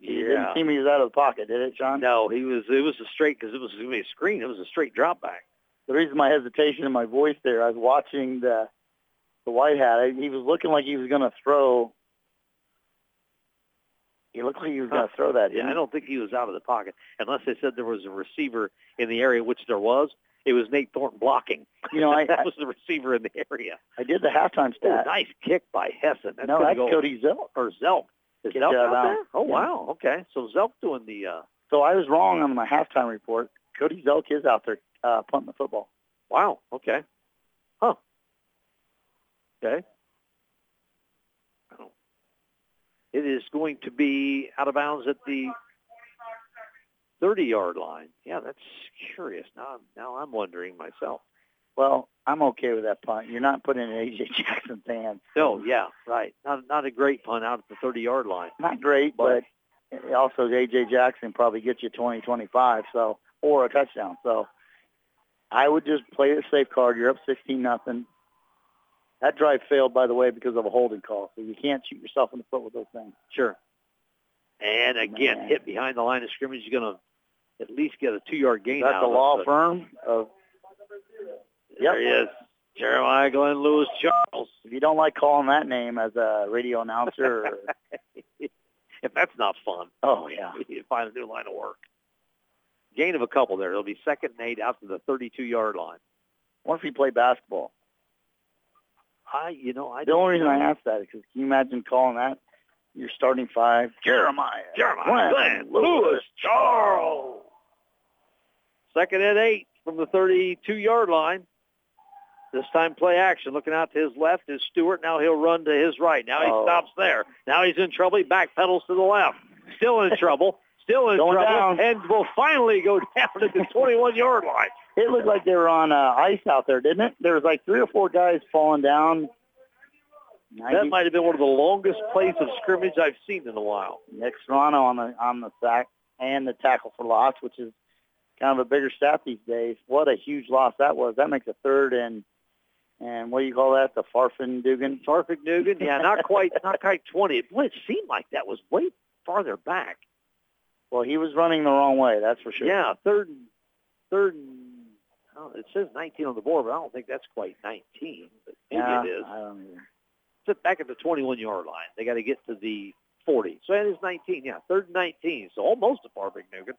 S2: It didn't
S1: yeah.
S2: seem he was out of the pocket, did it, John?
S1: No, he was. It was a straight because it was going to be a screen. It was a straight drop back.
S2: The reason my hesitation in my voice there, I was watching the the white hat. He was looking like he was going to throw. He looked like he was going to throw that.
S1: Yeah, I don't think he was out of the pocket unless they said there was a receiver in the area, which there was. It was Nate Thornton blocking.
S2: You know, I-
S1: that was the receiver in the area.
S2: I did the halftime
S1: Oh,
S2: stat.
S1: nice kick by Hessen. That's
S2: no, that's
S1: go,
S2: Cody Zelk.
S1: or Zelk. Is Zelk
S2: out
S1: out there? Oh
S2: Yeah.
S1: wow. Okay, so Zelk doing the. uh
S2: So I was wrong on my halftime report. Cody Zelk is out there uh, punting the football.
S1: Wow. Okay. Huh. Okay. It is going to be out of bounds at the 30-yard line. Yeah, that's curious. Now, now I'm wondering myself.
S2: Well, I'm okay with that punt. You're not putting in A.J. Jackson's hands.
S1: No, yeah, right. Not not a great punt out at the 30-yard line.
S2: Not great, but, but also A.J. Jackson probably gets you 20, 25, so or a touchdown. So I would just play the safe card. You're up 16 nothing. That drive failed, by the way, because of a holding call. So you can't shoot yourself in the foot with those things.
S1: Sure. And again, Man. hit behind the line of scrimmage. You're going to at least get a two-yard gain.
S2: That's the law firm of.
S1: Yep. There he is. Jeremiah Glenn Lewis Charles.
S2: If you don't like calling that name as a radio announcer, or...
S1: if that's not fun.
S2: Oh yeah.
S1: You need to find a new line of work. Gain of a couple there. It'll be second and eight out to the 32-yard line.
S2: What if he played basketball?
S1: I, you know, I.
S2: The only reason I asked that is because can you imagine calling that your starting five? Jeremiah,
S1: Jeremiah, Glenn, Lewis, Charles. Second and eight from the 32-yard line. This time play action. Looking out to his left is Stewart. Now he'll run to his right. Now he oh. stops there. Now he's in trouble. He backpedals to the left. Still in trouble. Still in
S2: Going
S1: trouble.
S2: Down.
S1: And will finally go down at the 21-yard line.
S2: It looked like they were on uh, ice out there, didn't it? There was like three or four guys falling down.
S1: 90. That might have been one of the longest plays of scrimmage I've seen in a while.
S2: Nick Serrano on the on the sack and the tackle for loss, which is kind of a bigger stat these days. What a huge loss that was. That makes a third and and what do you call that? The Fahrvergnügen?
S1: Farfin Dugan? Yeah, not quite not quite twenty. Boy, it seemed like that was way farther back.
S2: Well, he was running the wrong way, that's for sure.
S1: Yeah, third third Oh, it says 19 on the board, but I don't think that's quite 19. But maybe
S2: yeah,
S1: it is.
S2: I don't either.
S1: Sit back at the 21-yard line. They got to get to the 40. So it is 19, yeah, third and 19. So almost a Farfig Nugan.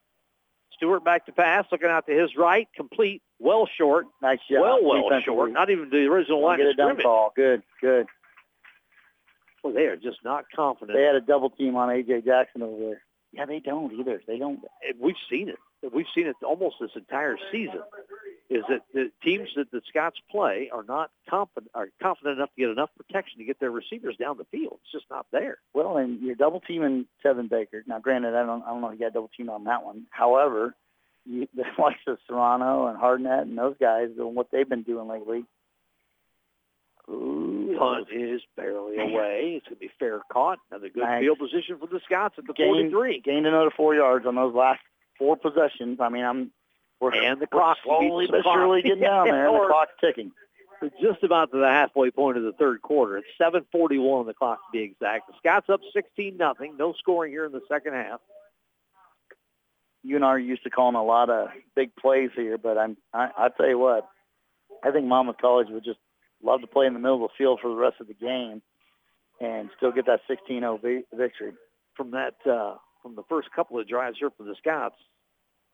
S1: Stewart back to pass, looking out to his right, complete, well short.
S2: Nice job.
S1: Well, well short. Not even the original line
S2: get
S1: of
S2: scrimmage. Call. Good, good.
S1: Well, they are just not confident.
S2: They had a double team on A.J. Jackson over there. Yeah, they don't either. They don't.
S1: We've seen it. We've seen it almost this entire season is that the teams that the Scots play are not confident are confident enough to get enough protection to get their receivers down the field. It's just not there.
S2: Well, and you're double teaming Sevyn Baker. Now, granted, I don't I don't know if you got double team on that one. However, you, the likes of Serrano and Hardnett and those guys doing what they've been doing lately.
S1: Ooh, punt is barely away. It's going to be fair caught. Another good
S2: nice.
S1: field position for the Scots at the
S2: gained,
S1: 43.
S2: Gained another four yards on those last four possessions. I mean, I'm we're,
S1: and the clock
S2: slowly but surely getting down there. the clock's ticking.
S1: We're just about to the halfway point of the third quarter. It's 7:41 on the clock to be exact. The Scots up 16 nothing. No scoring here in the second half.
S2: You and I are used to calling a lot of big plays here, but I'm I, I tell you what, I think Monmouth College would just love to play in the middle of the field for the rest of the game and still get that 16-0 victory.
S1: From that, uh, from the first couple of drives here for the Scots,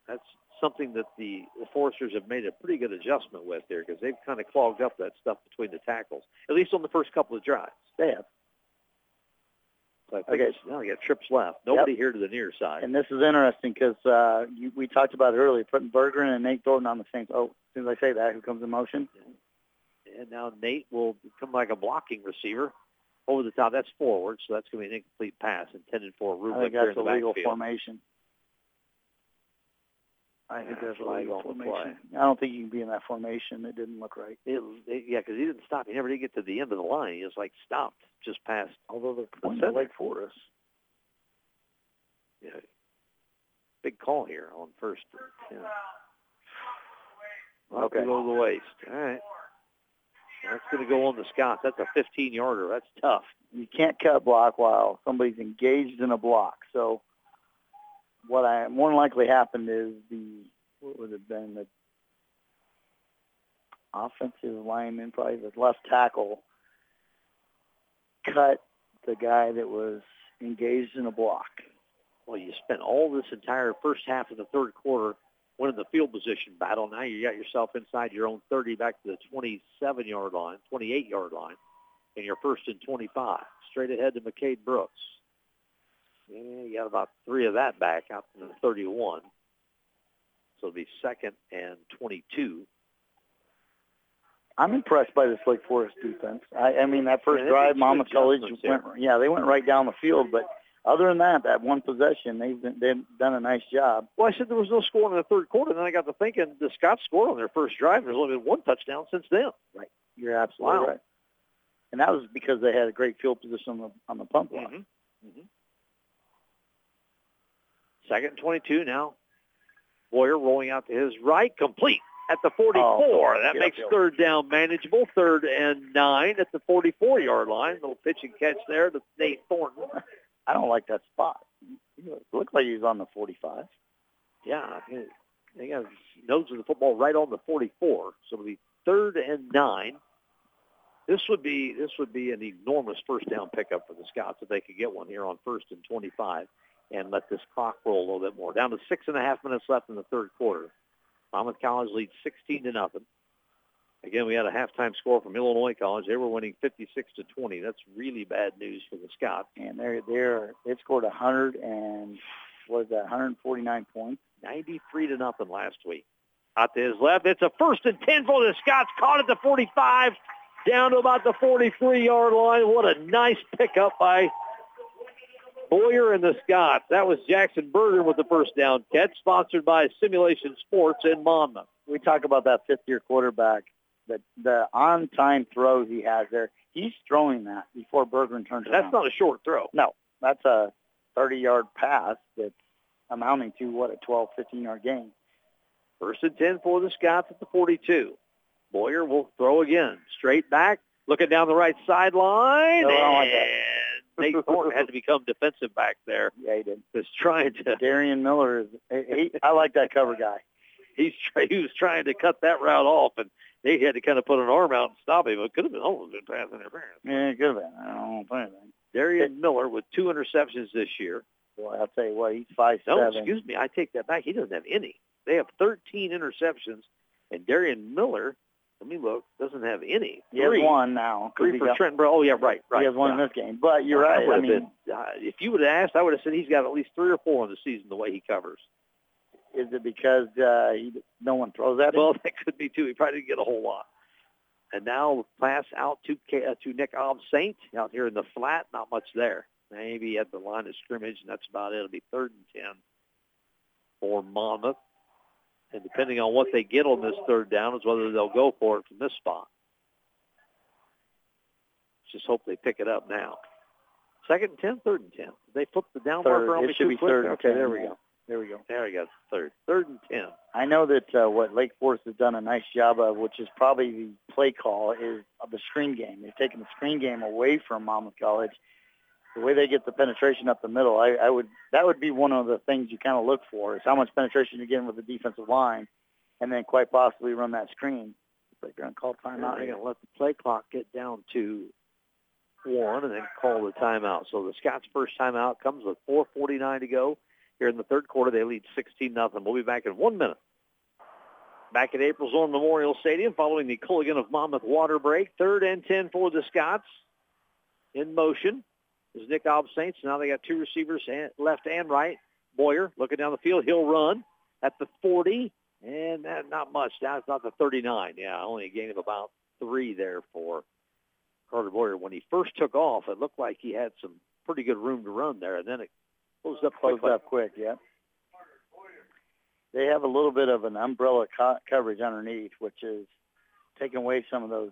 S1: that's something that the, the Foresters have made a pretty good adjustment with there because they've kind of clogged up that stuff between the tackles, at least on the first couple of drives.
S2: They have.
S1: So I think okay. now you got trips left. Nobody yep. here to the near side.
S2: And this is interesting because uh, we talked about it earlier, putting Bergeron and Nate Thornton on the same. Oh, as soon as I say that, who comes in motion?
S1: And now Nate will become like a blocking receiver over the top. That's forward, so that's going to be an incomplete pass intended for Ruben.
S2: I think that's
S1: a
S2: legal formation. I think that's
S1: flag
S2: legal
S1: on
S2: formation. I don't think you can be in that formation. It didn't look right.
S1: It, it, yeah, because he didn't stop. He never did get to the end of the line. He just like stopped just past.
S2: Although they're pointing at Lake Forest.
S1: Yeah. Big call here on first. Yeah.
S2: okay.
S1: Go the waist. All right. That's going to go on the Scots. That's a 15-yarder. That's tough.
S2: You can't cut block while somebody's engaged in a block. So what I more than likely happened is the what would have been the offensive lineman, probably the left tackle, cut the guy that was engaged in a block.
S1: Well, you spent all this entire first half of the third quarter winning the field position battle. Now you got yourself inside your own 30 back to the 27-yard line, 28-yard line, and you're first and 25. Straight ahead to McCade Brooks. Yeah, you got about three of that back out to the 31. So it'll be second and 22.
S2: I'm impressed by this Lake Forest defense. I, I mean, that first
S1: yeah,
S2: drive, Monmouth College
S1: went,
S2: yeah, they went right down the field, but other than that, that one possession, they've, been, they've done a nice job.
S1: Well, I said there was no score in the third quarter, then I got to thinking the Scots scored on their first drive. There's only been one touchdown since then.
S2: Right. You're absolutely
S1: Wow.
S2: right. And that was because they had a great field position on the, on the punt block.
S1: Mm-hmm. Mm-hmm. Second and 22 now. Boyer rolling out to his right, complete at the 44.
S2: Oh,
S1: that makes
S2: yeah.
S1: third down manageable. Third and nine at the 44-yard line. Little pitch and catch there to Nate Thornton.
S2: I don't like that spot. It looked like he was on the 45.
S1: Yeah, I they got his nose of the football right on the 44. So it'll be third and nine. This would be this would be an enormous first down pickup for the Scots if they could get one here on first and 25 and let this clock roll a little bit more. Down to six and a half minutes left in the third quarter. Monmouth College leads 16 to nothing. Again, we had a halftime score from Illinois College. They were winning 56 to 20. That's really bad news for the Scots.
S2: And they're they're they've scored 100 and what is that 149 points.
S1: 93 to nothing last week. Out to his left. It's a first and 10 for the Scots. Caught at the 45, down to about the 43-yard line. What a nice pickup by Boyer and the Scots. That was Jackson Bergen with the first down catch, sponsored by Simulation Sports in Monmouth.
S2: We talk about that fifth year quarterback, the the on time throws he has there. He's throwing that before Bergen turns out.
S1: That's
S2: around.
S1: not a short throw.
S2: no, that's a 30 yard pass that's amounting to what a 12, 15 yard gain.
S1: First and 10 for the Scots at the 42. Boyer will throw again. Straight back, looking down the right sideline.
S2: No, I don't like that.
S1: and Nate Thornton had to become defensive back there.
S2: Yeah, he did.
S1: Was trying to,
S2: Darian Miller is. He, I like that cover guy.
S1: he's he was trying to cut that route off, and they had to kind of put an arm out and stop him. It could have been oh, almost been pass interference.
S2: Yeah, it could have been. I don't know anything.
S1: Darian Miller with two interceptions this year.
S2: Boy, I'll tell you what, he's five
S1: No,
S2: seven.
S1: excuse me, I take that back. He doesn't have any. They have 13 interceptions, and Darian Miller, let me look, doesn't have any.
S2: He has
S1: Three.
S2: one now.
S1: Three for
S2: got-
S1: Trent Bro. Oh, yeah, right, right.
S2: He has one
S1: yeah.
S2: in this game. But you're right.
S1: would
S2: I mean,
S1: been, uh, if you would have asked, I would have said he's got at least three or four in the season the way he covers.
S2: is it because uh, he, no one throws at him?
S1: Well, that could be too. He probably didn't get a whole lot. And now pass out to uh, to Nick Ob Saint out here in the flat. Not much there. Maybe at the line of scrimmage, and that's about it. It'll be third and ten for Monmouth. And depending on what they get on this third down is whether they'll go for it from this spot. Just hope they pick it up now. Second and ten, third and ten. They flip the down
S2: Third.
S1: marker on
S2: It
S1: me
S2: should be
S1: quick?
S2: third and
S1: Okay, there we go.
S2: there we go.
S1: There we go. Third. Third and ten.
S2: I know that uh, what Lake Forest has done a nice job of, which is probably the play call, is of the screen game. They've taken the screen game away from Monmouth College. The way they get the penetration up the middle, I, I would that would be one of the things you kind of look for is how much penetration you're getting with the defensive line, and then quite possibly run that screen. But going to call timeout.
S1: going to let the play clock get down to one and then call the timeout. So the Scots' first timeout comes with 4.49 to go. Here in the third quarter, they lead 16 nothing. We'll be back in one minute. Back at April Zorn Memorial Stadium following the Culligan of Monmouth water break. Third and 10 for the Scots. In motion is Nick Ob Saints. Now they got two receivers, left and right. Boyer looking down the field. He'll run at the 40. And that, not much. That's not the 39. Yeah, only a gain of about three there for Carter Boyer. When he first took off, it looked like he had some pretty good room to run there, and then it closed up
S2: Closed up quick, yeah. They have a little bit of an umbrella co- coverage underneath, which is taking away some of those,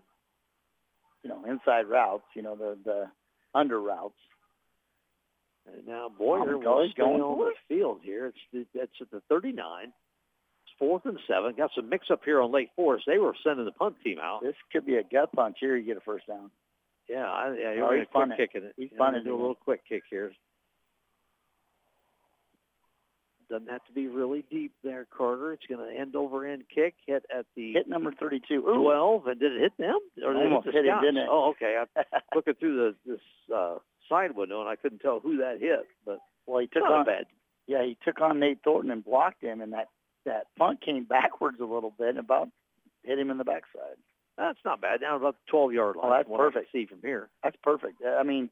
S2: you know, inside routes, you know, the the under routes.
S1: And now Boyer
S2: College
S1: stay
S2: going
S1: on the field here. It's the, that's at the 39. It's fourth and seven. Got some mix up here on Lake Forest. They were sending the punt team out.
S2: This could be a gut punch here. You get a first down.
S1: Yeah, I, yeah, you're
S2: Oh, he's
S1: to quick
S2: punting.
S1: it.
S2: He's
S1: Yeah, do a
S2: it.
S1: little quick kick here. Doesn't have to be really deep there, Carter. It's going to end over end kick, hit at the
S2: Hit number 32. Ooh.
S1: 12, and did it hit them? Or did
S2: Almost
S1: it hit
S2: hit
S1: the
S2: him,
S1: Scots?
S2: didn't it?
S1: Oh, okay. I'm looking through the this uh, side window, and I couldn't tell who that hit, but
S2: well, he took on
S1: bad.
S2: yeah, he took on Nate Thornton and blocked him, and that that punt came backwards a little bit and about hit him in the backside.
S1: That's not bad. Down about the 12-yard line.
S2: Oh, that's
S1: from what I
S2: perfect.
S1: See from here.
S2: That's perfect. I mean,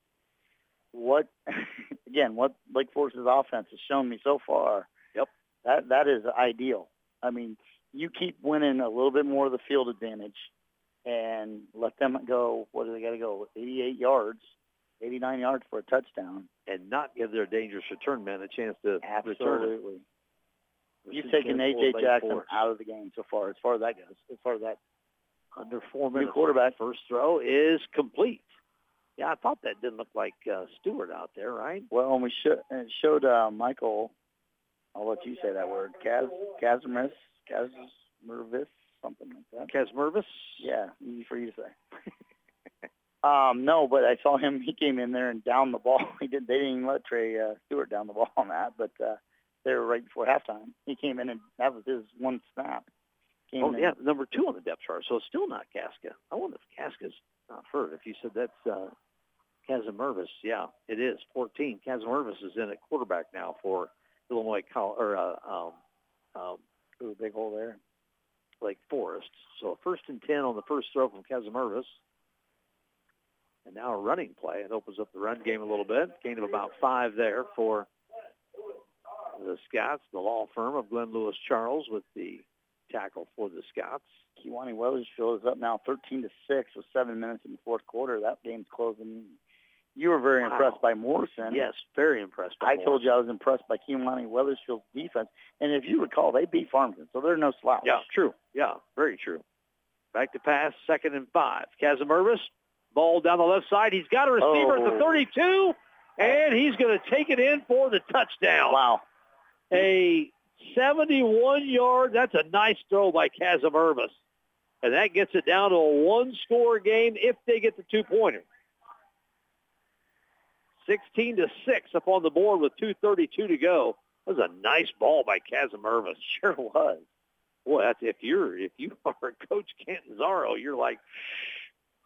S2: what again? What Lake Forest's offense has shown me so far.
S1: Yep.
S2: That that is ideal. I mean, you keep winning a little bit more of the field advantage, and let them go. What do they got to go? 88 yards, 89 yards for a touchdown.
S1: and not give their dangerous return men a chance to return it.
S2: Absolutely. You've taken A.J. Jackson out of the game so far, as far as that goes, as far as that.
S1: under four
S2: New
S1: minutes.
S2: quarterback.
S1: First throw is complete. Yeah, I thought that didn't look like uh, Stewart out there, right?
S2: Well, and we show, and it showed uh, Michael, I'll let you say that word, Kaz, Kazmervis, Kazmervis, something like that.
S1: Casmervis.
S2: Yeah, easy for you to say. um, no, but I saw him. He came in there and down the ball. He did. They didn't even let Trey uh, Stewart down the ball on that, but uh, they were right before halftime. He came in and that was his one snap. Came
S1: Oh
S2: in.
S1: yeah, number two on the depth chart. So it's still not Casca. I wonder if Casca's not hurt. If you said that's uh, Casamervis, yeah, it is. 14. Casamervis is in at quarterback now for Illinois or uh, um, um,
S2: Ooh, big hole there.
S1: Lake Forest. So first and 10 on the first throw from Casamervis. And now a running play. It opens up the run game a little bit. Gain of about five there for the Scots, the law firm of Glenn Lewis Charles with the tackle for the Scots.
S2: Annawan Wethersfield is up now 13 to six with seven minutes in the fourth quarter. That game's closing. You were very
S1: Wow.
S2: impressed by Morrison.
S1: Yes, very impressed. By
S2: I told you I was impressed by Annawan Wethersfield's defense. And if you recall, they beat Farmington, so they're no slouch.
S1: Yeah, true. Yeah, very true. Back to pass, second and five. Casamervis, ball down the left side. He's got a receiver at the
S2: Oh.
S1: 32, and he's going to take it in for the touchdown.
S2: Wow.
S1: A 71-yard, that's a nice throw by Casamervis. And that gets it down to a one-score game if they get the two-pointer. 16 to 6 up on the board with 2.32 to go. That was a nice ball by Casamervis.
S2: Sure was.
S1: Boy, that's if you're if you are Coach Catanzaro, you're like,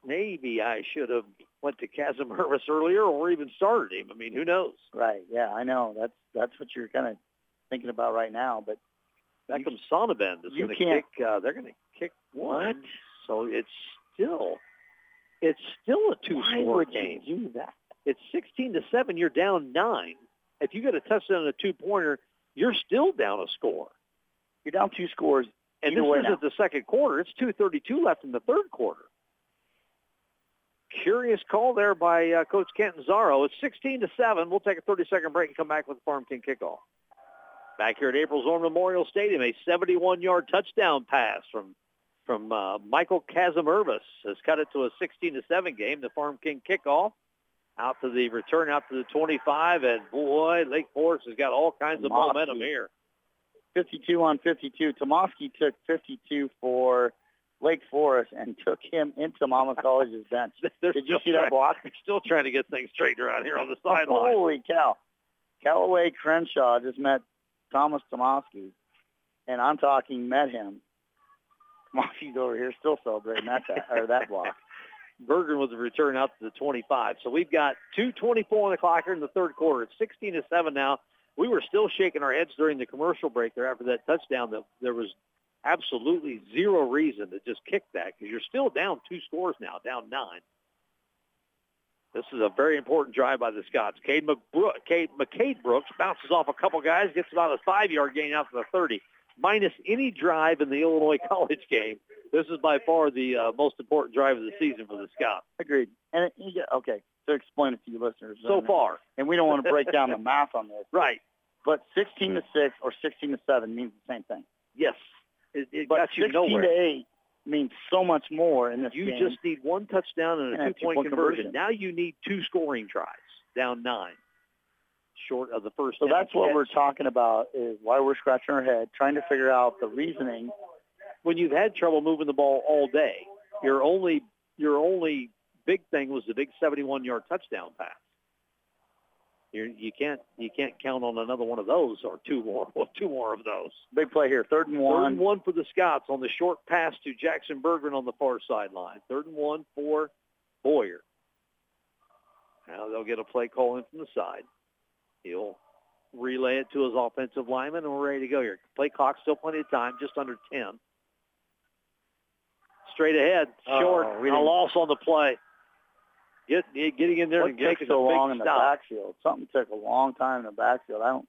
S1: maybe I should have went to Casamervis earlier or even started him. I mean, who knows?
S2: Right. Yeah, I know. That's that's what you're kind of thinking about right now. But
S1: comes Sonnabend is
S2: you
S1: going to
S2: can't-
S1: kick. Uh, they're going to kick one,
S2: What?
S1: so it's still it's still a
S2: why
S1: two-score
S2: would
S1: game.
S2: you do that?
S1: It's 16 to seven. You're down nine. If you get a touchdown and a two-pointer, you're still down a score.
S2: You're down two scores.
S1: And this isn't
S2: now.
S1: the second quarter. It's 2.32 left in the third quarter. Curious call there by uh, Coach Catanzaro. It's 16 to 7. We'll take a 30-second break and come back with the Farm King kickoff. Back here at April's Zorn Memorial Stadium, a 71-yard touchdown pass from from uh, Michael Casamervis has cut it to a 16 to 7 game. The Farm King kickoff out to the return out to the 25, and boy, Lake Forest has got all kinds of momentum here.
S2: 52 on 52. Tomasky took 52 for Lake Forest and took him into Mama College's bench. Did you see that block?
S1: Still trying to get things straightened around here on the sideline.
S2: Holy cow. Callaway Crenshaw just met Thomas Tomasky, and I'm talking met him. Tomasky's over here still celebrating that, or that block.
S1: Bergen with the return out to the 25. So we've got 2.24 on the clock here in the third quarter. It's 16 to 7 now. We were still shaking our heads during the commercial break there after that touchdown that there was absolutely zero reason to just kick that because you're still down two scores now, down nine. This is a very important drive by the Scots. Cade, McBrook, Cade, McCade Brooks bounces off a couple guys, gets about a five-yard gain out to the 30. Minus any drive in the Illinois College game, this is by far the uh, most important drive of the season for the Scots
S2: Agreed. And it, okay, to explain it to you listeners.
S1: so far.
S2: And we don't want to break down the math on this,
S1: Right.
S2: but 16 to 6 or 16 to 7 means the same thing.
S1: Yes. It, it
S2: But
S1: got you
S2: 16
S1: nowhere.
S2: to 8 means so much more in this
S1: You
S2: game.
S1: just need one touchdown and a
S2: And
S1: two-point conversion.
S2: conversion.
S1: Now you need two scoring tries, down nine, short of the first.
S2: So that's what
S1: catch.
S2: we're talking about is why we're scratching our head, trying to figure out the reasoning.
S1: When you've had trouble moving the ball all day, your only your only big thing was the big 71-yard touchdown pass. You're, you can't you can't count on another one of those or two more well, two more of those.
S2: Big play here, third and one.
S1: Third and one for the Scots on the short pass to Jackson Bergen on the far sideline. Third and one for Boyer. Now they'll get a play call in from the side. He'll relay it to his offensive lineman, and we're ready to go here. Play clock, still plenty of time, just under 10. Straight ahead,
S2: Oh,
S1: short, and a loss on the play. Get, getting in there
S2: What
S1: and
S2: so
S1: a big
S2: long in the backfield? Something took a long time in the backfield. I don't.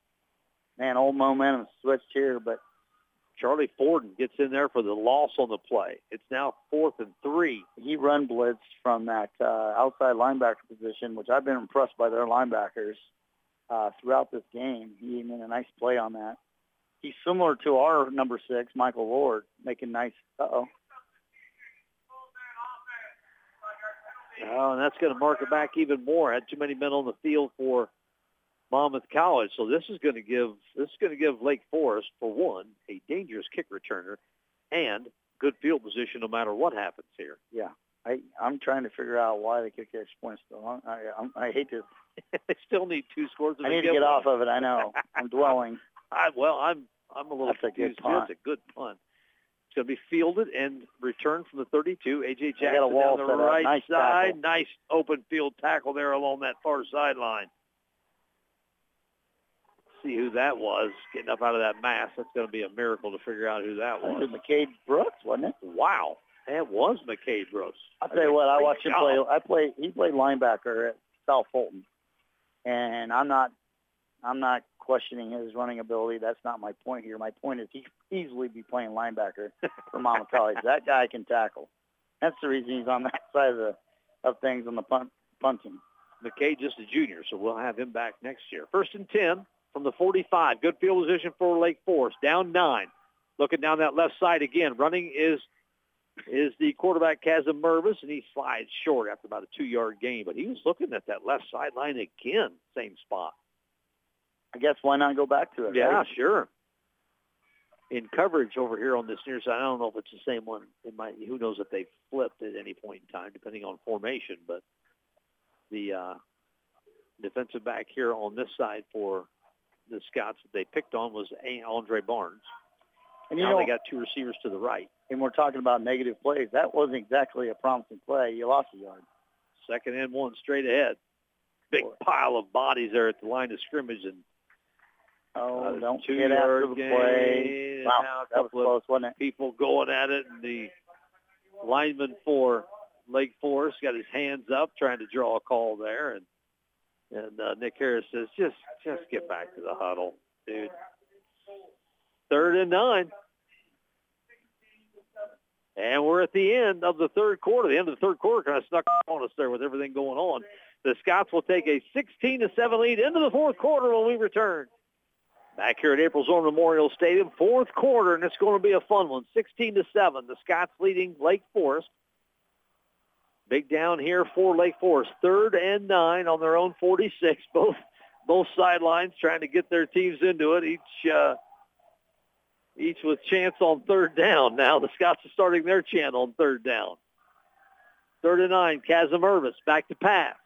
S2: Man, old momentum switched here, but
S1: Charlie Forden gets in there for the loss on the play. It's now fourth and three.
S2: He run blitzed from that uh, outside linebacker position, which I've been impressed by their linebackers uh, throughout this game. He made a nice play on that. He's similar to our number six, Michael Lord, making nice. Uh-oh.
S1: Oh, Oh, and that's going to mark it back even more. Had too many men on the field for Monmouth College. So this is going to give this is going to give Lake Forest, for one, a dangerous kick returner, and good field position no matter what happens here.
S2: Yeah, I I'm trying to figure out why they kick extra points so long. I I'm, I hate to.
S1: they still need two scores.
S2: I need to get
S1: one.
S2: off of it. I know. I'm dwelling.
S1: I, well, I'm I'm a little
S2: That's
S1: confused.
S2: A good punt.
S1: It's a good punt. It's going to be fielded and returned from the 32. AJ Jackson
S2: a wall
S1: down the right
S2: Nice
S1: side.
S2: tackle.
S1: Nice open field tackle there along that far sideline. See who that was getting up out of that mass. That's going to be a miracle to figure out who that
S2: That
S1: was.
S2: was McCade Brooks, wasn't it?
S1: Wow, that was McCade Brooks.
S2: I'll tell you what, I watched him play. I play. He played linebacker at South Fulton, and I'm not. I'm not questioning his running ability. That's not my point here. My point is he easily be playing linebacker for College. That guy can tackle. That's the reason he's on that side of the of things on the punt punting.
S1: McKay just a junior, so we'll have him back next year. First and 10 from the 45. Good field position for Lake Forest. Down nine. Looking down that left side again. Running is is the quarterback Chasm Mervis, and he slides short after about a two-yard gain. But he was looking at that left sideline again, same spot.
S2: I guess why not go back to it?
S1: Yeah,
S2: right?
S1: sure. In coverage over here on this near side, I don't know if it's the same one. It might. Who knows if they flipped at any point in time, depending on formation. But the uh, defensive back here on this side for the Scots that they picked on was Andre Barnes.
S2: And you
S1: now
S2: know,
S1: they got two receivers to the right.
S2: and we're talking about negative plays. That wasn't exactly a promising play. You lost a yard.
S1: Second and one straight ahead. Big
S2: Boy.
S1: pile of bodies there at the line of scrimmage and
S2: Oh,
S1: uh,
S2: don't
S1: two
S2: get after the play.
S1: and
S2: Wow,
S1: now a
S2: that was
S1: couple of
S2: close, wasn't it?
S1: people going at it, and the lineman for Lake Forest got his hands up trying to draw a call there, and and uh, Nick Harris says, just just get back to the huddle, dude. Third and nine. And we're at the end of the third quarter. The end of the third quarter kind of snuck on us there with everything going on. The Scots will take a 16 to 7 lead into the fourth quarter when we return. Back here at April Zorn Memorial Stadium, fourth quarter, and it's going to be a fun one. 16 to 7. The Scots leading Lake Forest. Big down here for Lake Forest. Third and nine on their own 46. Both both sidelines trying to get their teams into it. Each uh, each with chance on third down. Now the Scots are starting their chant on third down. Third and nine. Chasm Irvis back to pass.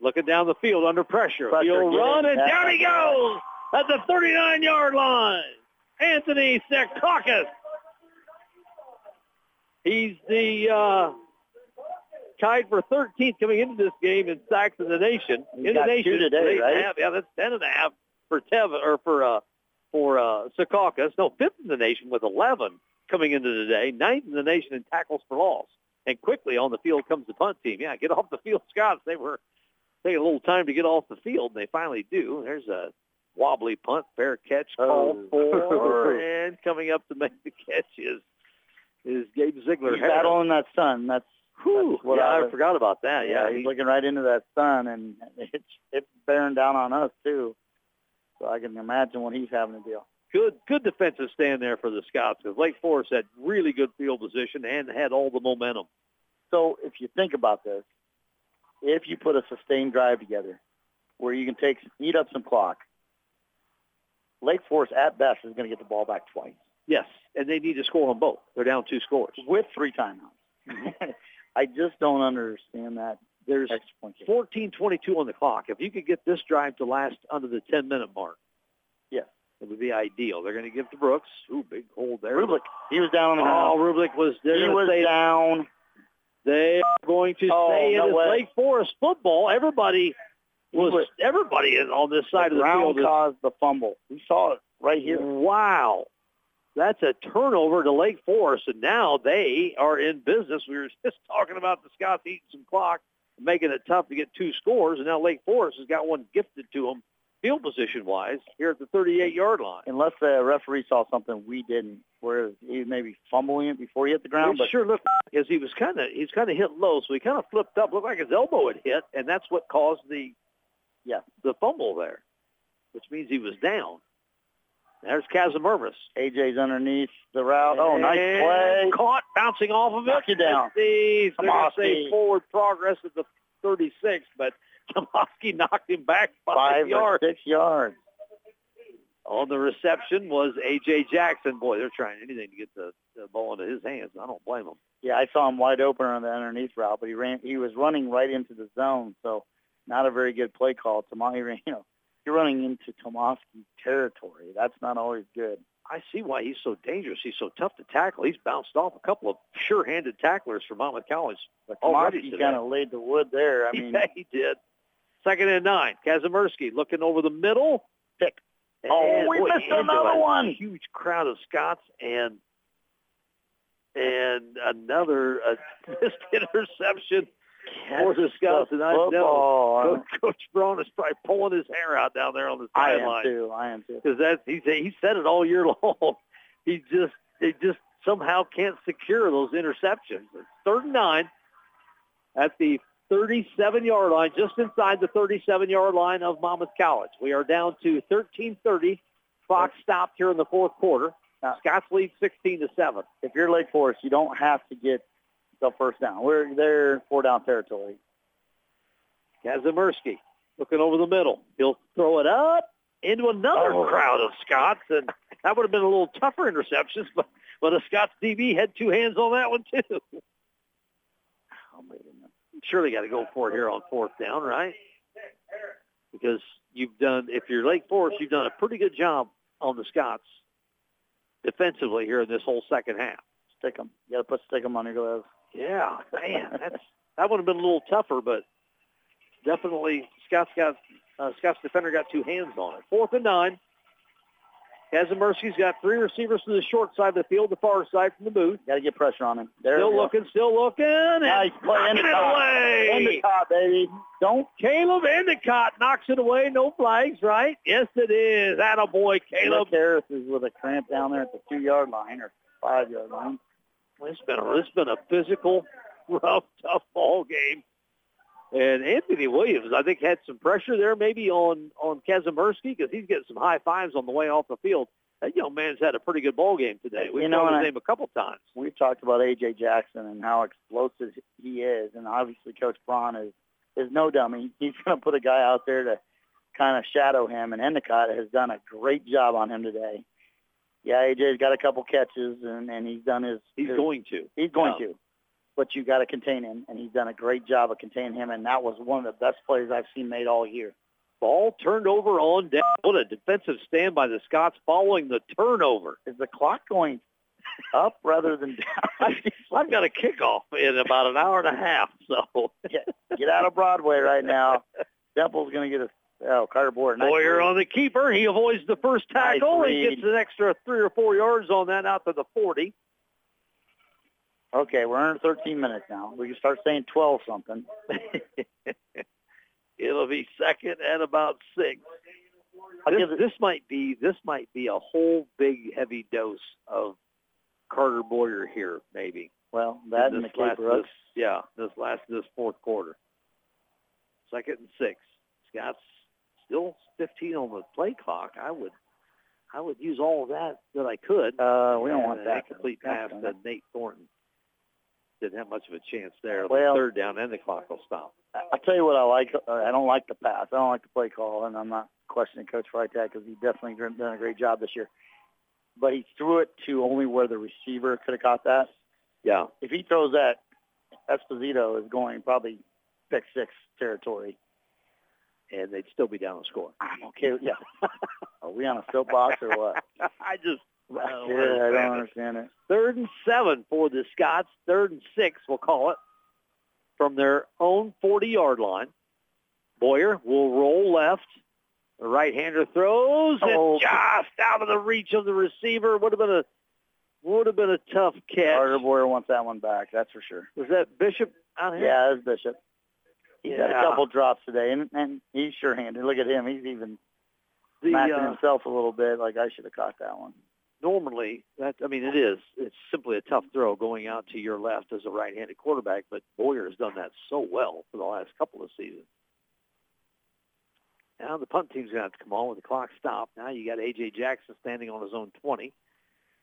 S1: Looking down the field under pressure.
S2: Pressure,
S1: He'll run
S2: it.
S1: and down he goes at the 39-yard line. Anthony Sekakis. He's the uh, tied for 13th coming into this game in sacks in the nation.
S2: He's
S1: in the nation,
S2: today,
S1: Eight and a
S2: right?
S1: half. Yeah, that's 10 and a half for Tev or for uh, for uh, Secaucus. No, fifth in the nation with 11 coming into today. Ninth in the nation in tackles for loss. And quickly on the field comes the punt team. Yeah, get off the field, Scots. They were taking a little time to get off the field, and they finally do. There's a wobbly punt, fair catch oh, called
S2: Oh.
S1: for, and coming up to make the catch is is Gabe Ziegler.
S2: He's battling that sun. That's
S1: Whew,
S2: That's
S1: yeah,
S2: I
S1: I forgot about that. Yeah,
S2: he's
S1: he-
S2: looking right into that sun, and it's it's bearing down on us too. So I can imagine what he's having to deal.
S1: good good defensive stand there for the Scots because Lake Forest had really good field position and had all the momentum.
S2: So if you think about this, if you put a sustained drive together, where you can take eat up some clock, Lake Forest at best is going to get the ball back twice
S1: Yes, and they need to score on both. They're down two scores.
S2: with three timeouts. Mm-hmm. I just don't understand that
S1: There's
S2: extra point. kick.
S1: 14:22 on the clock. If you could get this drive to last under the 10-minute mark,
S2: Yeah.
S1: it would be ideal. They're going to give to Brooks. Ooh, big hold there.
S2: Rublik, he was down on the
S1: Oh,
S2: ground.
S1: Rublik was. They're
S2: he was
S1: say
S2: down.
S1: they are going to
S2: Oh,
S1: say
S2: no
S1: it is
S2: way.
S1: Lake Forest football. Everybody
S2: He
S1: was, everybody on this side of the
S2: ground
S1: field.
S2: caused the fumble. We saw it right here.
S1: Wow. That's a turnover to Lake Forest, and now they are in business. We were just talking about the Scots eating some clock, making it tough to get two scores, and now Lake Forest has got one gifted to them field position-wise here at the 38-yard line.
S2: Unless the referee saw something we didn't, where he was maybe fumbling it before he hit the ground.
S1: It
S2: but
S1: sure looked as he was kind of he's kind of hit low, so he kind of flipped up, looked like his elbow had hit, and that's what caused the
S2: yeah
S1: the fumble there, which means he was down. There's Kazimiervis.
S2: AJ's underneath the route. Oh, nice play.
S1: Caught, bouncing off of it.
S2: Knock you down.
S1: They're going to
S2: Tomoski.
S1: say forward progress at the 36, but Tomoski knocked him back five,
S2: Five
S1: yards.
S2: six yards.
S1: On the reception was A.J. Jackson. Boy, they're trying anything to get the, the ball into his hands. I don't blame them.
S2: Yeah, I saw him wide open on the underneath route, but he ran. He was running right into the zone, so not a very good play call. Ran- you know, you're running into Tomoski territory. That's not always good.
S1: I see why he's so dangerous. He's so tough to tackle. He's bounced off a couple of sure-handed tacklers from Monmouth College.
S2: But
S1: today.
S2: kind of laid the wood there. I mean,
S1: yeah, he did. Second and nine. Kazimierski looking over the middle.
S2: Pick. Oh, we
S1: boy,
S2: missed another one.
S1: Huge crowd of Scots and and another uh, missed interception for the Scots. And I know. Coach, Coach Braun is probably pulling his hair out down there on the sideline.
S2: I am too. I am too.
S1: because that's he said he said it all year long. He just they just somehow can't secure those interceptions. It's third and nine at the 37-yard line, just inside the 37-yard line of Monmouth College. We are down to 13:30. Fox stopped here in the fourth quarter.
S2: Now-
S1: Scots lead 16 to seven.
S2: If you're Lake Forest, you don't have to get the first down. We're there four down territory.
S1: Kazimierski looking over the middle. He'll throw it up into another
S2: Oh.
S1: crowd of Scots, and that would have been a little tougher interceptions, but but a Scots DB had two hands on that one too.
S2: Oh, wait a minute.
S1: Surely got to go for it here on fourth down, right? Because you've done, if you're Lake Forest, you've done a pretty good job on the Scots defensively here in this whole second half.
S2: Stick 'em. You got to put stick them on your gloves.
S1: Yeah, man, that's that would have been a little tougher, but definitely Scott's got uh, Scott's defender got two hands on it. Fourth and nine. Kazimierski's got three receivers to the short side of the field, the far side from the booth.
S2: Got to get pressure on him. There
S1: Still looking, still looking, and
S2: Nice play. Endicott.
S1: away.
S2: Endicott, baby. Don't.
S1: Caleb Endicott knocks it away. No flags, right? Yes, it is. Attaboy, Caleb.
S2: Caleb Harris is with a cramp down there at the two-yard line or five-yard line.
S1: It's been a, it's been a physical, rough, tough ball game. And Anthony Williams, I think, had some pressure there maybe on, on Kazimierski because he's getting some high fives on the way off the field. That young man's had a pretty good ball game today. We've
S2: You know,
S1: known his
S2: I-
S1: name a couple times.
S2: We've talked about A.J. Jackson and how explosive he is, and obviously Coach Braun is, is no dummy. He's going to put a guy out there to kind of shadow him, and Endicott has done a great job on him today. Yeah, A.J.'s got a couple catches, and, and he's done his
S1: He's
S2: his-
S1: going to.
S2: He's going
S1: Yeah.
S2: to. But you got to contain him, and he's done a great job of containing him, and that was one of the best plays I've seen made all year.
S1: Ball turned over on down. What a defensive stand by the Scots following the turnover.
S2: Is the clock going up rather than down?
S1: I've got a kickoff in about an hour and a half, so
S2: get, get out of Broadway right now. Temple's going to get a oh Carter Boyer. Nice
S1: Boyer on the keeper. He avoids the first
S2: Nice
S1: tackle and gets an extra three or four yards on that out to the 40.
S2: Okay, we're under 13 minutes now. We can start saying 12 something.
S1: It'll be second and about six. This, this might be this might be a whole big heavy dose of Carter Boyer here, maybe.
S2: well, that and the
S1: last, this, yeah, this last this fourth quarter. Second and six. Scott's still 15 on the play clock. I would I would use all of that that I could.
S2: Uh, we don't want that.
S1: complete pass to Nate Thornton. Didn't have much of a chance there.
S2: Well-
S1: third down and the clock will stop.
S2: I- tell you what I like. Uh, I don't like the pass. I don't like the play call, and I'm not questioning Coach Freitag because he definitely done a great job this year. But he threw it to only where the receiver could have caught that.
S1: Yeah.
S2: If he throws that, Esposito is going probably pick six territory.
S1: And they'd still be down a score.
S2: I'm okay. with Yeah. Are we on a soapbox or what?
S1: I just I don't
S2: yeah, I
S1: understand
S2: don't
S1: it.
S2: understand it.
S1: Third and seven for the Scots. Third and six, we'll call it, from their own 40-yard line. Boyer will roll left. The right-hander throws
S2: Oh.
S1: and just out of the reach of the receiver. Would have been a would have been a tough catch.
S2: Carter Boyer wants that one back. That's for sure.
S1: Was that Bishop out here?
S2: Yeah, that's Bishop. He's had a couple drops today, and, and he's sure-handed. Look at him. He's even
S1: the
S2: smacking
S1: uh,
S2: himself a little bit, like I should have caught that one.
S1: normally that I mean it is it's simply a tough throw going out to your left as a right-handed quarterback, but Boyer has done that so well for the last couple of seasons. Now the punt team's going to have to come on with the clock stopped. Now you got A.J. Jackson standing on his own 20.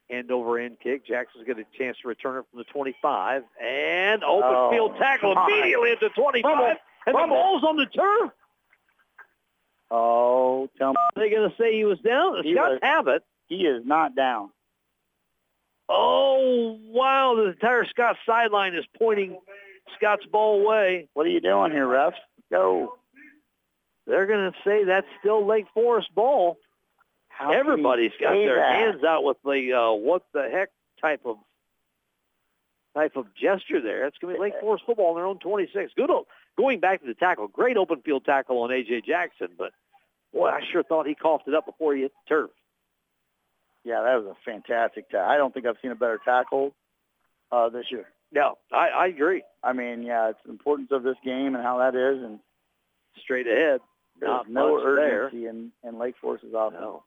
S1: End over end kick. Jackson's got a chance to return it from the 25. And open
S2: Oh,
S1: field tackle immediately at the 25. And the
S2: Fumble.
S1: ball's on the turf.
S2: Oh, tell me
S1: Are they going to say he was down? The
S2: He
S1: Scots
S2: was.
S1: have it.
S2: he is not down.
S1: Oh, wow. The entire Scott sideline is pointing Scott's ball away.
S2: What are you doing here, refs? Go.
S1: They're going to say that's still Lake Forest ball.
S2: How
S1: Everybody's got their
S2: that?
S1: hands out with the uh, what the heck type of type of gesture there. It's going to be Lake Forest football on their own 26. Good. o- Going back to the tackle, great open field tackle on A.J. Jackson, but boy, I sure thought he coughed it up before he hit the turf.
S2: Yeah, that was a fantastic tackle. I don't think I've seen a better tackle uh, this year.
S1: No, I, I agree.
S2: I mean, yeah, it's the importance of this game and how that is, and
S1: Straight ahead.
S2: there's
S1: Not
S2: no
S1: much there.
S2: urgency in, in Lake Forest's offense.
S1: No.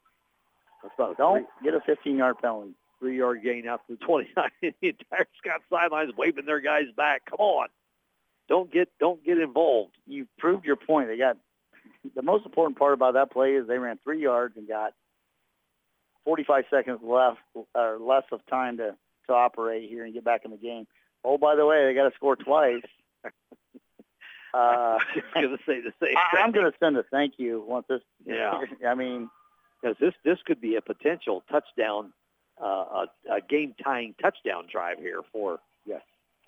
S1: That's about a
S2: Don't get a 15-yard penalty.
S1: three yard gain out to the 29. the entire Scott sidelines waving their guys back. Come on. Don't get don't get involved.
S2: You proved your point. They got the most important part about that play is they ran three yards and got 45 seconds left or less of time to to operate here and get back in the game. Oh, by the way, they got to score twice. Uh,
S1: I was going to say the same
S2: I, I'm going to send a thank you once this.
S1: Yeah.
S2: I mean,
S1: because this this could be a potential touchdown, uh, a, a game tying touchdown drive here for.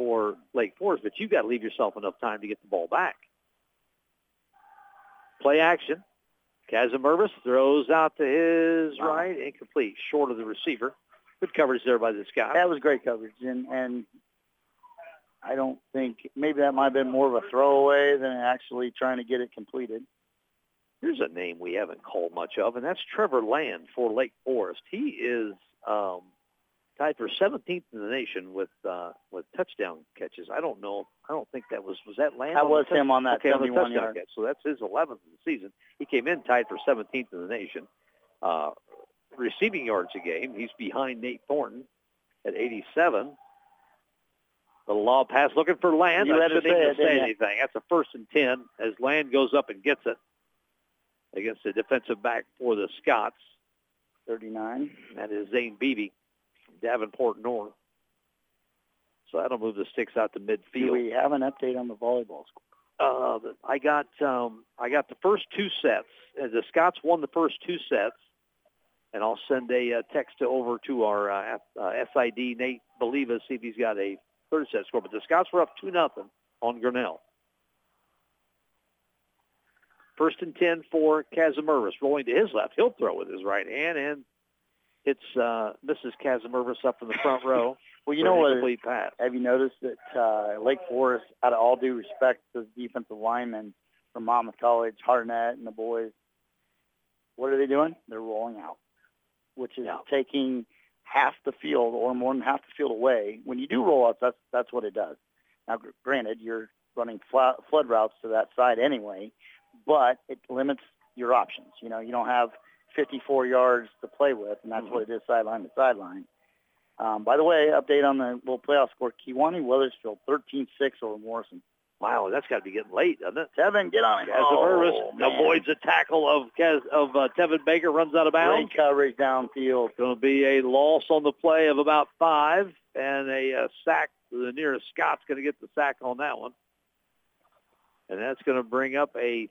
S1: For Lake Forest. But you've got to leave yourself enough time to get the ball back. Play action. Casimirvis throws out to his
S2: Wow.
S1: right, incomplete, short of the receiver. Good coverage there by the Scots.
S2: that was great coverage, and and I don't think maybe that might have been more of a throwaway than actually trying to get it completed.
S1: Here's a name we haven't called much of, and that's Trevor Land for Lake Forest. He is um, tied for 17th in the nation with uh, with touchdown catches. I don't know. I don't think that was was that Land.
S2: That was him on that
S1: okay,
S2: 71
S1: touchdown
S2: yard.
S1: catch. So that's his 11th of the season. He came in tied for 17th in the nation. Uh, receiving yards a game. He's behind Nate Thornton at 87. The law pass looking for Land.
S2: You
S1: I shouldn't
S2: say
S1: even say anything. That's a first and 10 as Land goes up and gets it against the defensive back for the Scots.
S2: 39.
S1: That is Zane Beebe Davenport North. So that'll move the sticks out to midfield.
S2: Do we have an update on the volleyball score?
S1: Uh, I got um, I got the first two sets. Uh, the Scots won the first two sets, and I'll send a uh, text to, over to our uh, uh, SID Nate Believa see if he's got a third set score. But the Scots were up two nothing on Grinnell. First and ten for Casimirvis, rolling to his left. He'll throw with his right hand and hits uh, Mrs. Casimirvis up in the front row.
S2: Well, you know what?
S1: incomplete pass.
S2: Have you noticed that uh, Lake Forest, out of all due respect to the defensive linemen from Monmouth College, Harnett, and the boys, what are they doing? They're rolling out, which is
S1: Yeah.
S2: taking half the field or more than half the field away. When you do rollouts, that's that's what it does. Now, granted, you're running fla flood routes to that side anyway, but it limits your options. You know, you don't have 54 yards to play with, and that's
S1: Mhm.
S2: what it is sideline to sideline. Um, by the way, update on the little playoff score. Kewanee Wethersfield, 13-6 over Morrison.
S1: Wow, that's got to be getting late, doesn't it?
S2: Tevin, get on it.
S1: Casimirvis
S2: Oh, man.
S1: avoids a tackle of Kaz, of uh, Tevin Baker, runs out of bounds.
S2: Great coverage downfield.
S1: Going to be a loss on the play of about five, and a uh, sack. The nearest Scott's going to get the sack on that one, and that's going to bring up a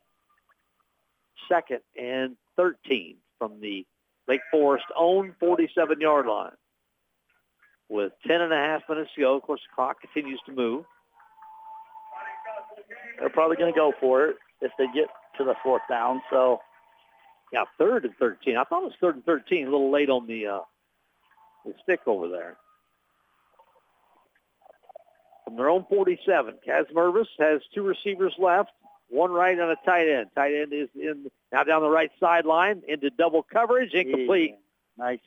S1: second and 13 from the Lake Forest own 47-yard line. With 10 and a half minutes to go, of course, the clock continues to move.
S2: They're probably going to go for it if they get to the fourth down. So
S1: Yeah, third and 13. I thought it was third and 13, a little late on the uh, the stick over there. From their own 47, Kazmervis has two receivers left, one right on a tight end. Tight end is in now down the right sideline into double coverage, incomplete,
S2: Nice,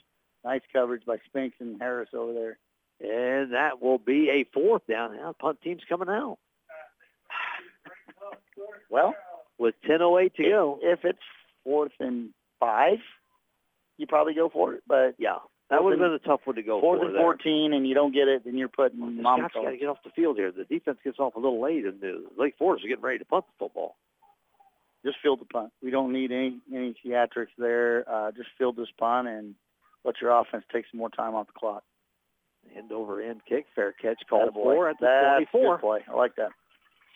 S2: nice coverage by Spinks and Harris over there.
S1: and that will be a fourth down. Now punt team's coming out
S2: Well,
S1: with 10:08 to go.
S2: if it's fourth and five, you probably go for it. But
S1: yeah, that would have been a tough one to go
S2: fourth
S1: for.
S2: and 14, and you don't get it, then you're putting
S1: Well, the
S2: mom
S1: Scots got to get off the field here. The defense gets off a little late, and the Lake Forest is getting ready to punt the football.
S2: Just field the punt. We don't need any any theatrics there. Uh, just field this punt and let your offense take some more time off the clock.
S1: End over end kick, fair catch, called
S2: Attaboy.
S1: for at the
S2: That's
S1: 24.
S2: good play. I like that.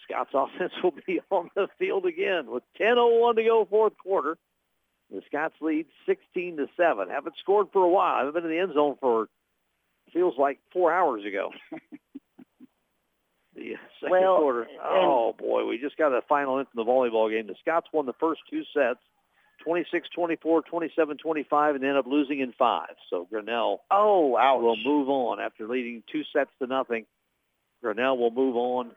S1: Scott's offense will be on the field again with 10:01 to go, fourth quarter. The Scots lead 16 to seven. Haven't scored for a while. I haven't been in the end zone for feels like four hours ago. the second
S2: Well,
S1: quarter. Oh boy, we just got a final in from the volleyball game. The Scots won the first two sets, 26-24, 27-25, and ended up losing in five. So Grinnell
S2: Oh, ouch.
S1: will move on after leading two sets to nothing. Grinnell will move on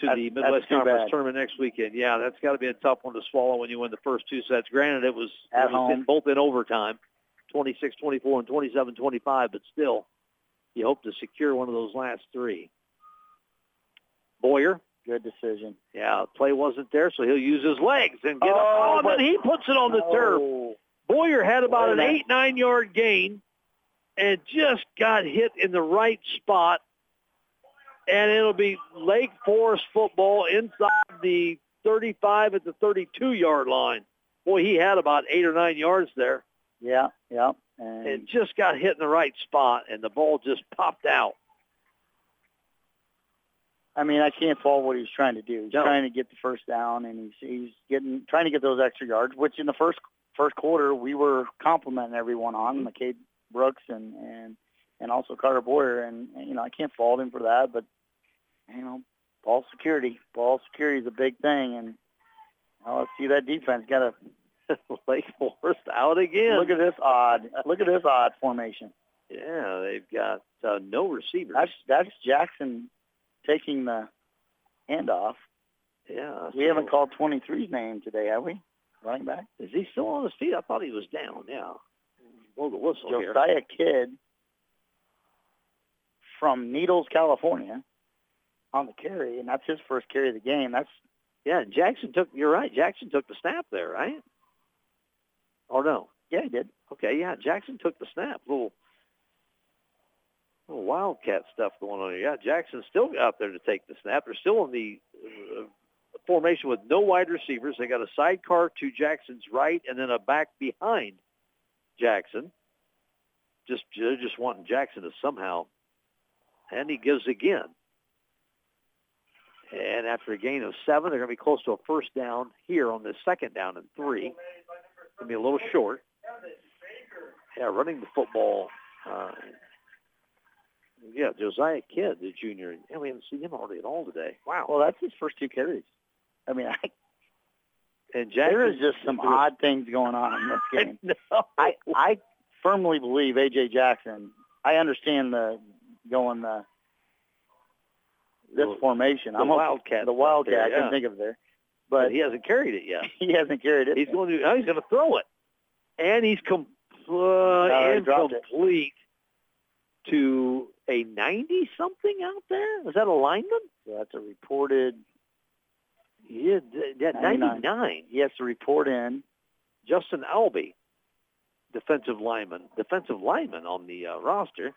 S1: to
S2: That's-
S1: the Midwest Conference
S2: bad.
S1: tournament next weekend. Yeah, that's got to be a tough one to swallow when you win the first two sets. Granted, it was,
S2: At
S1: it was in- both in overtime, 26-24 and 27-25, but still, you hope to secure one of those last three. Boyer,
S2: Good decision.
S1: yeah, play wasn't there, so he'll use his legs and get
S2: Oh,
S1: oh,
S2: but-
S1: he puts it on the turf.
S2: Oh.
S1: Boyer had about an eight, nine yard gain and just got hit in the right spot. And it'll be Lake Forest football inside the 35 at the 32 yard line. Boy, he had about eight or nine yards there
S2: Yeah, yeah. And
S1: and just got hit in the right spot and the ball just popped out.
S2: I mean, I can't fault what he's trying to do. He's
S1: No.
S2: trying to get the first down, and he's he's getting trying to get those extra yards. Which in the first first quarter we were complimenting everyone on McCade Brooks and and and also Carter Boyer, and, and you know I can't fault him for that. But you know, ball security, ball security is a big thing, and well, let's see that defense got to
S1: Lake Forest out again.
S2: look at this odd look at this odd formation.
S1: yeah, they've got uh, no receivers.
S2: That's that's Jackson taking the handoff.
S1: yeah,
S2: We
S1: so-
S2: haven't called 23's name today, have we? Running back.
S1: Is he still on his feet? I thought he was down. Yeah. Blow the whistle here.
S2: Josiah Kidd from Needles, California, on the carry, and that's his first carry of the game. That's
S1: Yeah, Jackson took. You're right. Jackson took the snap there, right? Or no?
S2: yeah, he did.
S1: Okay, yeah. Jackson took the snap. Little, little wildcat stuff going on here. Yeah, Jackson's still out there to take the snap. They're still in the uh, formation with no wide receivers. They got a sidecar to Jackson's right, and then a back behind Jackson. Just, just wanting Jackson to somehow, and he gives again. And after a gain of seven, they're going to be close to a first down here on the second down and three. Going to be a little short. Yeah, running the football. Uh, yeah, Josiah Kidd, the junior. Yeah, we haven't seen him hardly at all today. Wow.
S2: Well, that's his first two carries. I mean, I,
S1: And Jackson,
S2: there is just some odd things going on in this game.
S1: no.
S2: I I firmly believe AJ Jackson. I understand the going the this
S1: The-
S2: formation.
S1: the
S2: I'm
S1: Wildcat
S2: The Wildcat.
S1: there,
S2: I couldn't think of it there,
S1: but
S2: but
S1: he hasn't carried it yet.
S2: he hasn't carried it.
S1: He's going to. Oh, he's going to throw it, and he's com- uh,
S2: he dropped it.
S1: to a ninety something out there. Is that a lineman?
S2: So that's a reported.
S1: Yeah, th- yeah,
S2: 99.
S1: ninety nine.
S2: He has to report in.
S1: Justin Albee, defensive lineman, defensive lineman on the uh, roster.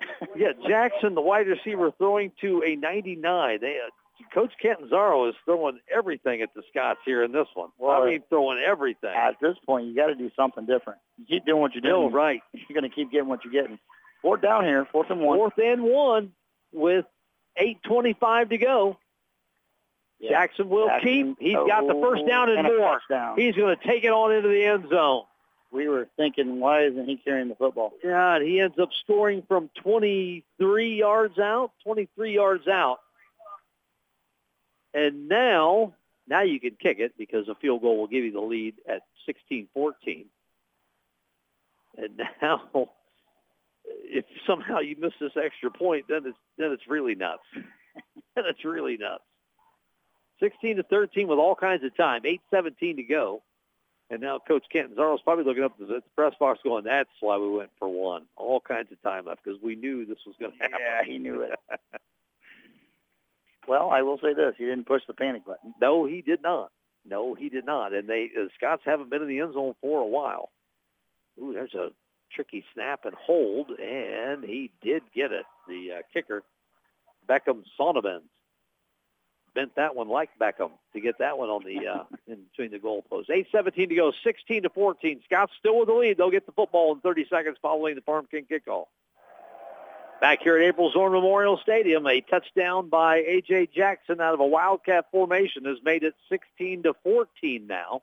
S1: Yeah, Jackson, the wide receiver, throwing to a 99. They, uh, Coach Catanzaro is throwing everything at the Scots here in this one.
S2: Well,
S1: I mean, throwing everything.
S2: At this point, you got to do something different. You keep doing what you're doing.
S1: right.
S2: You're going to keep getting what you're getting. Fourth down here, fourth and one.
S1: Fourth and one with 8.25 to go.
S2: Yeah.
S1: Jackson will
S2: Jackson-
S1: keep. He's got the first down and,
S2: a
S1: more. He's going to take it on into the end zone.
S2: We were thinking, why isn't he carrying the football?
S1: God, he ends up scoring from 23 yards out, 23 yards out. And now, now you can kick it because a field goal will give you the lead at 16-14. And now, if somehow you miss this extra point, then it's then it's really nuts. then it's really nuts. 16 to 13 with all kinds of time, 8:17 to go. And now Coach Catanzaro's probably looking up at the press box going, that's why we went for one. All kinds of time left because we knew this was going to happen.
S2: Yeah, he knew it. Well, I will say this: he didn't push the panic button.
S1: no, he did not. No, he did not. And they the Scots haven't been in the end zone for a while. Ooh, there's a tricky snap and hold, and he did get it. The uh, kicker, Beckham Sonnabend, bent that one like Beckham to get that one on the uh, in between the goalposts. 8:17 to go, 16 to 14. Scots still with the lead. They'll get the football in 30 seconds following the Farm King kickoff. Back here at April Zorn Memorial Stadium, a touchdown by A.J. Jackson out of a Wildcat formation has made it 16 to 14 now.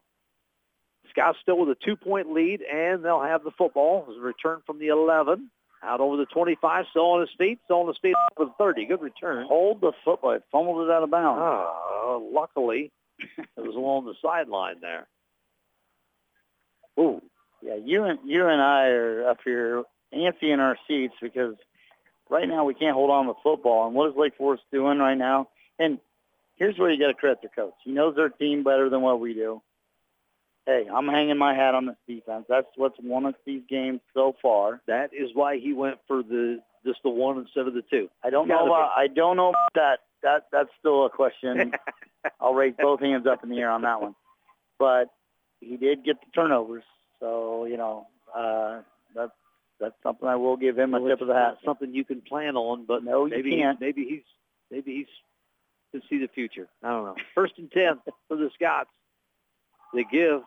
S1: Scots still with a two-point lead, and they'll have the football as a return from the 11. Out over the 25, still on his feet, still on his feet for the 30. Good return.
S2: Hold the football. It fumbled it out of bounds.
S1: Ah, luckily, it was along the sideline there. Ooh.
S2: Yeah, you and you and I are up here antsy in our seats because right now we can't hold on to football. And what is Lake Forest doing right now? And here's where you got to credit the coach. He knows their team better than what we do. Hey, I'm hanging my hat on this defense. That's what's won us these games so far.
S1: That is why he went for the just the one instead of the two.
S2: I don't know about I don't know that. That that's still a question. I'll raise both hands up in the air on that one. But he did get the turnovers, so you know uh, that's that's something I will give him
S1: well,
S2: a tip of the hat.
S1: Something you can plan on, but
S2: no,
S1: maybe
S2: you can't.
S1: maybe he's maybe he's to see the future. I don't know. First and ten for the Scots. They give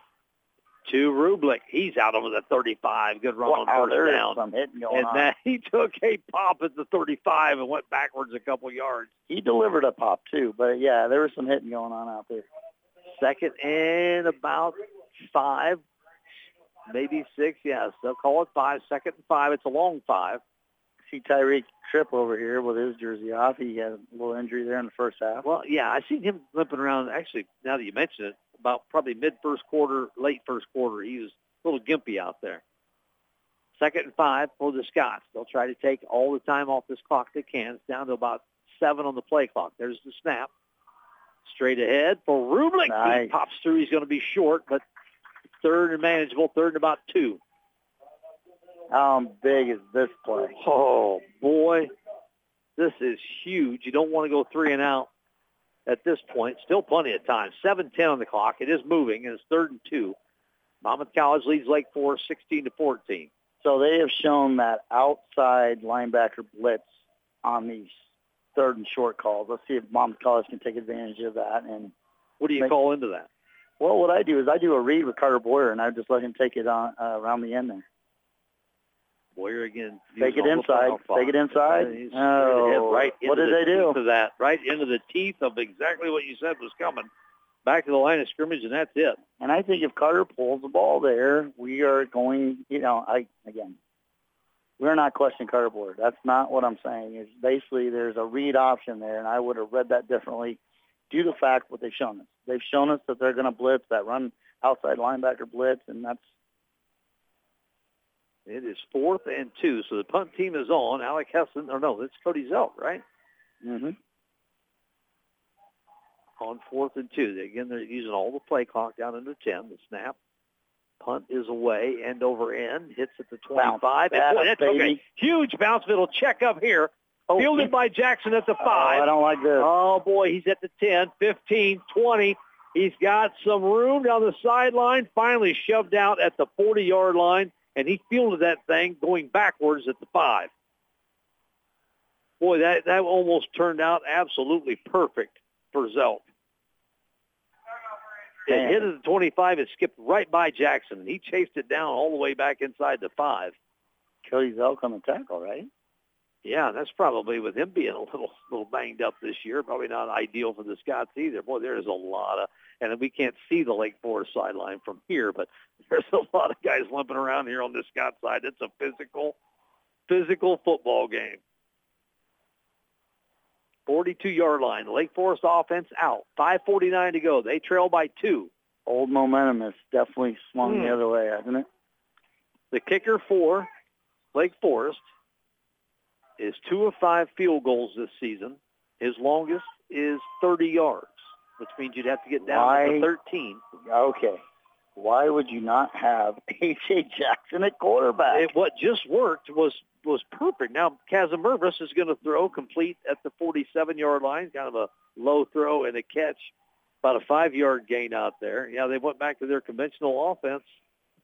S1: to Rublik. He's out over the 35. Good run
S2: wow,
S1: on first down.
S2: Some hitting going
S1: and
S2: on.
S1: then he took a pop at the 35 and went backwards a couple yards.
S2: He delivered a pop too, but yeah, there was some hitting going on out there.
S1: Second and about five, maybe six. Yes, they'll call it five. Second and five. It's a long five.
S2: See Tyreek Tripp over here with his jersey off. He had a little injury there in the first half.
S1: Well, yeah, I seen him limping around. Actually, now that you mention it, about probably mid first quarter, late first quarter. He was a little gimpy out there. Second and five for the Scots. They'll try to take all the time off this clock they can. It's down to about seven on the play clock. There's the snap. Straight ahead for Rublik.
S2: Nice.
S1: He pops through. He's going to be short, but third and manageable. Third and about two.
S2: How big is this play?
S1: Oh, boy. This is huge. You don't want to go three and out at this point. Still plenty of time. 7-10 on the clock. It is moving, and it's third and two. Monmouth College leads Lake Forest 16 to 14.
S2: So they have shown that outside linebacker blitz on these third and short calls. Let's see if Monmouth College can take advantage of that. And
S1: what do you
S2: make,
S1: call into that?
S2: Well, what I do is I do a read with Carter Boyer, and I just let him take it on uh, around the end there.
S1: Boyer again.
S2: Take it inside. Take it inside. Oh,
S1: right
S2: what did
S1: the
S2: they do?
S1: To that, right into the teeth of exactly what you said was coming. Back to the line of scrimmage, and that's it.
S2: And I think if Carter pulls the ball there, we are going. You know, I again, we're not questioning Carter Boyer. That's not what I'm saying. Is basically there's a read option there, and I would have read that differently due to the fact what they've shown us. They've shown us that they're going to blitz that run outside linebacker blitz, and that's
S1: it is fourth and two. So the punt team is on. Alec Hessen, or no, it's Cody Zelt, right?
S2: Mm-hmm.
S1: On fourth and two. Again, they're using all the play clock down into 10. The snap. Punt is away, end over end, hits at the 25.
S2: Bounce.
S1: Boy,
S2: that's
S1: that's okay. Huge bounce middle check up here.
S2: Oh,
S1: Fielded by Jackson at the 5.
S2: Oh, I don't like this.
S1: Oh, boy, he's at the 10, 15, 20. He's got some room down the sideline, finally shoved out at the 40-yard line and he fielded that thing going backwards at the five. Boy, that, that almost turned out absolutely perfect for Zelt. It hit at the 25. It skipped right by Jackson. He chased it down all the way back inside the five.
S2: Cody Zelt on the tackle, right?
S1: Yeah, that's probably with him being a little little banged up this year. Probably not ideal for the Scots either. Boy, there's a lot of, and we can't see the Lake Forest sideline from here, but there's a lot of guys limping around here on the Scott side. It's a physical, physical football game. 42-yard line. Lake Forest offense out. 5.49 to go. They trail by two.
S2: Old momentum has definitely swung
S1: Hmm.
S2: the other way, hasn't it?
S1: The kicker for Lake Forest is two of five field goals this season. His longest is 30 yards, which means you'd have to get down
S2: Why?
S1: to 13.
S2: Okay. Why would you not have A.J. Jackson at quarterback?
S1: It, what just worked was was perfect. Now Casamervis is going to throw complete at the 47-yard line, kind of a low throw and a catch About a five-yard gain out there. Yeah, they went back to their conventional offense.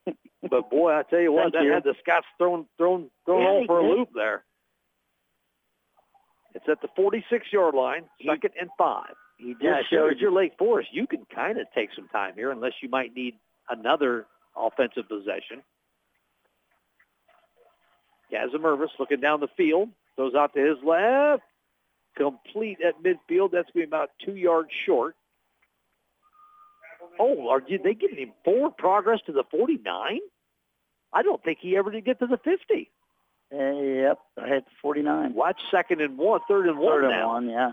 S1: but boy, I tell you what,
S2: Thank
S1: that
S2: you.
S1: had the Scots thrown thrown thrown
S2: Yeah,
S1: all for a loop there. It's at the 46-yard line,
S2: He-
S1: second and five.
S2: He
S1: Yeah,
S2: just
S1: sure.
S2: showed
S1: If you're Lake Forest, you can kind of take some time here, unless you might need another offensive possession. Kazimervis looking down the field, goes out to his left, complete at midfield. That's going to be about two yards short. Oh, are they giving him forward progress to the 49? I don't think he ever did get to the 50.
S2: Yep, I had 49.
S1: Watch second and one, third and one
S2: Third and
S1: now.
S2: one, yeah.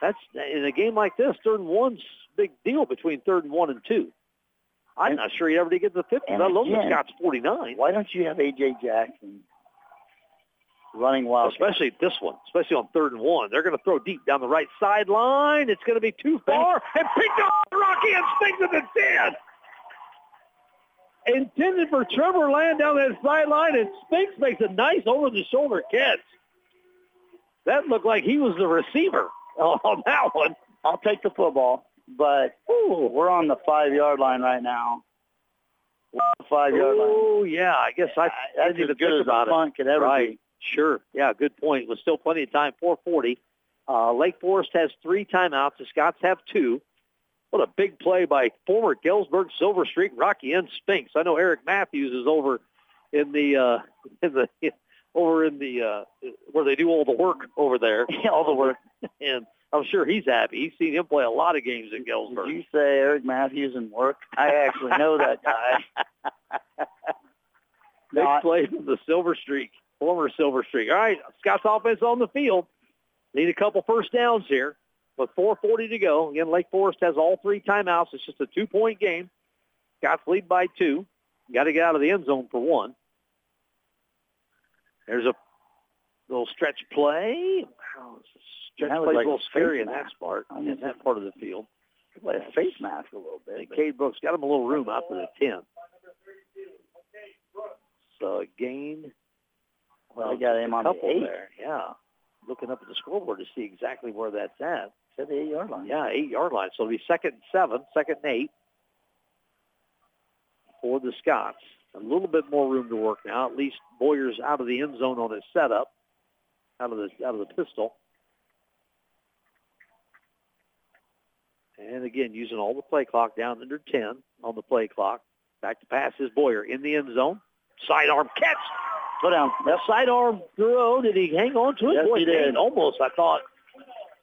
S1: That's in a game like this. Third and one's big deal between third and one and two. I'm
S2: And-
S1: not sure he ever did get to the 50.
S2: and
S1: Let alone the
S2: again-
S1: Scots 49.
S2: Why don't you have A.J. Jackson running wild?
S1: Especially this one, especially on third and one. They're going to throw deep down the right sideline. It's going to be too far. And picked up Rocky and Spinks at the 10. Intended for Trevor Land down that sideline, and Spinks makes a nice over-the-shoulder catch. That looked like he was the receiver on that one.
S2: I'll take the football, but
S1: Ooh.
S2: we're on the five-yard line right now. We're on the five-yard line.
S1: Oh, yeah. I guess I, I
S2: That's
S1: didn't even think about
S2: a
S1: it.
S2: punt could ever
S1: right.
S2: be.
S1: Sure. Yeah, good point. With still plenty of time, 440. Uh, Lake Forest has three timeouts. The Scots have two. What a big play by former Galesburg Silver Streak Rocky N. Spinks. I know Eric Matthews is over in the uh, in the over in the uh, where they do all the work over there,
S2: All the work.
S1: and I'm sure he's happy. He's seen him play a lot of games in
S2: Did
S1: Galesburg.
S2: you say Eric Matthews and work? I actually know that guy.
S1: Big play from the Silver Streak, former Silver Streak. All right, Scott's offense on the field. Need a couple first downs here, with 4.40 to go. Again, Lake Forest has all three timeouts. It's just a two-point game. Scots lead by two. Got to get out of the end zone for one. There's a little stretch play. Wow, stretch play's
S2: like
S1: a little scary in that part,
S2: I
S1: in that part of the field.
S2: like a face mask a little bit.
S1: And
S2: but-
S1: Cade Brooks got him a little room out to the 10. So a gain
S2: Well, I got him on the eight.
S1: there. Yeah. Looking up at the scoreboard to see exactly where that's at.
S2: Said the eight-yard line.
S1: Yeah, eight yard line. So it'll be second and seven, second and eight for the Scots. A little bit more room to work now. At least Boyer's out of the end zone on his setup, out of the out of the pistol. And again, using all the play clock down under 10 on the play clock. Back to pass is Boyer in the end zone. Sidearm catch.
S2: Go down.
S1: That sidearm throw, did he hang on to it?
S2: Yes,
S1: Boy,
S2: he did.
S1: Almost, I thought,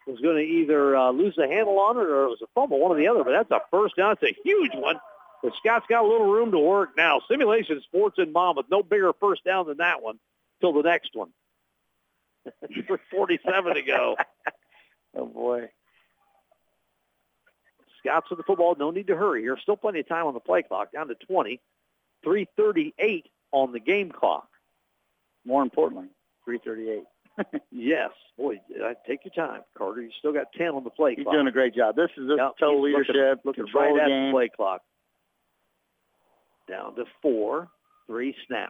S1: was going to either uh, lose the handle on it or it was a fumble, one or the other. But that's a first down. It's a huge one. But Scott's got a little room to work now. Simulation Sports in Monmouth, no bigger first down than that one till the next one. 47 to go.
S2: Oh boy.
S1: Scott's with the football. No need to hurry here. Still plenty of time on the play clock. Down to 20. 338 on the game clock.
S2: More importantly, 338.
S1: Yes. Boy, take your time, Carter. You still got 10 on the play
S2: He's
S1: clock.
S2: doing a great job. This is this
S1: Yep,
S2: total
S1: looking-
S2: leadership,
S1: Looking
S2: control
S1: right at the play clock. Down to four. Three snap.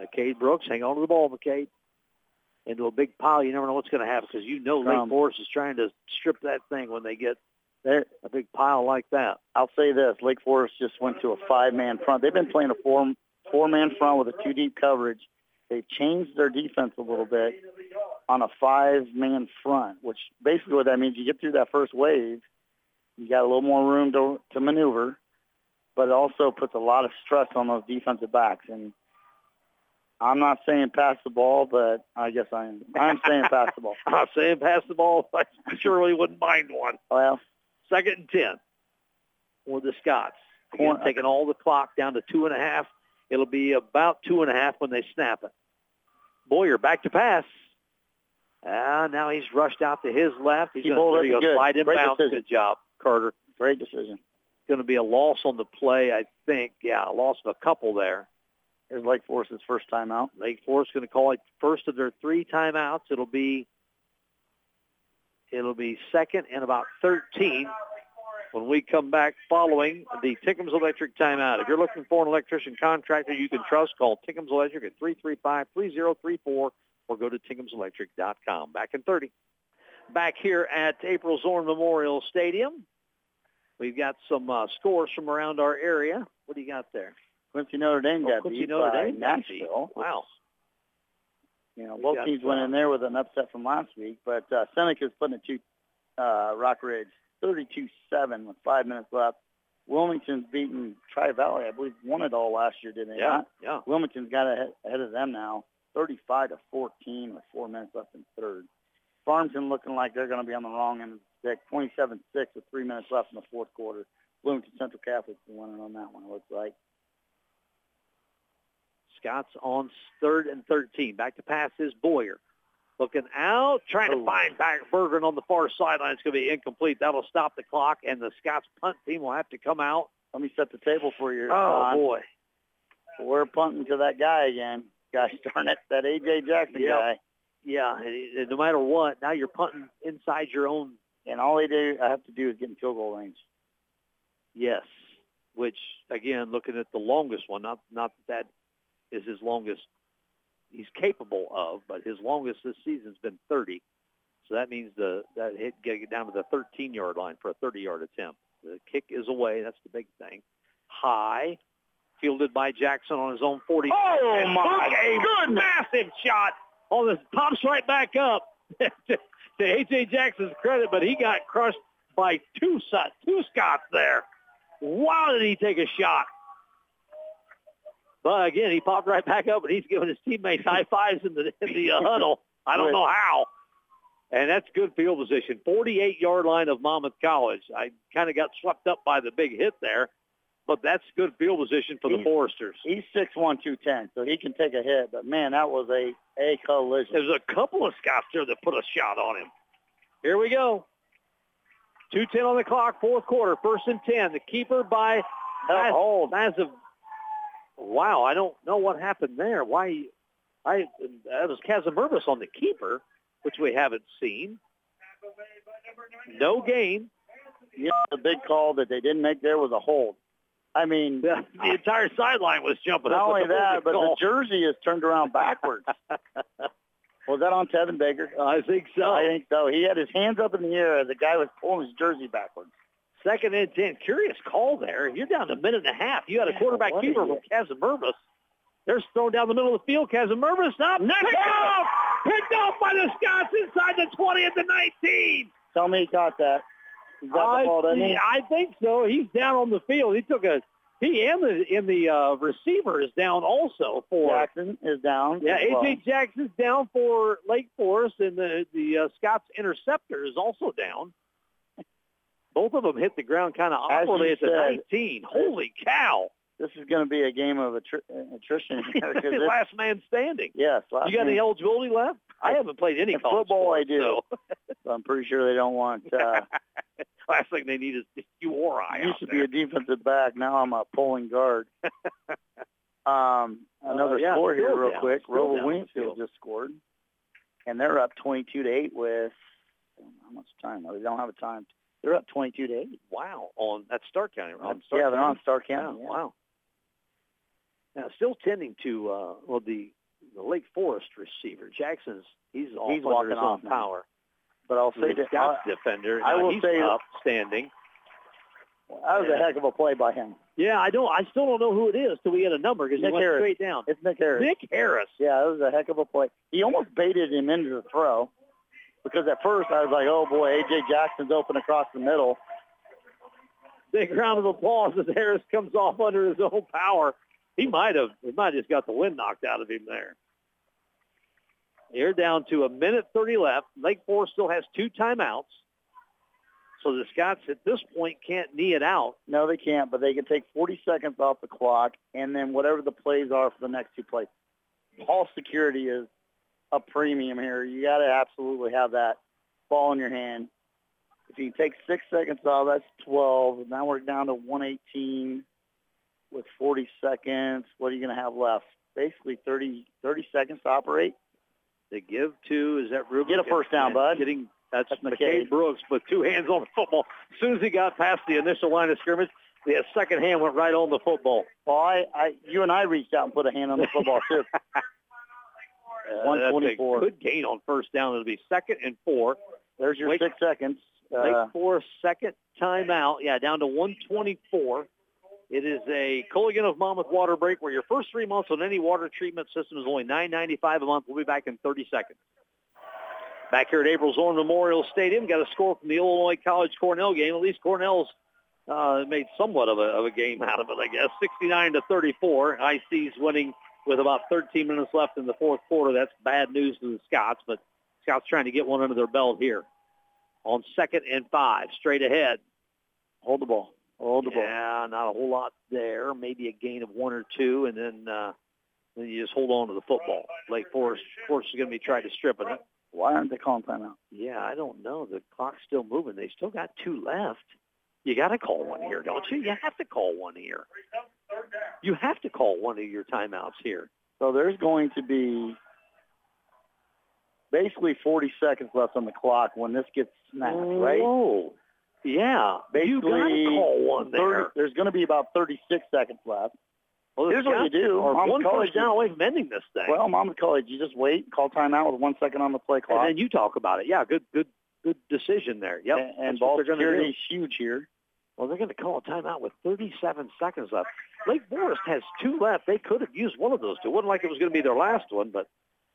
S1: McCade Brooks, hang on to the ball, McCade. Into a big pile. You never know what's going to happen because you know Lake
S2: Um,
S1: Forest is trying to strip that thing when they get
S2: There,
S1: a big pile like that.
S2: I'll say this: Lake Forest just went to a five-man front. They've been playing a four four-man front with a two-deep coverage. They've changed their defense a little bit on a five-man front, which basically what that means, you get through that first wave, you got a little more room to to maneuver, but it also puts a lot of stress on those defensive backs. And I'm not saying pass the ball, but I guess I am. I'm saying pass the ball.
S1: I'm saying pass the ball. I surely wouldn't mind one.
S2: Well,
S1: Second and 10 for the Scots. Again, taking all the clock down to two and a half. It'll be about two and a half when they snap it. Boyer back to pass. Ah, now he's rushed out to his left. He's
S2: Keep
S1: going to
S2: it,
S1: go
S2: good.
S1: slide in bounds.
S2: decision.
S1: Good job, Carter.
S2: great decision.
S1: Going to be a loss on the play, I think. Yeah, a loss of a couple there.
S2: Here's Lake Forest's first timeout.
S1: Lake Forest going to call it first of their three timeouts. It'll be it'll be second and about 13 when we come back following the Tickums Electric timeout. If you're looking for an electrician contractor you can trust, call Tickums Electric at 335-3034 or go to tickumselectric.com. Back in 30. Back here at April Zorn Memorial Stadium. We've got some uh, scores from around our area. What do you got there?
S2: Quincy Notre Dame
S1: Oh,
S2: got
S1: Quincy
S2: beat
S1: Notre Dame.
S2: Nashville.
S1: Wow.
S2: You know, both teams went
S1: uh,
S2: in there with an upset from last week, but uh, Seneca's putting it to uh, Rockridge 32-7 with five minutes left. Wilmington's beaten Tri Valley. I believe won it all last year, didn't they?
S1: Yeah,
S2: not?
S1: yeah.
S2: Wilmington's got ahead, ahead of them now, 35 to 14 with four minutes left in third. Farmington looking like they're going to be on the wrong end of the stick, 27-6 with three minutes left in the fourth quarter. Bloomington Central Catholic's winning on that one. It looks like.
S1: Scott's on third and 13. Back to pass is Boyer. Looking out, trying to
S2: Oh.
S1: find back Bergen on the far sideline. It's going to be incomplete. That'll stop the clock, and the Scots punt team will have to come out.
S2: Let me set the table for you.
S1: Oh,
S2: Ron.
S1: boy.
S2: We're punting to that guy again. Gosh darn it, that AJ Jackson
S1: Yep.
S2: guy.
S1: Yeah, no matter what, now you're punting inside your own
S2: And all they do, I have to do is get in field goal range.
S1: yes, which, again, looking at the longest one, not, not that is his longest he's capable of, but his longest this season's been 30. So that means the that hit get it down to the 13 yard line for a 30 yard attempt. The kick is away. That's the big thing. High, fielded by Jackson on his own 40.
S2: Oh,
S1: And
S2: my goodness.
S1: massive shot on this pops right back up. to, AJ Jackson's credit, but he got crushed by two two Scots there. Wow, did he take a shot? But again, he popped right back up, and he's giving his teammates high fives in the in the uh, huddle. I don't know how. And that's good field position. 48-yard line of Monmouth College. I kind of got swept up by the big hit there, but that's good field position for the
S2: He's-
S1: Foresters.
S2: He's six one two ten, so he can take a hit. But man, that was a a collision.
S1: There's a couple of Scots there that put a shot on him. Here we go. 2.10 on the clock, fourth quarter, first and 10. The keeper by
S2: Hell, hold.
S1: Massive. Wow, I don't know what happened there. Why? I that was Casimirvis on the keeper, which we haven't seen. No
S2: game. Yeah, the big call that they didn't make there was a hold. I mean,
S1: The, the entire sideline was jumping
S2: not only that, but the jersey is turned around backwards. was that on Tevin Baker?
S1: I think so.
S2: I think so. He had his hands up in the air as the guy was pulling his jersey backwards.
S1: Second and ten. Curious call there. You're down to a minute and a half. You had a quarterback
S2: what
S1: keeper from Casimirvis. They're thrown down the middle of the field. Casimirvis up.
S2: Nick
S1: picked off. Picked off by the Scots inside the 20 at the 19.
S2: Tell me he caught that. He got
S1: I,
S2: the ball, didn't he?
S1: I think so. He's down on the field. He took a he and the in the uh, receiver is down also for
S2: Jackson is down.
S1: yeah.
S2: AJ well.
S1: Jackson's down for Lake Forest, and the the uh, Scots interceptor is also down. Both of them hit the ground kind of awkwardly at the 19. Holy cow!
S2: This is going to be a game of attri- attrition. here, 'cause
S1: Last man standing.
S2: yes. last
S1: You got any eligibility left? I haven't played any college
S2: football, I do.
S1: so-
S2: I'm pretty sure they don't want. Uh,
S1: Last thing they need is you or I.
S2: used to
S1: there.
S2: be a defensive back. Now I'm a pulling guard. um, another
S1: Uh, yeah,
S2: score here, real
S1: down,
S2: quick.
S1: still
S2: ROWVA
S1: down the
S2: Williamsfield
S1: field.
S2: just scored, and they're up 22 to eight with how much time? No, they don't have a time. They're up 22 to eight.
S1: Wow, on that's Stark County, right? On Stark
S2: yeah, they're on
S1: County?
S2: Star
S1: Wow,
S2: County. yeah.
S1: wow. Now, still tending to uh, well the the Lake Forest receiver Jackson's. He's off
S2: He's walking
S1: his
S2: off
S1: own power.
S2: But I'll say that
S1: Scots
S2: I,
S1: defender.
S2: I will say-
S1: up standing.
S2: that was a heck of a play by him.
S1: Yeah, I don't. I still don't know who it is till we get a number because he went
S2: Harris.
S1: straight down.
S2: It's Nick Harris.
S1: Nick Harris.
S2: Yeah, it was a heck of a play. He almost baited him into the throw because at first I was like, oh boy, A.J. Jackson's open across the middle.
S1: Big round of applause as Harris comes off under his own power. He might have. He might have just got the wind knocked out of him there. You're down to a minute 30 left. Lake Forest still has two timeouts. So the Scots at this point can't knee it out.
S2: No, they can't, but they can take 40 seconds off the clock, and then whatever the plays are for the next two plays. Ball security is a premium here. You got to absolutely have that ball in your hand. If you take six seconds off, that's 12. Now we're down to 118 with 40 seconds. What are you going to have left? Basically 30, 30 seconds to operate.
S1: They give to, is that Ruben?
S2: Get a first down, bud.
S1: Getting, that's,
S2: That's
S1: McKay
S2: McKay.
S1: Brooks, but two hands on the football. As soon as he got past the initial line of scrimmage, the second hand went right on the football.
S2: Well, I, I, you and I reached out and put a hand on the football too.
S1: Uh, that's a
S2: 124.
S1: Good gain on first down. It'll be second and four.
S2: There's your
S1: Wake-
S2: six seconds.
S1: Lake
S2: Uh,
S1: Forest second timeout. Yeah, down to 124. It is a Culligan of Monmouth water break where your first three months on any water treatment system is only $9.95 a month. We'll be back in 30 seconds. Back here at April Zorn Memorial Stadium, got a score from the Illinois College Cornell game. At least Cornell's uh, made somewhat of a, of a game out of it, I guess. 69 to 34. IC's winning with about 13 minutes left in the fourth quarter. That's bad news to the Scots, but Scots trying to get one under their belt here. On second and five, straight ahead.
S2: hold the ball. Hold the ball.
S1: Yeah, not a whole lot there. Maybe a gain of one or two, and then uh, then you just hold on to the football. Lake Forest, Forest is going to be trying to strip it.
S2: Why aren't they calling timeout?
S1: Yeah, I don't know. The clock's still moving. They still got two left. You got to call one here, don't you? You have to call one here. You have to call one of your timeouts here.
S2: So there's going to be basically 40 seconds left on the clock when this gets snapped, right?
S1: Oh, Yeah. you got to
S2: Basically,
S1: call one
S2: 30
S1: there.
S2: there's going to be about 36 seconds left.
S1: Well,
S2: Here's what you do. Monmouth
S1: one
S2: College
S1: down away from ending this thing.
S2: Well, Monmouth College, you just wait, call timeout with one second on the play clock.
S1: and then you talk about it. Yeah, good, good, good decision there. Yep.
S2: and, and ball
S1: what going to do.
S2: security is huge here.
S1: Well, they're going to call a timeout with 37 seconds left. Lake Forest has two left. They could have used one of those two. It wasn't like it was going to be their last one, but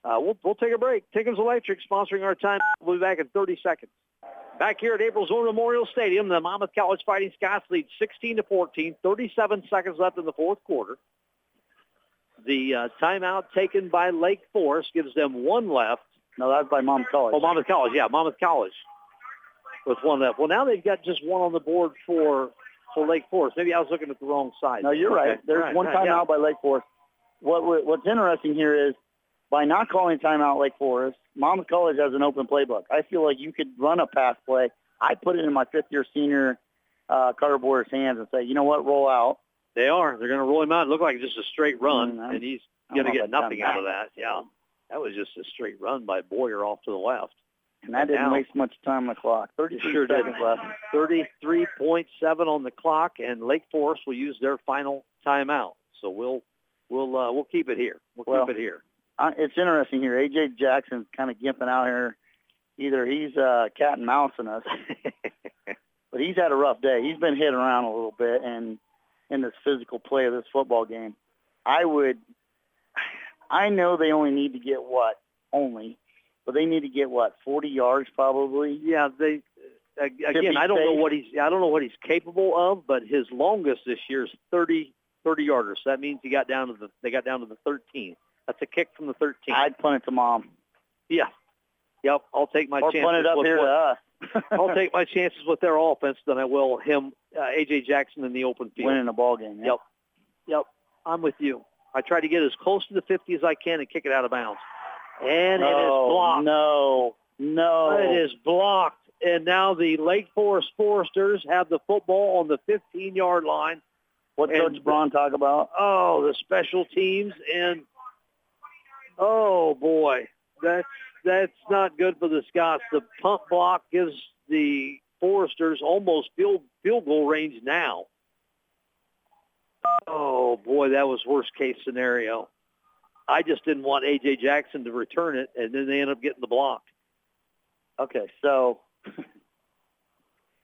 S1: uh, we'll, we'll take a break. Tickens Electric sponsoring our time. We'll be back in 30 seconds. Back here at April Zorn Memorial Stadium, the Monmouth College Fighting Scots lead 16 to 14. 37 seconds left in the fourth quarter. The uh, timeout taken by Lake Forest gives them one left.
S2: No, that's by Monmouth College.
S1: Oh, Monmouth College. Yeah, Monmouth College with one left. Well, now they've got just one on the board for for Lake Forest. Maybe I was looking at the wrong side.
S2: No, you're
S1: Okay.
S2: right. There's
S1: Right,
S2: one
S1: right,
S2: timeout
S1: yeah.
S2: by Lake Forest. What what- what's interesting here is by not calling timeout Lake Forest, Monmouth College has an open playbook. I feel like you could run a pass play. I put it in my fifth year senior uh, Carter Boyer's hands and say, you know what, roll out.
S1: They are. They're going to roll him out. It looked like just a straight run,
S2: Mm, I'm-
S1: and he's going to get nothing out of that. Yeah, that was just a straight run by Boyer off to the left.
S2: And that didn't
S1: Now-
S2: waste much time on the clock.
S1: It
S2: 33
S1: sure
S2: seconds
S1: did.
S2: left.
S1: 33.7 on the clock, and Lake Forest will use their final timeout. So we'll we'll uh, we'll keep it here. We'll
S2: Well,
S1: keep it here.
S2: Uh, it's interesting here. AJ Jackson's kind of gimping out here. Either he's uh, cat and mousing us, but he's had a rough day. He's been hit around a little bit, and in this physical play of this football game, I would. I know they only need to get what only, but they need to get what 40 yards probably.
S1: Yeah, they uh, again. I don't know what he's. I don't know what he's capable of, but his longest this year is 30 30 yarders. So that means he got down to the. They got down to the 13. That's a kick from the 13.
S2: I'd punt it to mom
S1: yeah. Yep. I'll take my
S2: or
S1: chances.
S2: punt it up
S1: with
S2: here
S1: what-
S2: to us.
S1: I'll take my chances with their offense than I will him, uh, AJ Jackson in the open field.
S2: winning the ball game. yeah.
S1: Yep. Yep. I'm with you. I try to get as close to the 50 as I can and kick it out of bounds. And it is blocked.
S2: no, no.
S1: It is blocked. And now the Lake Forest Foresters have the football on the 15-yard line.
S2: What
S1: and-
S2: Coach Braun talk about?
S1: Oh, the special teams and oh boy, that's that's not good for the Scots. The punt block gives the Foresters almost field field goal range now. Oh boy, that was worst case scenario. I just didn't want AJ Jackson to return it, and then they end up getting the block.
S2: Okay, so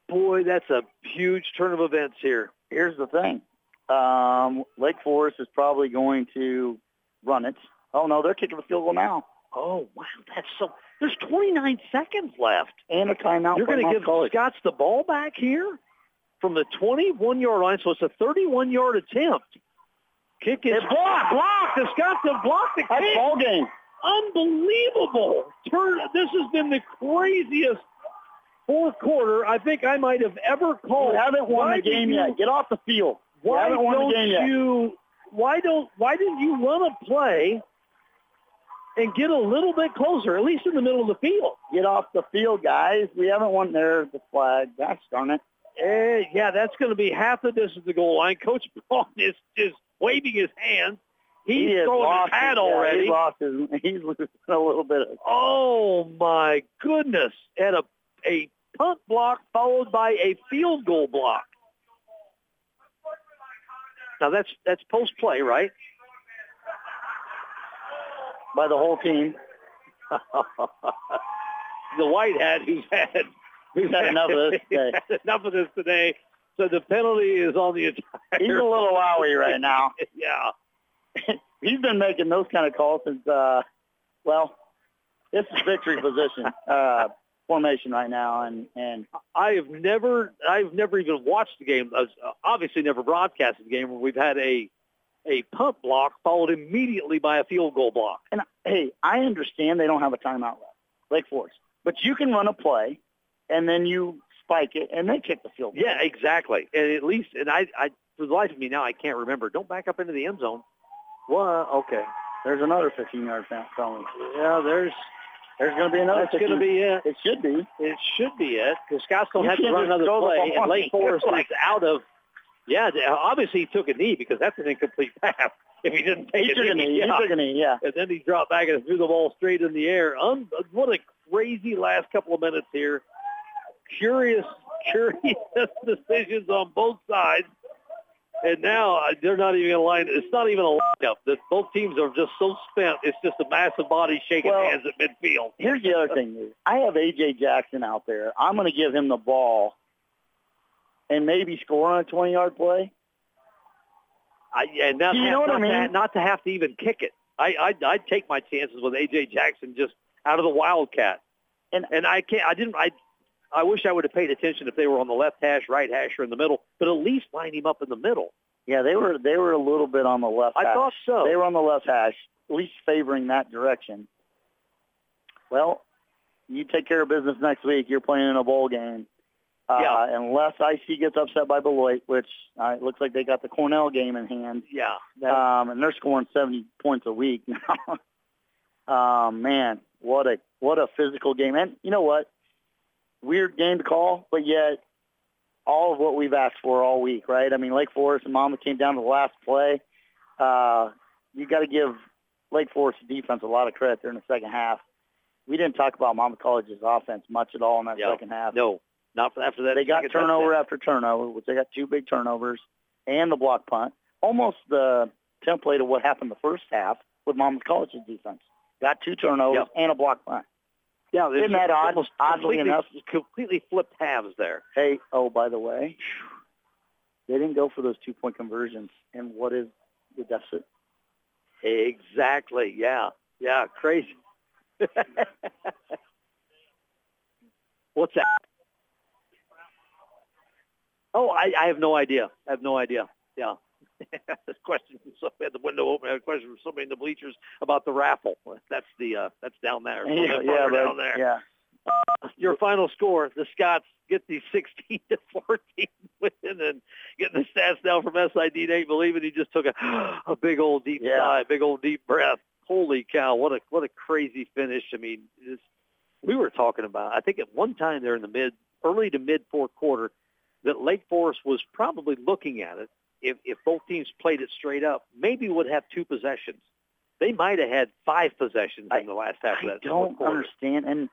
S1: Boy, that's a huge turn of events here.
S2: here's the thing. Um, Lake Forest is probably going to run it. Oh no, they're kicking a field goal now,
S1: Oh wow, that's so. There's 29 seconds left.
S2: and a timeout.
S1: You're going to give
S2: College.
S1: Scots the ball back here from the 21-yard line, so it's a 31-yard attempt. Kick is
S2: It's
S1: blocked. Blocked. Have blocked the
S2: That's ball game.
S1: Unbelievable. Turn. This has been the craziest fourth quarter I think I might have ever called.
S2: You haven't won
S1: Why
S2: the game
S1: you-
S2: yet. Get off the field. You
S1: Why
S2: haven't won
S1: don't
S2: the game yet.
S1: you? Why don't? Why didn't you run a play and get a little bit closer, at least in the middle of the field?
S2: Get off the field, guys. We haven't won. there. the flag. Gosh darn it.
S1: Eh, yeah, that's going to be half the distance to the goal line. Coach Braun is is waving his hands. He's
S2: he
S1: throwing his hat
S2: yeah,
S1: already.
S2: He's lost his. He's losing a little bit. Of,
S1: Oh my goodness! At a a punt block followed by a field goal block. Now that's that's post play, right?
S2: by the whole team.
S1: the white hat who's had
S2: who's had enough of this today.
S1: enough of this today. So the penalty is on the entire.
S2: He's a little wowie right now.
S1: yeah.
S2: He's been making those kind of calls since, uh, well, this is victory position uh, formation right now, and and
S1: I have never, I've never even watched the game. Uh, obviously, never broadcasted the game where we've had a a punt block followed immediately by a field goal block.
S2: And hey, I understand they don't have a timeout left, Lake Forest, but you can run a play, and then you spike it, and they kick the field goal.
S1: Yeah, exactly. And at least, and I, I, for the life of me now, I can't remember. Don't back up into the end zone. Well, okay.
S2: There's another 15-yard penalty.
S1: Yeah, there's
S2: there's going to be another.
S1: That's going to be it.
S2: It should be.
S1: It should be it because Scott's going
S2: You
S1: to have to run another
S2: the
S1: play,
S2: ball
S1: and Lake
S2: on me.
S1: Forest is out of. Yeah, obviously he took a knee because that's an incomplete pass. If he didn't take
S2: He
S1: a
S2: took a knee. He
S1: yeah.
S2: took a knee. Yeah.
S1: and then he dropped back and threw the ball straight in the air. Um, what a crazy last couple of minutes here. Curious, curious decisions on both sides. And now uh, they're not even going to line. It's not even a lineup. The, both teams are just so spent. It's just a massive body shaking
S2: Well,
S1: hands at midfield.
S2: Here's the other thing. Is I have AJ Jackson out there. I'm going to give him the ball, and maybe score on a 20-yard play.
S1: I, and not,
S2: You
S1: have-
S2: know what I
S1: not to
S2: mean?
S1: not to have to even kick it. I, I I'd take my chances with AJ Jackson just out of the wildcat.
S2: And-
S1: and I can't. I didn't. I I wish I would have paid attention if they were on the left hash, right hash, or in the middle. But at least line him up in the middle.
S2: Yeah, they were they were a little bit on the left.
S1: I
S2: hash.
S1: thought so.
S2: They were on the left hash, at least favoring that direction. Well, you take care of business next week. You're playing in a bowl game. Uh,
S1: Yeah.
S2: Unless IC gets upset by Beloit, which uh, it looks like they got the Cornell game in hand,
S1: yeah.
S2: Um, and they're scoring 70 points a week now. um, man, what a what a physical game! And you know what? Weird game to call, but yet all of what we've asked for all week, right? I mean, Lake Forest and Monmouth came down to the last play. Uh, you got to give Lake Forest defense a lot of credit there in the second half. We didn't talk about Monmouth College's offense much at all in that
S1: Yeah.
S2: second half.
S1: no, not for- after that.
S2: They got turnover
S1: touchdown.
S2: after turnover, which they got two big turnovers, and the block punt. Almost the template of what happened the first half with Monmouth College's defense. Got two turnovers
S1: Yep.
S2: and a block punt.
S1: Yeah,
S2: Isn't that odd? Oddly enough.
S1: completely flipped halves there.
S2: Hey, oh, by the way, they didn't go for those two-point conversions. And what is the deficit?
S1: Exactly. Yeah. Yeah. Crazy. What's that? Oh, I, I have no idea. I have no idea. Yeah. this question from somebody at the window open. I had a question from somebody in the bleachers about the raffle. That's the uh, that's down there.
S2: Yeah,
S1: That's
S2: yeah,
S1: further
S2: but-
S1: there.
S2: yeah.
S1: Your final score: the Scots get the 16 to 14 win, and getting the stats down from SID. Nate believe it. He just took a a big old deep
S2: Yeah.
S1: sigh, big old deep breath. Holy cow! What a what a crazy finish. I mean, this, we were talking about. I think at one time there in the mid, early to mid fourth quarter, that Lake Forest was probably looking at it. If if both teams played it straight up, maybe would have two possessions. They might have had five possessions
S2: I-
S1: in the last half of
S2: I
S1: that fourth
S2: don't
S1: quarter.
S2: understand. And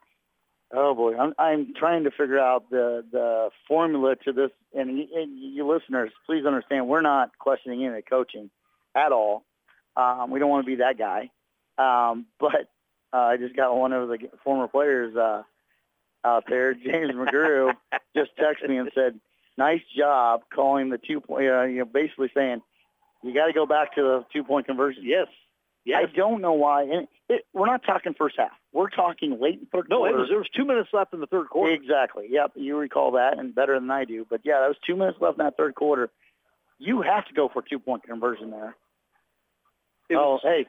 S2: oh boy, I'm I'm trying to figure out the the formula to this. And, and you listeners, please understand, we're not questioning any of coaching at all. Um, we don't want to be that guy. Um, but uh, I just got one of the former players uh, out there, James McGrew, just texted me and said, "Nice job calling the two point." Uh, you know, basically saying you got to go back to the two point conversion.
S1: Yes. Yes.
S2: I don't know why. And it, we're not talking first half. We're talking late in third
S1: No, it
S2: quarter.
S1: was there was two minutes left in the third quarter.
S2: Exactly. Yep. You recall that and better than I do. But yeah, that was two minutes left in that third quarter. You have to go for two point conversion there.
S1: It
S2: oh,
S1: was,
S2: hey,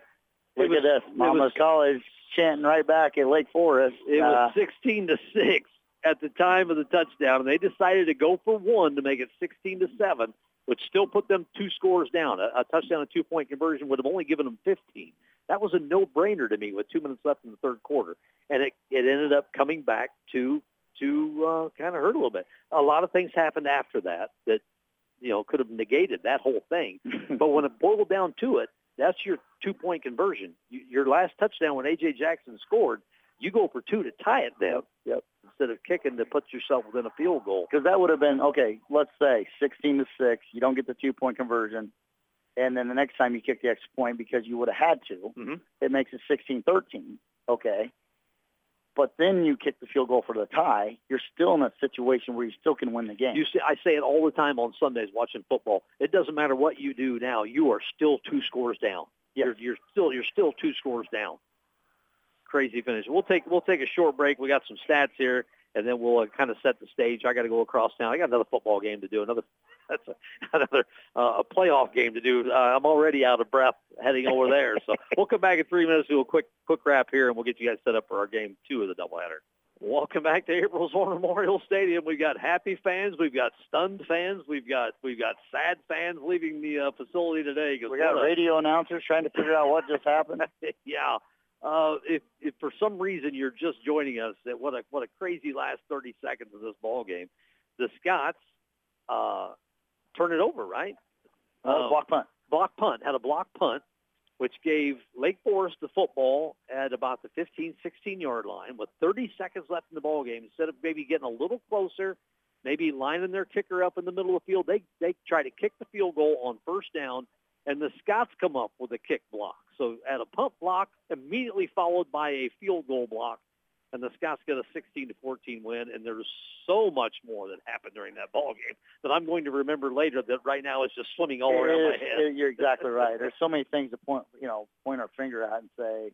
S2: look
S1: was-
S2: at this. Mama's
S1: was-
S2: College chanting right back at Lake Forest.
S1: it
S2: Uh,
S1: was sixteen to six at the time of the touchdown, and they decided to go for one to make it sixteen to seven, which still put them two scores down. A, a touchdown and two point conversion would have only given them fifteen. That was a no brainer to me with two minutes left in the third quarter, and it it ended up coming back to to uh, kind of hurt a little bit. A lot of things happened after that that you know could have negated that whole thing. But when it boiled down to it, that's your two-point conversion. You, your last touchdown when A.J. Jackson scored, you go for two to tie it then
S2: Yep.
S1: Instead of kicking to put yourself within a field goal.
S2: Because that would have been okay. Let's say sixteen to six. You don't get the two point conversion, and then the next time you kick the extra point because you would have had to,
S1: Mm-hmm.
S2: it makes it sixteen thirteen. Okay. but then you kick the field goal for the tie, you're still in a situation where you still can win the game.
S1: You see, I say it all the time on Sundays watching football. It doesn't matter what you do now; you are still two scores down.
S2: Yes.
S1: You're, you're still you're still two scores down. Crazy finish. We'll take we'll take a short break. We got some stats here, and then we'll uh, kind of set the stage. I got to go across town. I got another football game to do. Another that's a, another uh, a playoff game to do. Uh, I'm already out of breath heading over there. So we'll come back in three minutes, do a quick quick wrap here, and we'll get you guys set up for our game two of the doubleheader. Welcome back to April Zorn Memorial Stadium. We've got happy fans, we've got stunned fans, we've got we've got sad fans leaving the uh, facility today.
S2: We got radio announcers trying to figure out what just happened.
S1: yeah. Uh, if, if for some reason you're just joining us, that what a what a crazy last 30 seconds of this ball game. The Scots uh, turn it over, right?
S2: Uh, block punt.
S1: Block punt had a block punt, which gave Lake Forest the football at about the 15, 16 yard line with 30 seconds left in the ball game. Instead of maybe getting a little closer, maybe lining their kicker up in the middle of the field, they they try to kick the field goal on first down, and the Scots come up with a kick block. So at a punt block, immediately followed by a field goal block, and the Scots get a 16 to 14 win. And there's so much more that happened during that ball game that I'm going to remember later. That right now is just swimming all around
S2: It
S1: my head.
S2: You're exactly right. There's so many things to point, you know, point our finger at and say,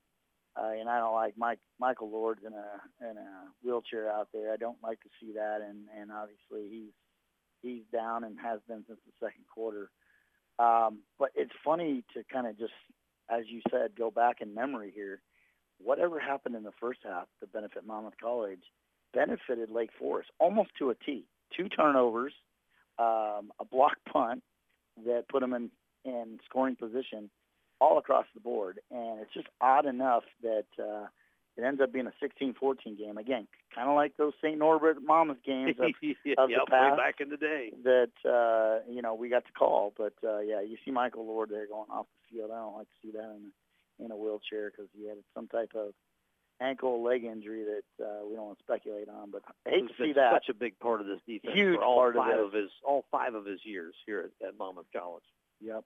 S2: uh, and I don't like Mike Michael Lord's in a in a wheelchair out there. I don't like to see that, and and obviously he's he's down and has been since the second quarter. Um, but it's funny to kind of just, as you said, go back in memory here. Whatever happened in the first half to benefit Monmouth College benefited Lake Forest almost to a T. Two turnovers, um, a block punt that put them in, in scoring position all across the board. And it's just odd enough that uh, it ends up being a 16-14 game. Again, kind of like those St. Norbert Monmouth games of,
S1: yeah,
S2: of the
S1: way
S2: past.
S1: back in the day.
S2: that uh, you know we got to call. But uh, yeah, you see Michael Lord there going off the field. I don't like to see that in in a wheelchair because he had some type of ankle leg injury that uh, we don't want to speculate on. But I hate to see that.
S1: Such a big part of this defense
S2: Huge
S1: for all
S2: part of
S1: five of his all five of his years here at, at Monmouth College.
S2: Yep.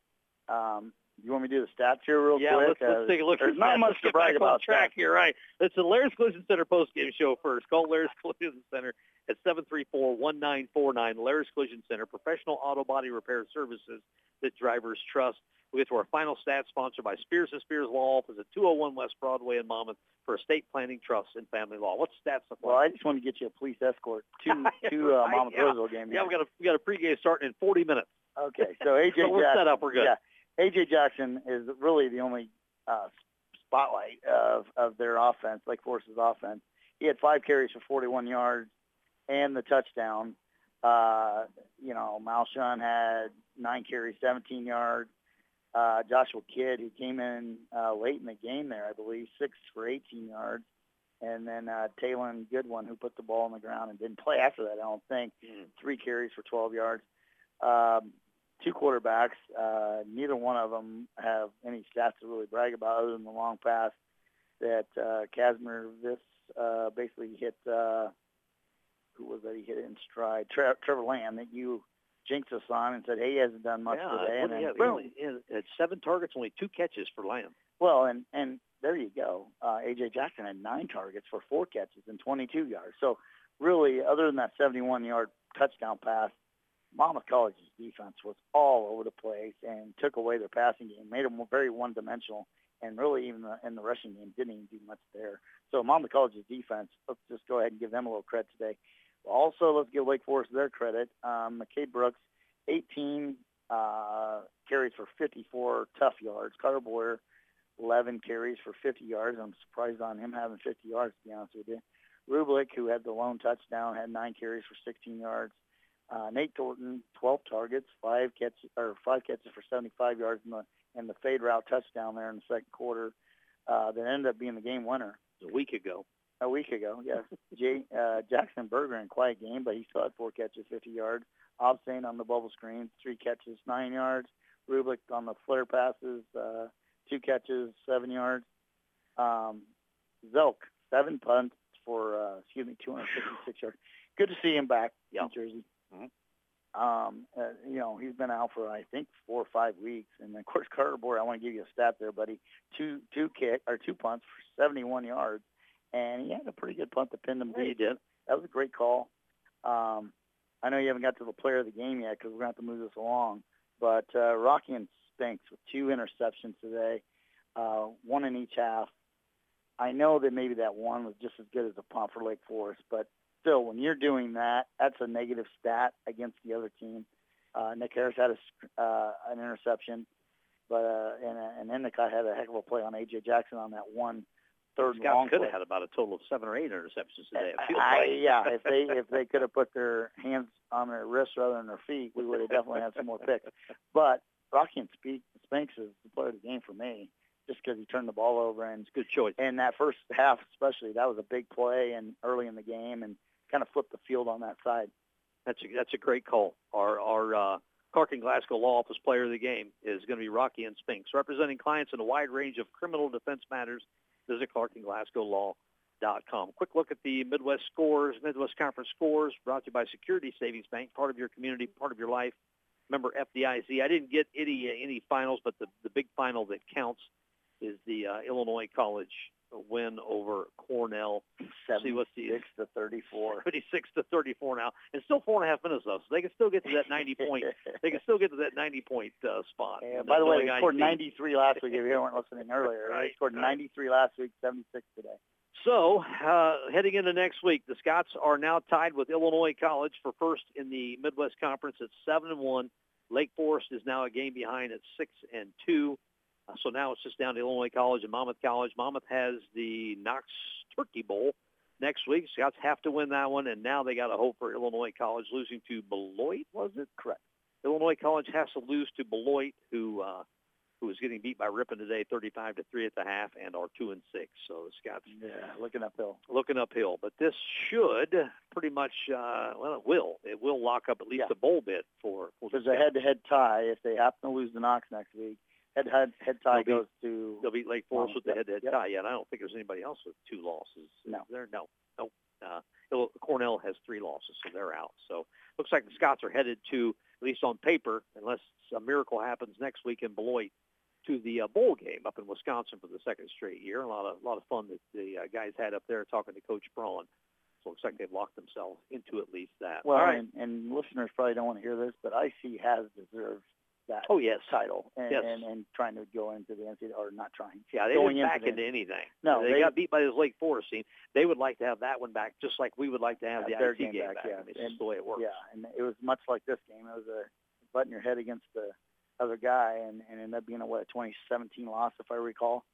S2: Um, you want me to do the stats here real
S1: yeah,
S2: quick?
S1: let's, let's
S2: Uh,
S1: take a look.
S2: There's not much
S1: Let's
S2: to brag about.
S1: track here, right? It's the Laris Collision Center postgame show first. Call Laris Collision Center at 734-1949. Laris Collision Center, professional auto body repair services that drivers trust. We get to our final stats sponsored by Spears and Spears Law Office at 201 West Broadway in Monmouth for estate planning, trust, and family law. What's stats
S2: Well. I just want to get you a police escort to to uh, Monmouth
S1: yeah.
S2: Roseville game.
S1: yeah, we got a we got a pregame starting in 40 minutes.
S2: Okay, so AJ
S1: So we're
S2: Jackson.
S1: set up. We're good.
S2: Yeah, AJ Jackson is really the only uh, spotlight of of their offense, Lake Forest's offense. He had five carries for 41 yards and the touchdown. Uh, you know, Malshun had nine carries, 17 yards. Uh, Joshua Kidd, who came in uh, late in the game there, I believe, six for 18 yards. And then uh, Talon Goodwin, who put the ball on the ground and didn't play after that, I don't think
S1: Mm.
S2: three carries for 12 yards. Um, two quarterbacks. Uh, neither one of them have any stats to really brag about other than the long pass that uh, Casimir this uh, basically hit. Uh, who was that? He hit in stride. Tre- Trevor Lamb that you jinxed us on and said, hey, he hasn't done much
S1: yeah,
S2: today. And then,
S1: have?
S2: boom.
S1: He seven targets, only two catches for Lamb.
S2: Well, and and there you go. Uh, AJ Jackson had nine targets for four catches and 22 yards. So really, other than that 71-yard touchdown pass, Monmouth College's defense was all over the place and took away their passing game, made them very one-dimensional, and really even the, in the rushing game didn't even do much there. So Monmouth College's defense, let's just go ahead and give them a little credit today. Also, let's give Wake Forest their credit. Um, McCade Brooks, 18 uh, carries for 54 tough yards. Carter Boyer, 11 carries for 50 yards. I'm surprised on him having 50 yards, to be honest with you. Rublik, who had the lone touchdown, had nine carries for 16 yards. Uh, Nate Thornton, 12 targets, five catches or five catches for 75 yards in the in the fade route touchdown there in the second quarter. Uh, that ended up being the game winner
S1: A week ago.
S2: A week ago. Yes, Jay uh, Jackson Bergen in quiet game, but he still had four catches, 50 yards. Obstain on the bubble screen, three catches, nine yards. Rublik on the flare passes, uh, two catches, seven yards. Um, Zelk, seven punts for, uh, excuse me, 256 yards. Good to see him back
S1: Yeah.
S2: in Jersey.
S1: Mhm.
S2: Um, uh, you know, he's been out for I think four or five weeks, and of course Carter Boyer. I want to give you a stat there, buddy. Two two kick or two punts for 71 yards, and he had a pretty good punt to pin them
S1: he did.
S2: That was a great call. Um, I know you haven't got to the player of the game yet because we're going to have to move this along. But uh, Rocky and Spinks with two interceptions today, uh, one in each half. I know that maybe that one was just as good as a punt for Lake Forest, but still, when you're doing that, that's a negative stat against the other team. Uh, Nick Harris had a, uh, an interception, but uh, and, and Endicott had a heck of a play on AJ Jackson on that one third
S1: Scott
S2: long
S1: could
S2: play.
S1: have had about a total of seven or eight interceptions today.
S2: I,
S1: like.
S2: yeah, if they if they could have put their hands on their wrists rather than their feet, we would have definitely had some more picks. But Rocky and Speak, Spinks is the player of the game for me, just because he turned the ball over and it's a
S1: Good choice.
S2: and that first half especially that was a big play and early in the game and kind of flipped the field on that side.
S1: That's a, that's a great call. Our our uh, Clark and Glasgow Law Office Player of the Game is going to be Rocky and Spinks, representing clients in a wide range of criminal defense matters. Visit ClarkandGlasgowLaw.com. Quick look at the Midwest scores, Midwest Conference scores, brought to you by Security Savings Bank, part of your community, part of your life. Member FDIC. I didn't get any any finals, but the the big final that counts is the uh, Illinois College win over Cornell. See what's the
S2: Six to thirty-four.
S1: 36 to 34 now, and still four and a half minutes though, so they can still get to that 90 point. They can still get to that 90 point uh, spot.
S2: Yeah, by the way, they scored 93 last week. If you weren't listening earlier,
S1: Right,
S2: they scored
S1: right.
S2: 93 last week, 76 today.
S1: So uh, heading into next week, the Scots are now tied with Illinois College for first in the Midwest Conference at seven and one. Lake Forest is now a game behind at six and two. Uh, so now it's just down to Illinois College and Monmouth College. Monmouth has the Knox Turkey Bowl next week. Scots have to win that one, and now they got to hope for Illinois College losing to Beloit. Was it correct? Illinois College has to lose to Beloit, who uh, who is getting beat by Ripon today, 35 to three at the half, and are two and six. So the Scots
S2: Yeah, looking uphill.
S1: looking uphill. But this should pretty much, uh, well, it will. It will lock up at least
S2: Yeah.
S1: a bowl bid for, for the
S2: There's a head-to-head tie. If they happen to lose the Knox next week, head-head head tie
S1: They'll
S2: goes to
S1: They'll beat Lake Forest
S2: Um,
S1: with the
S2: yep,
S1: head-to-head
S2: yep.
S1: tie. Yeah, and I don't think there's anybody else with two losses.
S2: No.
S1: there? No. No. Uh, Cornell has three losses, so they're out. So looks like the Scots are headed to, at least on paper, unless a miracle happens next week in Beloit, to the uh, bowl game up in Wisconsin for the second straight year. A lot of a lot of fun that the uh, guys had up there talking to Coach Braun. So it looks like they've locked themselves into at least that.
S2: Well,
S1: right.
S2: and, and listeners probably don't want to hear this, but IC has deserved that
S1: Oh yes.
S2: title and,
S1: Yes.
S2: and, and trying to go into the NCAA, or not trying.
S1: Yeah, they
S2: going
S1: didn't
S2: into
S1: back
S2: the-
S1: into anything.
S2: No,
S1: they,
S2: they-
S1: got beat by this Lake Forest team. They would like to have that one back, just like we would like to have
S2: Have
S1: the
S2: their game
S1: game
S2: back,
S1: back.
S2: yeah.
S1: I mean, it's
S2: And-
S1: just the way it works.
S2: Yeah, and it was much like this game. It was a button your head against the other guy, and, and ended up being a what a 2017 loss, if I recall.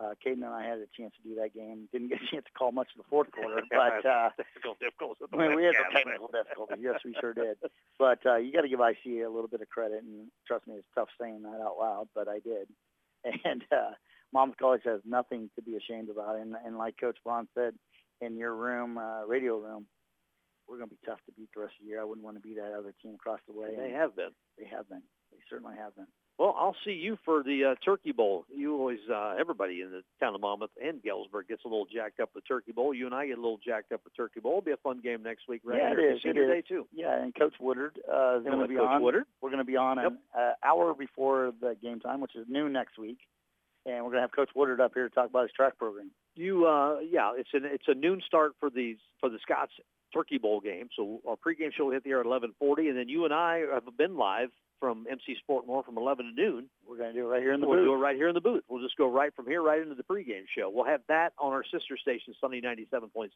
S2: Uh, Caden and I had a chance to do that game. Didn't get a chance to call much of the fourth quarter, but uh,
S1: difficult, difficult. with the
S2: I mean, we had some technical difficulties. Yes, we sure did. But uh, you got to give IC a little bit of credit, and trust me, it's tough saying that out loud, but I did. And uh, Mom's College has nothing to be ashamed about, and, and like Coach Braun said in your room, uh, radio room, we're going to be tough to beat the rest of the year. I wouldn't want to be that other team across the way.
S1: They have been.
S2: They have been. They certainly have been.
S1: Well, I'll see you for the uh, Turkey Bowl. You always, uh, everybody in the town of Monmouth and Galesburg gets a little jacked up with Turkey Bowl. You and I get a little jacked up with Turkey Bowl. It'll be a fun game next week, right?
S2: Yeah, it is,
S1: Senior
S2: it
S1: day too.
S2: Yeah, and Coach Woodard uh, is going to be
S1: Coach
S2: on.
S1: Woodard.
S2: We're going to be on
S1: Yep.
S2: an uh, hour before the game time, which is noon next week, and we're going to have Coach Woodard up here to talk about his track program.
S1: You, uh, yeah, it's an it's a noon start for the for the Scots Turkey Bowl game. So our pregame show will hit the air at 11:40, and then you and I have been live from MC Sportmore from 11 to noon.
S2: We're going to do it right here in the
S1: we'll
S2: booth.
S1: do it right here in the booth. We'll just go right from here right into the pregame show. We'll have that on our sister station, Sunny 97.7.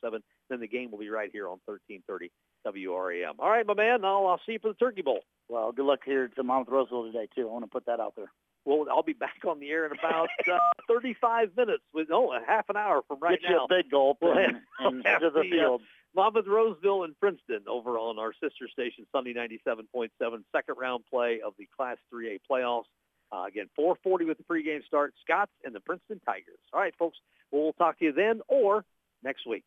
S1: Then the game will be right here on 1330 WRAM. All right, my man. I'll, I'll see you for the Turkey Bowl.
S2: Well, good luck here to Monmouth Roseville today too. I want to put that out there.
S1: Well, I'll be back on the air in about uh, 35 minutes with oh, a half an hour from right
S2: Get
S1: now.
S2: you a big gulp
S1: Well,
S2: and, and to the
S1: the, uh,
S2: field.
S1: Monmouth, Roseville, and Princeton over on our sister station, Sunny 97.7, second round play of the Class 3A playoffs. Uh, again, 440 with the pregame start, Scots and the Princeton Tigers. All right, folks, we'll talk to you then or next week.